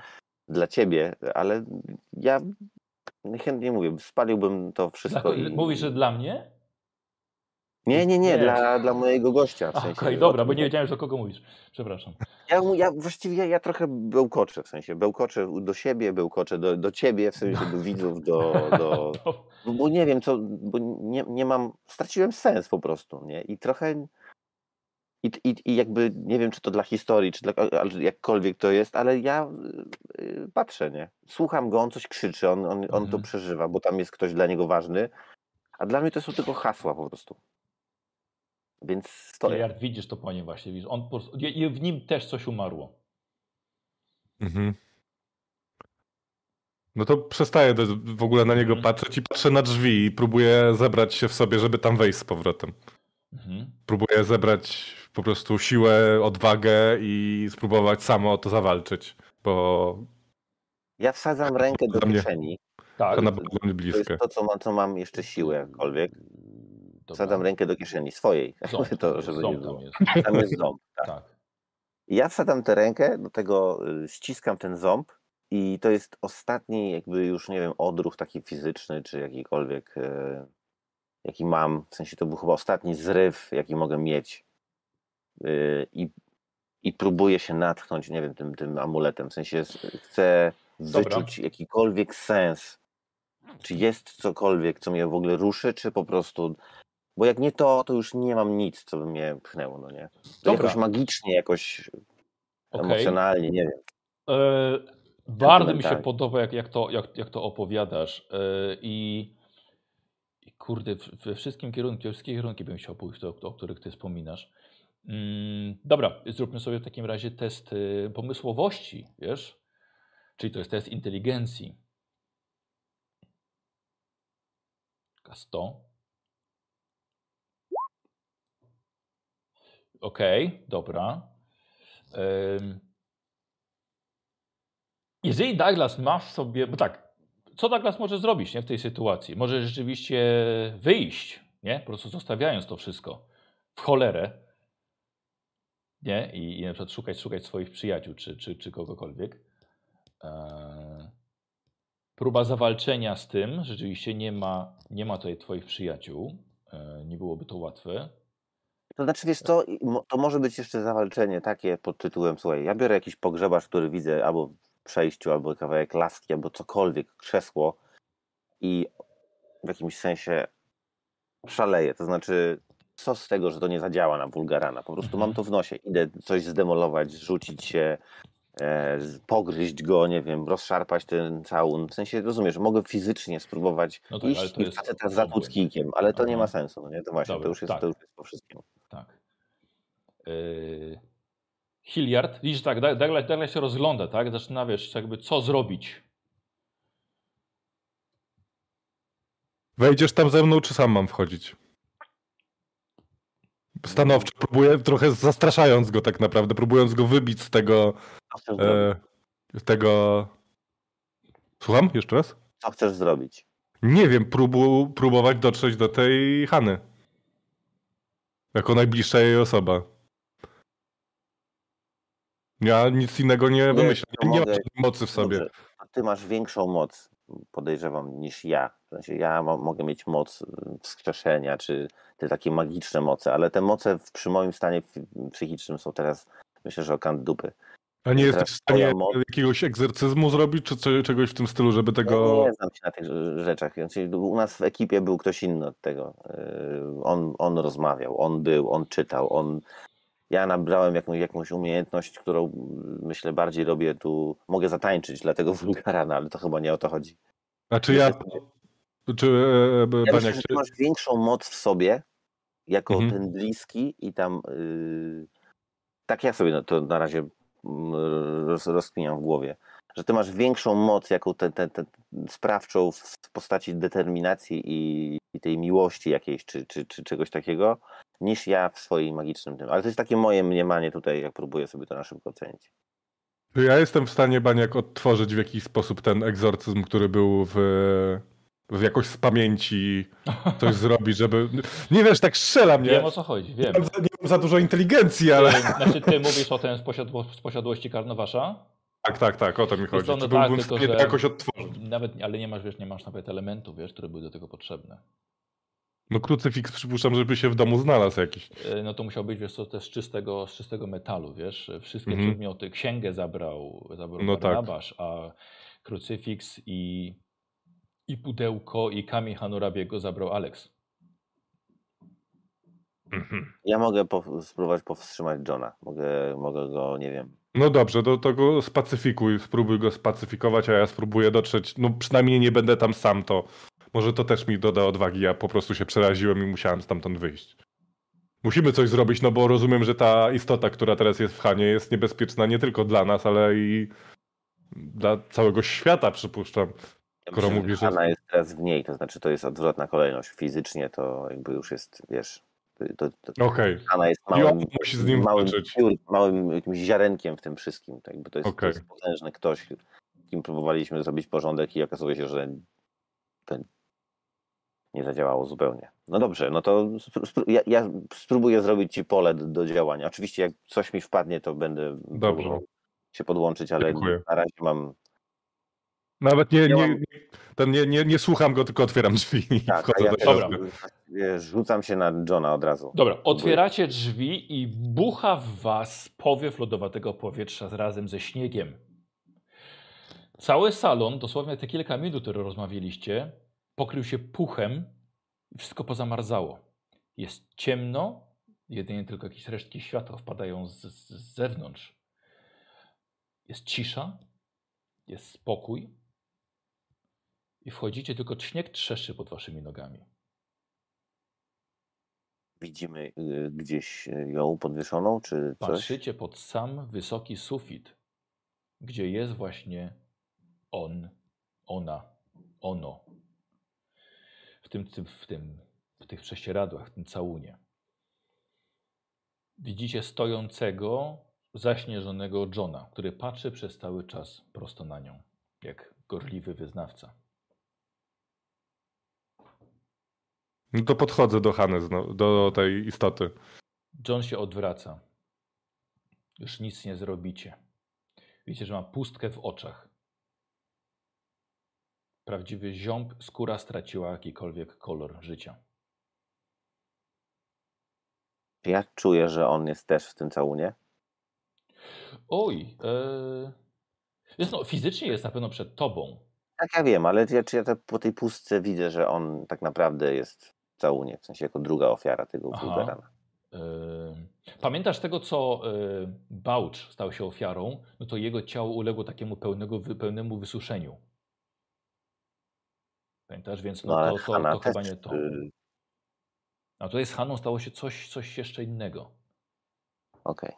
dla ciebie, ale ja chętnie mówię, spaliłbym to wszystko Dla, i... Mówisz, że dla mnie? Nie, nie, nie, Nie. dla, dla mojego gościa. W Okej, sensie, dobra, bo nie wiedziałem, że o kogo mówisz. Przepraszam. Ja, ja właściwie ja trochę bełkoczę, w sensie bełkoczę do siebie, bełkoczę do, do ciebie, w sensie do widzów, do, do, To- bo- nie wiem co, bo nie, nie mam, straciłem sens po prostu, nie? I trochę i, i, i jakby nie wiem, czy to dla historii, czy dla, jakkolwiek to jest, ale ja y, y, patrzę, nie? Słucham go, on coś krzyczy, on, on, on to Mhm. przeżywa, bo tam jest ktoś dla niego ważny, a dla mnie to są tylko hasła po prostu. Więc stoję. Giliard, widzisz to po nim właśnie. Widzisz. On po prostu, i- w nim też coś umarło. Mhm. No to przestaję do, w ogóle na niego Mhm. patrzeć i patrzę na drzwi i próbuję zebrać się w sobie, żeby tam wejść z powrotem. Mhm. Próbuję zebrać po prostu siłę, odwagę i spróbować samo o to zawalczyć, bo Ja wsadzam rękę do kieszeni. Tak. to naprawdę mnie To jest to, co mam, co mam jeszcze siłę jakkolwiek. Dobra. Wsadzam rękę do kieszeni swojej, Ząb to, jest, żeby nie ząb było. tam jest. Tam jest ząb. Tak. Tak. Ja wsadzam tę rękę, do tego y, ściskam ten ząb i to jest ostatni jakby już, nie wiem, odruch taki fizyczny, czy jakikolwiek, e, jaki mam. W sensie to był chyba ostatni zryw, jaki mogę mieć. Y, I, i próbuję się natchnąć, nie wiem, tym, tym amuletem. W sensie chcę Dobra. wyczuć jakikolwiek sens. Czy jest cokolwiek, co mnie w ogóle ruszy, czy po prostu... Bo jak nie to, to już nie mam nic, co by mnie pchnęło, no nie? Jakoś magicznie, jakoś Okej. emocjonalnie, nie wiem. E, bardzo mi się podoba, jak, jak, to, jak, jak to opowiadasz. E, i, I kurde, we wszystkim kierunku, we wszystkie kierunki bym chciał pójść, o, o których ty wspominasz. Mm, dobra, zróbmy sobie w takim razie test y, pomysłowości, wiesz? Czyli to jest test inteligencji. K100. Okej, dobra. Ym, jeżeli Douglas ma w sobie, bo tak, co Douglas może zrobić nie, w tej sytuacji? Może rzeczywiście wyjść, nie? Po prostu zostawiając to wszystko w cholerę, nie? I, i na przykład szukać, szukać swoich przyjaciół czy, czy, czy kogokolwiek. Eee, próba zawalczenia z tym, rzeczywiście nie ma, nie ma tutaj twoich przyjaciół. Eee, nie byłoby to łatwe. To znaczy, wiesz co, to może być jeszcze zawalczenie takie pod tytułem, słuchaj, ja biorę jakiś pogrzebarz, który widzę albo w przejściu, albo kawałek laski, albo cokolwiek, krzesło i w jakimś sensie szaleję. To znaczy, co z tego, że to nie zadziała na Bulgarana? Po prostu mam Mhm. to w nosie. Idę coś zdemolować, zrzucić się, e, pogryźć go, nie wiem, rozszarpać ten całun. W sensie, rozumiesz, mogę fizycznie spróbować No tak, ale iść to i jest faceta zatłuc obłęd. kijkiem, ale to nie Aha. ma sensu, no nie? To właśnie, Dobra, to, już jest, tak. to już jest po wszystkim. Tak. Yy... Hilliard, widzisz tak, Doug- Douglas, Douglas się rozgląda, tak? Zaczyna, wiesz, jakby co zrobić. Wejdziesz tam ze mną, czy sam mam wchodzić? Stanowczo próbuję, trochę zastraszając go tak naprawdę, próbując go wybić z tego. E, tego. Słucham? Jeszcze raz? Co chcesz zrobić? Nie wiem, próbu, próbować dotrzeć do tej Hany. Jako najbliższa jej osoba. Ja nic innego nie, wymyślę. to Nie, nie mam mocy w sobie. Dobrze, a ty masz większą moc, podejrzewam, niż ja. W sensie ja mo- mogę mieć moc y, wskrzeszenia, czy te takie magiczne moce, ale te moce w, przy moim stanie psychicznym są teraz, myślę, że o kant dupy. A nie jesteś w stanie moc- jakiegoś egzorcyzmu zrobić, czy czy czegoś w tym stylu, żeby Ja tego... nie znam się na tych rze- rzeczach. Znaczy, u nas w ekipie był ktoś inny od tego. Yy, On, on rozmawiał, on był, on czytał, on. Ja nabrałem jakąś, jakąś umiejętność, którą mm, myślę bardziej robię tu. Mogę zatańczyć dla tego wulgarana, ale to chyba nie o to chodzi. A czy ja... Czy, e, Ja Baniak, myślę, czy... masz większą moc w sobie, jako Mhm. ten bliski i tam. Yy, tak ja sobie to na razie mm, roz, rozkminiam w głowie. Że ty masz większą moc, jaką te, te, te sprawczą w postaci determinacji i, i tej miłości jakiejś, czy, czy, czy czegoś takiego, niż ja w swoim magicznym tym. Ale to jest takie moje mniemanie tutaj, jak próbuję sobie to na szybko ocenić. Ja jestem w stanie, Baniak, odtworzyć w jakiś sposób ten egzorcyzm, który był w... w jakoś z pamięci coś zrobić, żeby... Nie wiesz, tak strzelam, nie? Wiem o co chodzi, wiem. Nie nie mam za dużo inteligencji, ale... Znaczy ty mówisz o tym z, posiadło, z posiadłości Karnowasza? Tak, tak, tak, o to mi chodzi. no Czy tak, byłbym w tylko stanie to że- jakoś odtworzyć? Nawet, ale nie masz, wiesz, nie masz nawet elementów, wiesz, które były do tego potrzebne. No krucyfiks przypuszczam, żeby się w domu znalazł jakiś. E, No to musiał być, wiesz co, też z czystego, z czystego metalu, wiesz. Wszystkie Mhm. przedmioty, księgę zabrał, zabrał No tak. A krucyfiks i, i pudełko i kamień Hanurabiego zabrał Alex. Mhm. Ja mogę po, spróbować powstrzymać Johna. Mogę, mogę go, nie wiem. No dobrze, to, to go spacyfikuj, spróbuj go spacyfikować, a ja spróbuję dotrzeć, no przynajmniej nie będę tam sam, to może to też mi doda odwagi, ja po prostu się przeraziłem i musiałem stamtąd wyjść. Musimy coś zrobić, no bo rozumiem, że ta istota, która teraz jest w Hanie jest niebezpieczna nie tylko dla nas, ale i dla całego świata, przypuszczam. Skoro myślę, mówisz, że- Hanna jest teraz w niej, to znaczy to jest odwrotna kolejność. Fizycznie to jakby już jest, wiesz, to, to, Okej, Hanna jest małym, musi z nim małym, piór, małym jakimś ziarenkiem w tym wszystkim. To, jakby to, jest, to Okej. jest potężny ktoś, kim próbowaliśmy zrobić porządek i okazuje się, że to nie zadziałało zupełnie. No dobrze, no to ja, ja spróbuję zrobić ci pole do, do działania. Oczywiście jak coś mi wpadnie, to będę Dobrze. się podłączyć, ale Dziękuję. na razie mam Nawet nie, nie, ten nie, nie, nie słucham go, tylko otwieram drzwi i tak, wchodzę ja do wiesz, rzucam się na Johna od razu. Dobra, otwieracie drzwi i bucha w was powiew lodowatego powietrza razem ze śniegiem. Cały salon, dosłownie te kilka minut, które rozmawialiście, pokrył się puchem i wszystko pozamarzało. Jest ciemno, jedynie tylko jakieś resztki światła wpadają z, z, z zewnątrz. Jest cisza, jest spokój i wchodzicie, tylko śnieg trzeszczy pod waszymi nogami. Widzimy y, gdzieś y, ją podwieszoną, czy coś? Patrzycie pod sam wysoki sufit, gdzie jest właśnie on, ona, ono. W tym, tym, w tym, w tych prześcieradłach, w tym całunie. Widzicie stojącego, zaśnieżonego Johna, który patrzy przez cały czas prosto na nią, jak gorliwy wyznawca. No to podchodzę do Hany, do tej istoty. John się odwraca. Już nic nie zrobicie. Widzicie, że ma pustkę w oczach. Prawdziwy ziąb, skóra straciła jakikolwiek kolor życia. Ja czuję, że on jest też w tym całunie? Oj, e... jest, no, fizycznie jest na pewno przed tobą. Tak, ja wiem, ale czy ja, czy ja te, po tej pustce widzę, że on tak naprawdę jest całunie, w sensie jako druga ofiara tego Aha. Fulgarana. E... Pamiętasz tego, co e... Bałcz stał się ofiarą? No to jego ciało uległo takiemu pełnego, pełnemu wysuszeniu. Pamiętasz? Więc no, No to, to, to chyba nie to. y, A tutaj z Haną stało się coś, coś jeszcze innego. Okej.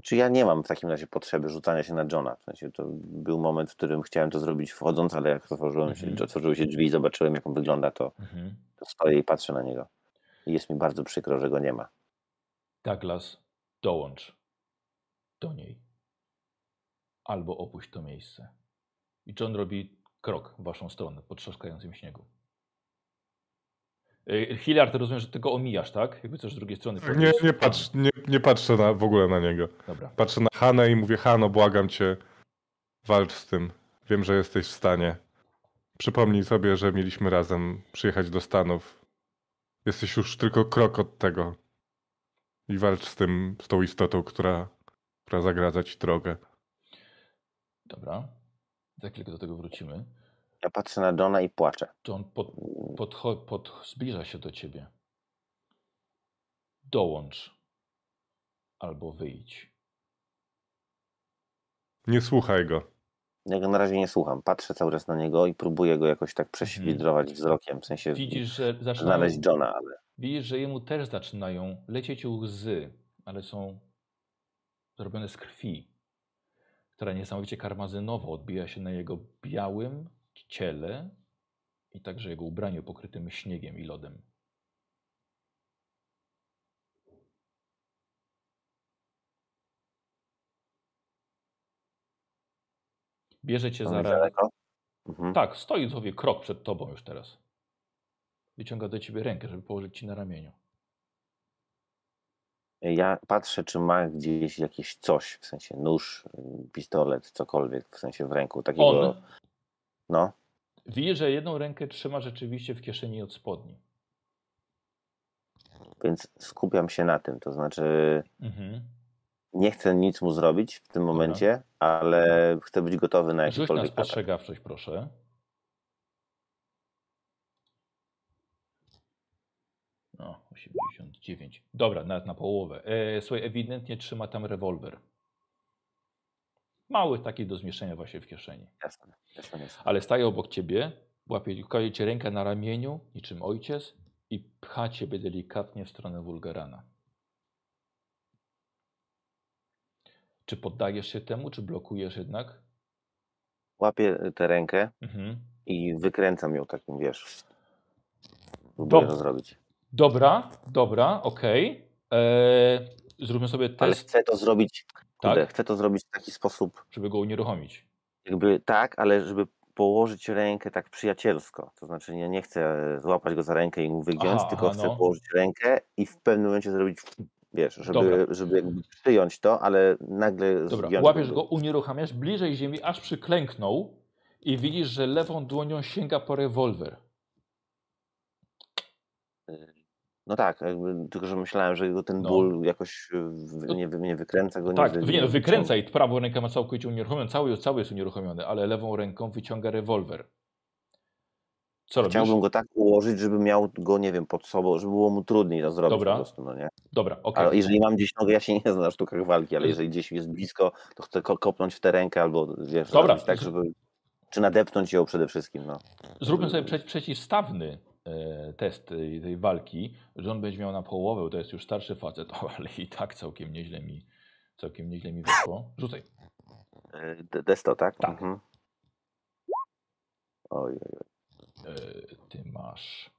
Czy ja nie mam w takim razie potrzeby rzucania się na Johna. W sensie to był moment, w którym chciałem to zrobić wchodząc, ale jak otworzyłem się, Mhm. otworzyły się drzwi i zobaczyłem, jak on wygląda, to, Mhm. to stoję i patrzę na niego. I jest mi bardzo przykro, że go nie ma. Douglas, dołącz do niej. Albo opuść to miejsce. I John robi krok w waszą stronę po trzaskającym śniegu. Yy, Hilliard, rozumiem, że ty go omijasz, tak? Jakby coś z drugiej strony. Tak, Nie, nie, patrz, nie, nie patrzę na, w ogóle na niego. Dobra. Patrzę na Hanę i mówię, Hano, błagam cię, walcz z tym. Wiem, że jesteś w stanie. Przypomnij sobie, że mieliśmy razem przyjechać do Stanów. Jesteś już tylko krok od tego. I walcz z tym, z tą istotą, która, która zagradza ci drogę. Dobra. Za chwilkę do tego wrócimy. Ja patrzę na Johna i płaczę. John pod, podcho- pod, zbliża się do ciebie. Dołącz. Albo wyjdź. Nie słuchaj go. Ja go na razie nie słucham. Patrzę cały czas na niego i próbuję go jakoś tak prześwidrować wzrokiem. W sensie Widzisz, że zaczynają, znaleźć Johna, ale widzisz, że jemu też zaczynają lecieć łzy, ale są zrobione z krwi, która niesamowicie karmazynowo odbija się na jego białym ciele i także jego ubraniu pokrytym śniegiem i lodem. Bierze cię za rękę. Mhm. Tak, stoi sobie krok przed tobą już teraz. Wyciąga do ciebie rękę, żeby położyć ci na ramieniu. Ja patrzę, czy ma gdzieś jakieś coś, w sensie nóż, pistolet, cokolwiek, w sensie w ręku. Takiego, On no, widzi, że jedną rękę trzyma rzeczywiście w kieszeni od spodni. więc skupiam się na tym. To znaczy, Mhm. nie chcę nic mu zrobić w tym momencie, ale chcę być gotowy na Rzuć na jakikolwiek atak. spostrzegawczość, proszę. No, 89. Dobra, nawet na połowę. E, słuchaj, ewidentnie trzyma tam rewolwer. Mały, taki do zmieszczenia właśnie w kieszeni. Jasne, jasne, jasne. Ale staje obok ciebie, łapie, kładzie ci rękę na ramieniu, niczym ojciec i pcha ciebie delikatnie w stronę Wulgarana. Czy poddajesz się temu, czy blokujesz jednak? Łapię tę rękę Mhm. i wykręcam ją takim, wiesz. Próbuję to zrobić. Dobra, dobra, okej. Eee, Zróbmy sobie Ale test, chcę to zrobić, Tak. chcę to zrobić w taki sposób, żeby go unieruchomić. jakby tak, ale żeby położyć rękę tak przyjacielsko. To znaczy nie, nie chcę złapać go za rękę i mu wygiąć, Aha, tylko aha, chcę no. położyć rękę i w pewnym momencie zrobić, wiesz, żeby, Dobra. żeby jakby przyjąć to, ale nagle Dobra, łapiesz go, unieruchamiasz bliżej ziemi, aż przyklęknął i widzisz, że lewą dłonią sięga po rewolwer. No tak, jakby, tylko że myślałem, że go ten No. ból jakoś y, w- nie, wy- nie wykręca go. Tak, nie, nie, nie wykręca i prawą rękę ma całkowicie unieruchomioną, cały, cały jest unieruchomiony, ale lewą ręką wyciąga rewolwer. Co robisz? Chciałbym go tak ułożyć, żeby miał go, nie wiem, pod sobą, żeby było mu trudniej to zrobić Dobra. po prostu, no nie? Dobra, okej. Ale jeżeli mam gdzieś nogę, ja się nie znam na sztukach walki, ale jeżeli gdzieś jest blisko, to chcę ko- kopnąć w tę rękę albo, wiesz, Dobra. tak, żeby... Czy nadepnąć ją przede wszystkim, no. Zróbmy sobie prze, przeciwstawny e, test tej, walki. John będzie miał na połowę, to jest już starszy facet, o, ale i tak całkiem nieźle mi, całkiem nieźle mi wyszło. Rzucaj. D- Desto, tak? Tak. Mhm. Oj, oj, oj. E, ty masz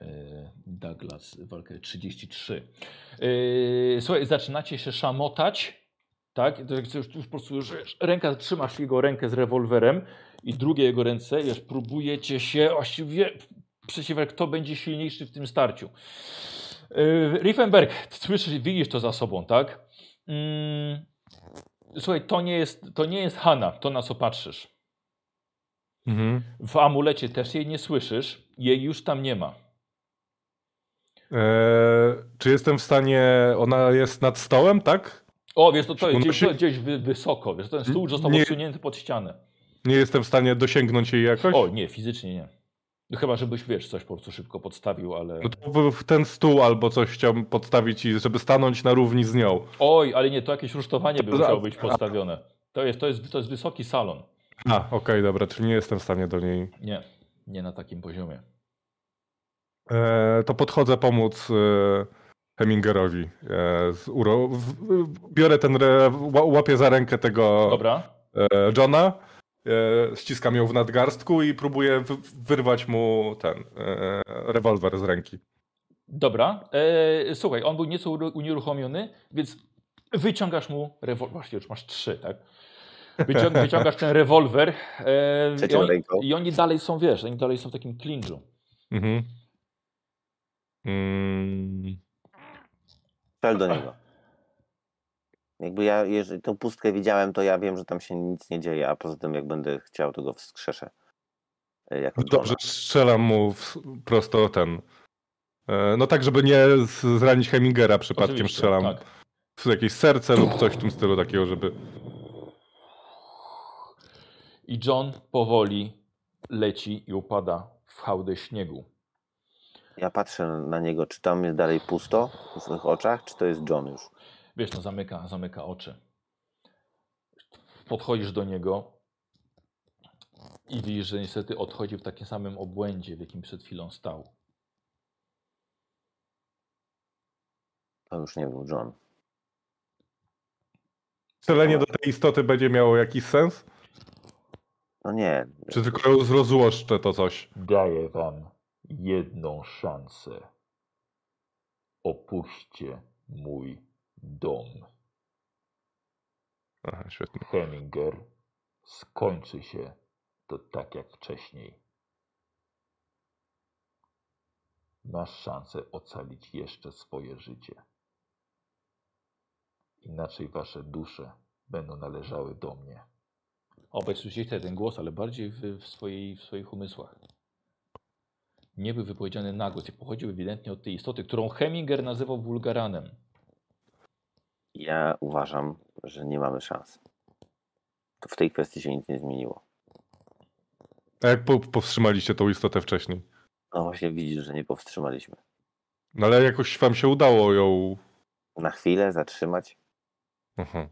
e, Douglas walkę 33. E, słuchaj, zaczynacie się szamotać, tak? Już, już po prostu już ręka, trzymasz jego rękę z rewolwerem i drugie jego ręce, wiesz, próbujecie się właściwie przeciwko, kto będzie silniejszy w tym starciu. E, Riefenberg, słyszysz, widzisz to za sobą, tak? Mm, słuchaj, to nie jest, to nie jest Hanna, to na co patrzysz. Mhm. W amulecie też jej nie słyszysz, jej już tam nie ma. Eee, czy jestem w stanie. Ona jest nad stołem, tak? O, wiesz, to, to jest gdzieś, gdzieś wy, wysoko, wiesz, ten stół został Nie- odsunięty pod ścianę. Nie jestem w stanie dosięgnąć jej jakoś? O, nie, fizycznie nie. No chyba, żebyś, wiesz, coś po prostu szybko podstawił, ale... No to ten stół albo coś chciałbym podstawić, i żeby stanąć na równi z nią. Oj, ale nie, to jakieś rusztowanie by musiało być postawione. To jest, to jest, to jest wysoki salon. A, okej, dobra, czyli nie jestem w stanie do niej. Nie, nie na takim poziomie. Eee, to podchodzę pomóc. Eee, Hemmingerowi. E, z uro... w- Biorę ten, re... ła- łapię za rękę tego Dobra. e, Johna, e, ściskam ją w nadgarstku i próbuję wy- wyrwać mu ten e, rewolwer z ręki. Dobra. E, słuchaj, on był nieco unieruchomiony, więc wyciągasz mu rewolwer. Właśnie już masz trzy, tak? Wyciąg wyciągasz ten rewolwer e, i, oni, i oni dalej są, wiesz, oni dalej są w takim clinchu. Mhm. Mm, Strzel do niego. Jakby ja, jeżeli tą pustkę widziałem, to ja wiem, że tam się nic nie dzieje, a poza tym jak będę chciał, to go wskrzeszę. E, Jako Dobrze, Johna. strzelam mu w, prosto ten. E, no tak, żeby nie zranić Hemmingera przypadkiem Oczywiście, strzelam tak. w jakieś serce lub coś w tym stylu takiego, żeby... I John powoli leci i upada w hałdę śniegu. Ja patrzę na niego, czy tam jest dalej pusto w ich oczach, czy to jest John już. Wiesz, no zamyka, zamyka oczy. Podchodzisz do niego i widzisz, że niestety odchodzi w takim samym obłędzie, w jakim przed chwilą stał. To już nie był John. Strzelenie do tej istoty będzie miało jakiś sens? No nie. Czy tylko roz- rozłoszczę to coś? Daję wam jedną szansę. Opuśćcie mój dom. Aha, świetnie. Heminger skończy się to tak jak wcześniej. Masz szansę ocalić jeszcze swoje życie. Inaczej wasze dusze będą należały do mnie. Obaj słyszycie ten głos, ale bardziej w, w, swojej, w swoich umysłach. Nie był wypowiedziany nagłos i pochodził ewidentnie od tej istoty, którą Heminger nazywał wulgaranem. Ja uważam, że nie mamy szans. To w tej kwestii się nic nie zmieniło. A jak po, powstrzymaliście tą istotę wcześniej? No właśnie widzisz, że nie powstrzymaliśmy. No ale jakoś wam się udało ją... Na chwilę zatrzymać. Aha.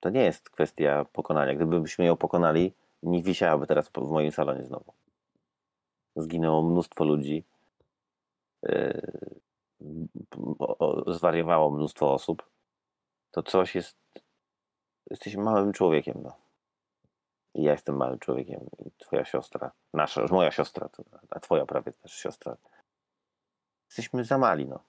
To nie jest kwestia pokonania. Gdybyśmy ją pokonali, nie wisiałaby teraz w moim salonie znowu. Zginęło mnóstwo ludzi. Yy, o- o- Zwariowało mnóstwo osób. To coś jest. Jesteśmy małym człowiekiem. No. I ja jestem małym człowiekiem. I twoja siostra, nasza, już moja siostra, a twoja prawie też siostra. Jesteśmy za mali, no.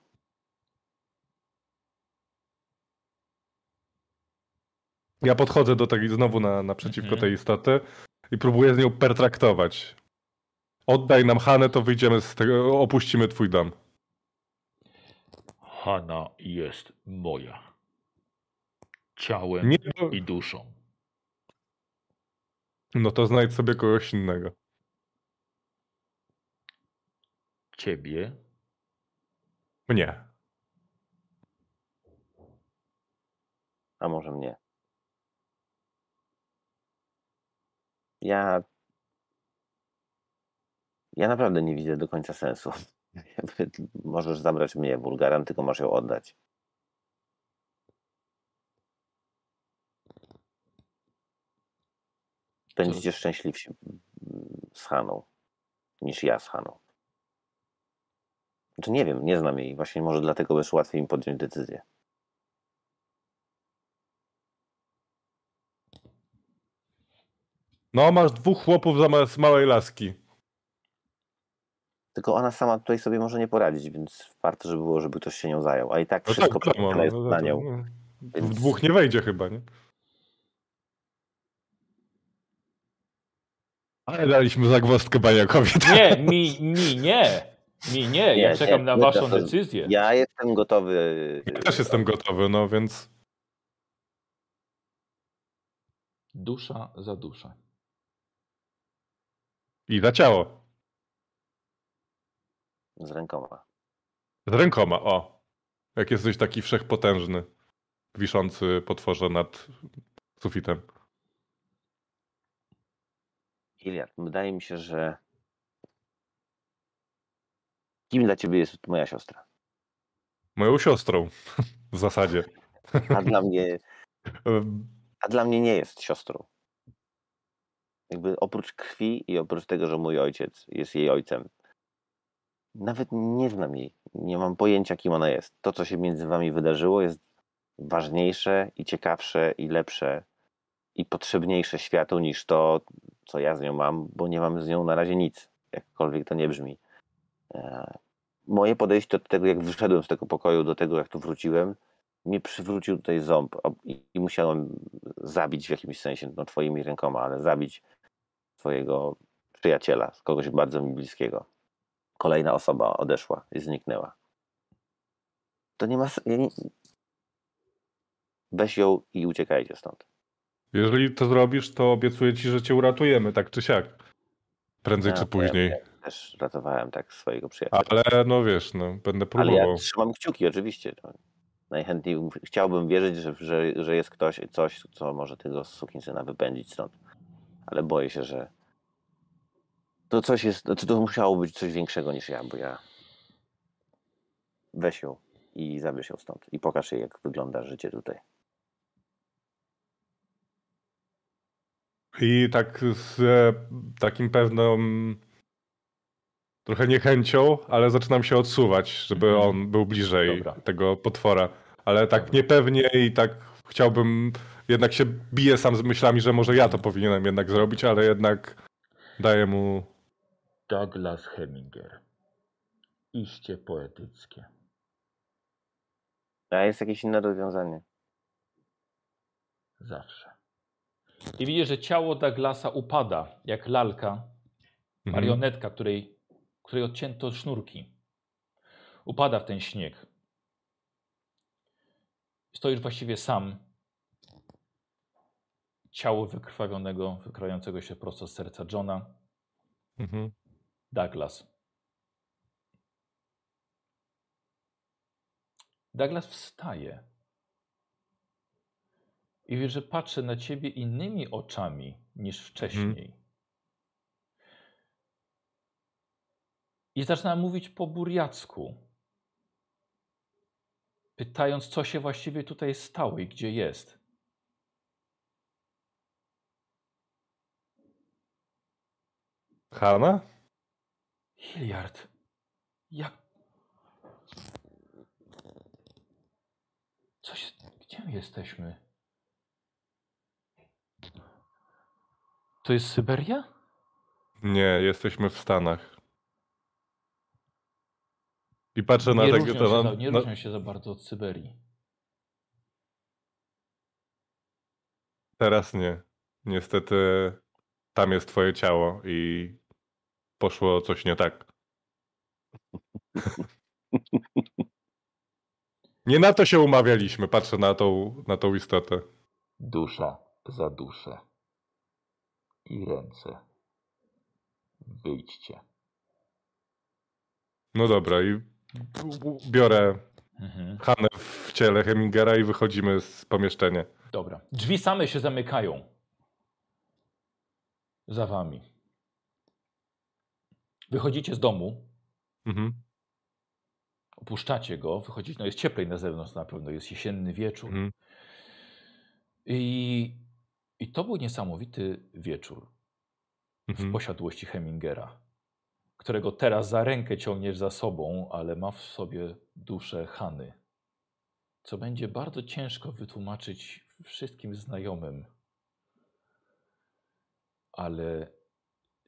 Ja podchodzę do tej znowu na, naprzeciwko Mhm. tej istoty i próbuję z nią pertraktować. Oddaj nam Hanę, to wyjdziemy z tego, opuścimy twój dom. Hanna jest moja. Ciałem Nie, bo- i duszą. no to znajdź sobie kogoś innego. Ciebie Mnie. A może mnie. Ja. Ja naprawdę nie widzę do końca sensu. Możesz zabrać mnie, Bulgaran, tylko masz ją oddać. Będziecie szczęśliwsi mm, z Haną niż ja z Haną. Znaczy nie wiem, nie znam jej. Właśnie może dlatego jest łatwiej mi podjąć decyzję. No, masz dwóch chłopów za ma- z małej laski. Tylko ona sama tutaj sobie może nie poradzić, więc warto, żeby było, żeby ktoś się nią zajął. A i tak No wszystko tak, wiadomo, przeniesione jest no, na nią. W Więc- dwóch nie wejdzie chyba, nie? Ale daliśmy zagwozdkę Baniakowi. Nie, mi, mi nie. Mi nie. Ja Nie, czekam nie, na waszą to- decyzję. Ja jestem gotowy. Ja też jestem gotowy, no więc... Dusza za duszę. I za ciało. Z rękoma. Z rękoma, o. Jak jesteś taki wszechpotężny, wiszący potworze nad sufitem. Iliad, wydaje mi się, że. Kim dla ciebie jest moja siostra? Moją siostrą, w zasadzie. A dla mnie, a dla mnie nie jest siostrą. Jakby oprócz krwi i oprócz tego, że mój ojciec jest jej ojcem, nawet nie znam jej. nie mam pojęcia, kim ona jest. To, co się między wami wydarzyło, jest ważniejsze i ciekawsze i lepsze i potrzebniejsze światu niż to, co ja z nią mam, bo nie mam z nią na razie nic, jakkolwiek to nie brzmi. E, moje podejście do tego, jak wyszedłem z tego pokoju, do tego, jak tu wróciłem, mnie przywrócił tutaj ząb i, musiałem zabić w jakimś sensie, no twoimi rękoma, ale zabić swojego przyjaciela, kogoś bardzo mi bliskiego. Kolejna osoba odeszła i zniknęła. To nie ma. Weź ją i uciekajcie stąd. Jeżeli to zrobisz, to obiecuję ci, że cię uratujemy, tak czy siak. Prędzej Ja- czy ja- później. Ja też ratowałem tak swojego przyjaciela. Ale no wiesz, no, będę Ale próbował. ja trzymam kciuki, oczywiście. To najchętniej bym- chciałbym wierzyć, że, że, że jest ktoś, coś, co może tego sukinsyna wypędzić stąd. Ale boję się, że to coś jest, znaczy to musiało być coś większego niż ja, bo ja weź ją i zabierz ją stąd i pokaż jej, jak wygląda życie tutaj. I tak z e, takim pewną trochę niechęcią, ale zaczynam się odsuwać, żeby Mhm. on był bliżej Dobra. tego potwora. Ale tak Dobra. niepewnie i tak chciałbym, jednak się biję sam z myślami, że może ja to powinienem jednak zrobić, ale jednak daję mu Douglas Heminger. Iście poetyckie. A jest jakieś inne rozwiązanie. Zawsze. I widzisz, że ciało Douglasa upada, jak lalka, Mhm. marionetka, której, której odcięto sznurki. Upada w ten śnieg. Stoisz właściwie sam. Ciało wykrwawionego, wykrającego się prosto z serca Johna. Mhm. Douglas. Douglas wstaje. I wie, że patrzy na ciebie innymi oczami niż wcześniej. I zaczyna mówić po burjacku. Pytając, co się właściwie tutaj stało i gdzie jest. Hanna? Hilliard, jak... Coś... Gdzie my jesteśmy? To jest Syberia? Nie, jesteśmy w Stanach. I patrzę na nie, tego, to się za, nie na, różnią się za bardzo od Syberii. Teraz nie. Niestety tam jest twoje ciało i poszło coś nie tak. Nie na to się umawialiśmy, patrzę na tą, na tą istotę. Dusza za duszę. I ręce. Wyjdźcie. No dobra, i biorę Mhm. Hanę w ciele Hemingera i wychodzimy z pomieszczenia. Dobra. Drzwi same się zamykają. Za wami. Wychodzicie z domu, Mhm. opuszczacie go, wychodzicie, no jest cieplej na zewnątrz na pewno, jest jesienny wieczór. Mhm. I, I to był niesamowity wieczór w Mhm. posiadłości Hemingera, którego teraz za rękę ciągniesz za sobą, ale ma w sobie duszę Hany. Co będzie bardzo ciężko wytłumaczyć wszystkim znajomym. Ale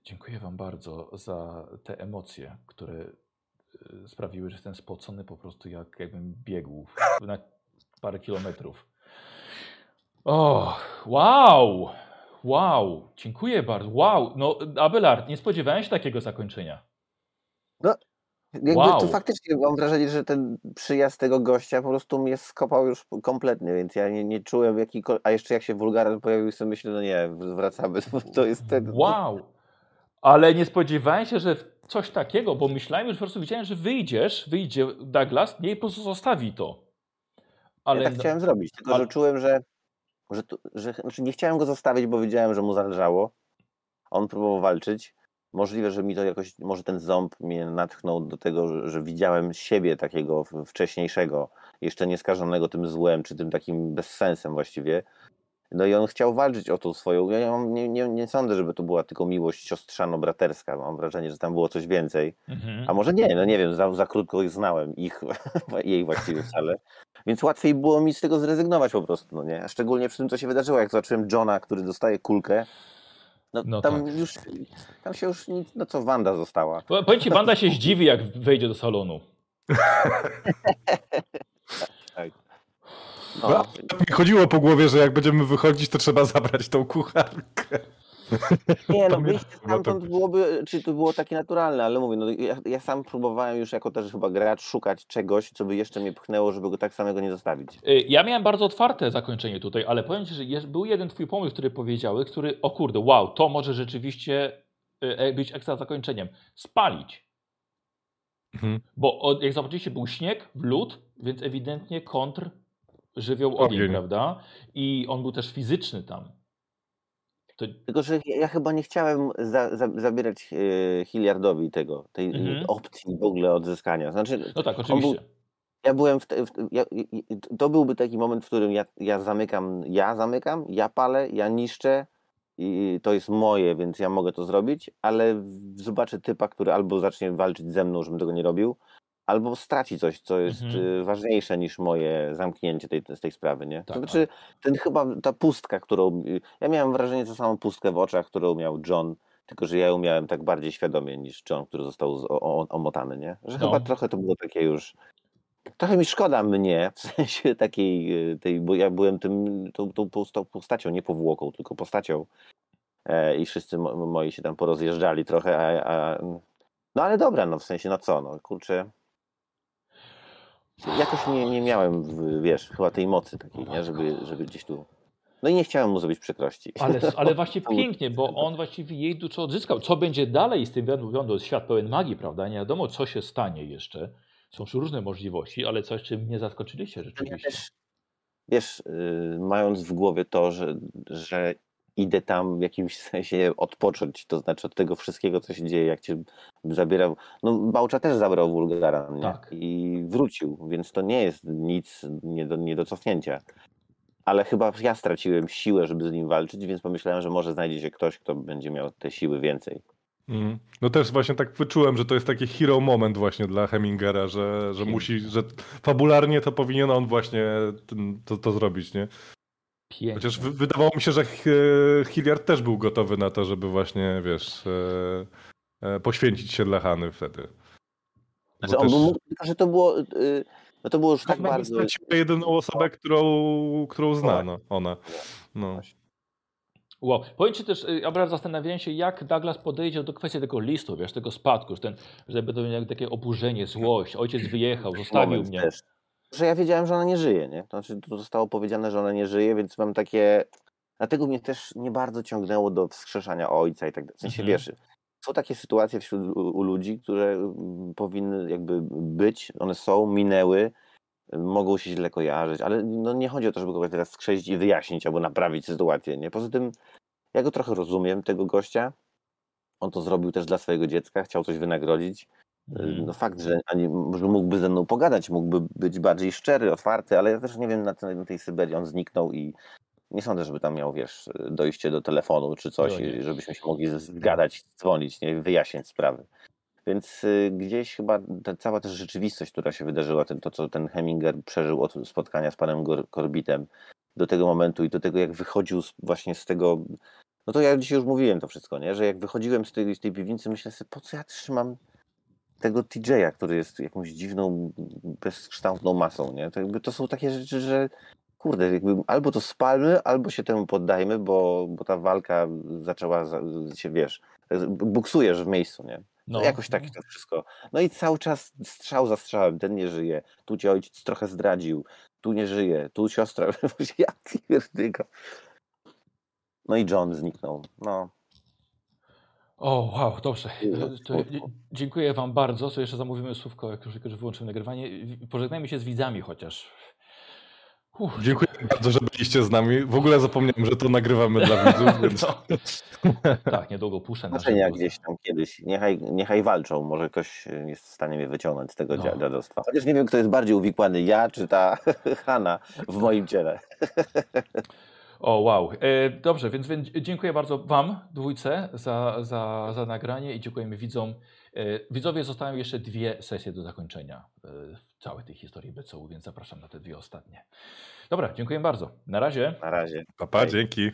dziękuję Wam bardzo za te emocje, które y, sprawiły, że jestem spocony po prostu jak jakbym biegł na parę kilometrów. O, wow! Wow, dziękuję bardzo. Wow, no Abelard, nie spodziewałem się takiego zakończenia. Jakby Wow. to faktycznie mam wrażenie, że ten przyjazd tego gościa po prostu mnie skopał już kompletnie, więc ja nie, nie czułem jakikolwiek. A jeszcze jak się wulgaran pojawił, sobie myślę, no nie, wracamy, to jest ten. Wow! Ale nie spodziewałem się, że coś takiego, bo myślałem już po prostu, widziałem, że wyjdziesz, wyjdzie Douglas, nie i po prostu zostawi to. Ale ja tak no- chciałem zrobić, tylko ale- że czułem, że, że, tu- że znaczy nie chciałem go zostawić, bo wiedziałem, że mu zależało. On próbował walczyć. Możliwe, że mi to jakoś, może ten ząb mnie natchnął do tego, że, że widziałem siebie takiego wcześniejszego, jeszcze nieskażonego tym złem, czy tym takim bezsensem właściwie. No i on chciał walczyć o tą swoją. Ja nie, nie, nie sądzę, żeby to była tylko miłość siostrzano-braterska. Mam wrażenie, że tam było coś więcej. Mhm. A może nie, no nie wiem, za, za krótko ich znałem, ich, jej właściwie wcale. Więc łatwiej było mi z tego zrezygnować po prostu, no nie? A szczególnie przy tym, co się wydarzyło, jak zobaczyłem Johna, który dostaje kulkę. No, No tam tak. już, tam się już nic, no co, Wanda została. Po- Powiem ci, Wanda się zdziwi, jak wejdzie do salonu. No, Mi chodziło po głowie, że jak będziemy wychodzić, to trzeba zabrać tą kucharkę. nie, no wyjście stamtąd byłoby, czy to było takie naturalne, ale mówię, no ja, ja sam próbowałem już jako też chyba gracz szukać czegoś, co by jeszcze mnie pchnęło, żeby go tak samego nie zostawić. Y, Ja miałem bardzo otwarte zakończenie tutaj, ale powiem ci, że jest- był jeden twój pomysł, który powiedziałeś, który, o kurde, wow, to może rzeczywiście y, e, być ekstra zakończeniem. Spalić. Mhm. Bo od, jak zobaczyliście, był śnieg, lód, więc ewidentnie kontr żywioł ogień, Ogień. prawda? I on był też fizyczny tam. To, Tylko, że ja, chyba nie chciałem za, za, zabierać e, Hilliardowi tego, tej Mhm. opcji w ogóle odzyskania. Znaczy, no tak, był- oczywiście. ja byłem w, te, w ja, to byłby taki moment, w którym ja, ja zamykam, ja zamykam, ja palę, ja niszczę i to jest moje, więc ja mogę to zrobić, ale zobaczę typa, który albo zacznie walczyć ze mną, żebym tego nie robił, albo straci coś, co jest Mhm. e, ważniejsze niż moje zamknięcie tej, z tej sprawy, nie? Tak, to znaczy, ten chyba, ta pustka, którą, ja miałem wrażenie, że samą pustkę w oczach, którą miał John, tylko że ja ją miałem tak bardziej świadomie niż John, który został z, o, omotany, nie? Że No. chyba trochę to było takie już, trochę mi szkoda mnie, w sensie takiej, e, tej, bo ja byłem tym, tą, tą postacią, nie powłoką, tylko postacią e, i wszyscy mo, moi się tam porozjeżdżali trochę, a, a, no ale dobra, no w sensie, no co, no kurczę, jakoś nie, nie miałem, wiesz, chyba tej mocy takiej, nie, żeby, żeby gdzieś tu, no i nie chciałem mu zrobić przykrości. Ale, ale właśnie pięknie, bo on właściwie jej dużo odzyskał. Co będzie dalej z tym wiadomo, jest świat pełen magii, prawda? Nie wiadomo, co się stanie jeszcze. Są różne możliwości, ale coś, czym mnie zaskoczyliście Ja rzeczywiście. też, wiesz, y, mając w głowie to, że, że idę tam w jakimś sensie odpocząć, to znaczy od tego wszystkiego, co się dzieje, jak cię zabierał. No, Bałcza też zabrał Wulgara? Tak. i wrócił, więc to nie jest nic nie do, nie do cofnięcia. Ale chyba ja straciłem siłę, żeby z nim walczyć, więc pomyślałem, że może znajdzie się ktoś, kto będzie miał te siły więcej. Mhm. No też właśnie tak wyczułem, że to jest taki hero moment właśnie dla Hemingera, że, że Pięknie. musi, że fabularnie to powinien on właśnie to, to zrobić, nie? Pięknie. Chociaż wy- wydawało mi się, że Hi- Hilliard też był gotowy na to, żeby właśnie, wiesz, e, e, poświęcić się dla Hany wtedy. Bo Znaczy, on też- był, mógł- tylko, że to było, y, no to było już tak Tak, bardzo... straciła jedyną osobę, którą, którą zna, Tak. no, ona. No. Wow. Powiem Ci też, y, ja zastanawiałem się, jak Douglas podejdzie do kwestii tego listu, wiesz, tego spadku, że ten, że będą miał takie oburzenie, złość, ojciec wyjechał, zostawił moment mnie. Też. Że ja wiedziałem, że ona nie żyje, nie? To znaczy, to zostało powiedziane, że ona nie żyje, więc mam takie. Dlatego mnie też nie bardzo ciągnęło do wskrzeszania ojca i tak dalej. W sensie Mhm. wiesz, są takie sytuacje wśród u, u ludzi, które powinny jakby być, one są, minęły, mogą się źle kojarzyć, ale no nie chodzi o to, żeby kogoś teraz skrzesić i wyjaśnić albo naprawić sytuację, nie? Poza tym ja go trochę rozumiem, tego gościa. On to zrobił też dla swojego dziecka, chciał coś wynagrodzić. Mhm. No fakt, że, ani, że mógłby ze mną pogadać, mógłby być bardziej szczery, otwarty, ale ja też nie wiem, na, tej- Syberii on zniknął i nie sądzę, żeby tam miał, wiesz, dojście do telefonu czy coś, No żebyśmy się mogli zgadać, dzwonić, nie, wyjaśniać sprawy. Więc y, gdzieś chyba ta cała też rzeczywistość, która się wydarzyła, ten, to co ten Heminger przeżył od spotkania z panem Corbitem do tego momentu i do tego, jak wychodził z, właśnie z tego, no to ja dzisiaj już mówiłem to wszystko, nie, że jak wychodziłem z tej, z tej piwnicy, myślę sobie, po co ja trzymam tego TJ-a, który jest jakąś dziwną, bezkształtną masą, nie? To, jakby to są takie rzeczy, że kurde, jakby albo to spalmy, albo się temu poddajmy, bo, bo ta walka zaczęła za, się, wiesz, buksujesz w miejscu, nie? No. Jakoś tak to wszystko. No i cały czas strzał za strzałem, ten nie żyje, tu cię ojciec trochę zdradził, tu nie żyje, tu siostra, ja pierdygo. No i John zniknął, no. O, wow, dobrze. To, smutno. dziękuję Wam bardzo. Co jeszcze zamówimy słówko, jak już, jak już wyłączymy nagrywanie. Pożegnajmy się z widzami chociaż. Dziękuję bardzo, że byliście z nami. W ogóle zapomniałem, że to nagrywamy dla widzów, więc No. Tak, niedługo puszę na Znaczenia gdzieś tam kiedyś. Niechaj, niechaj walczą. Może ktoś jest w stanie mnie wyciągnąć z tego No. dzia- dziadostwa. Chociaż nie wiem, kto jest bardziej uwikłany, ja czy ta Hanna w moim ciele. O, wow. E, dobrze, więc, więc dziękuję bardzo Wam, dwójce, za, za, za nagranie i dziękujemy widzom. E, widzowie, zostają jeszcze dwie sesje do zakończenia e, całej tej historii BCU, więc zapraszam na te dwie ostatnie. Dobra, dziękuję bardzo. Na razie. Na razie. Papa, Hej. dzięki.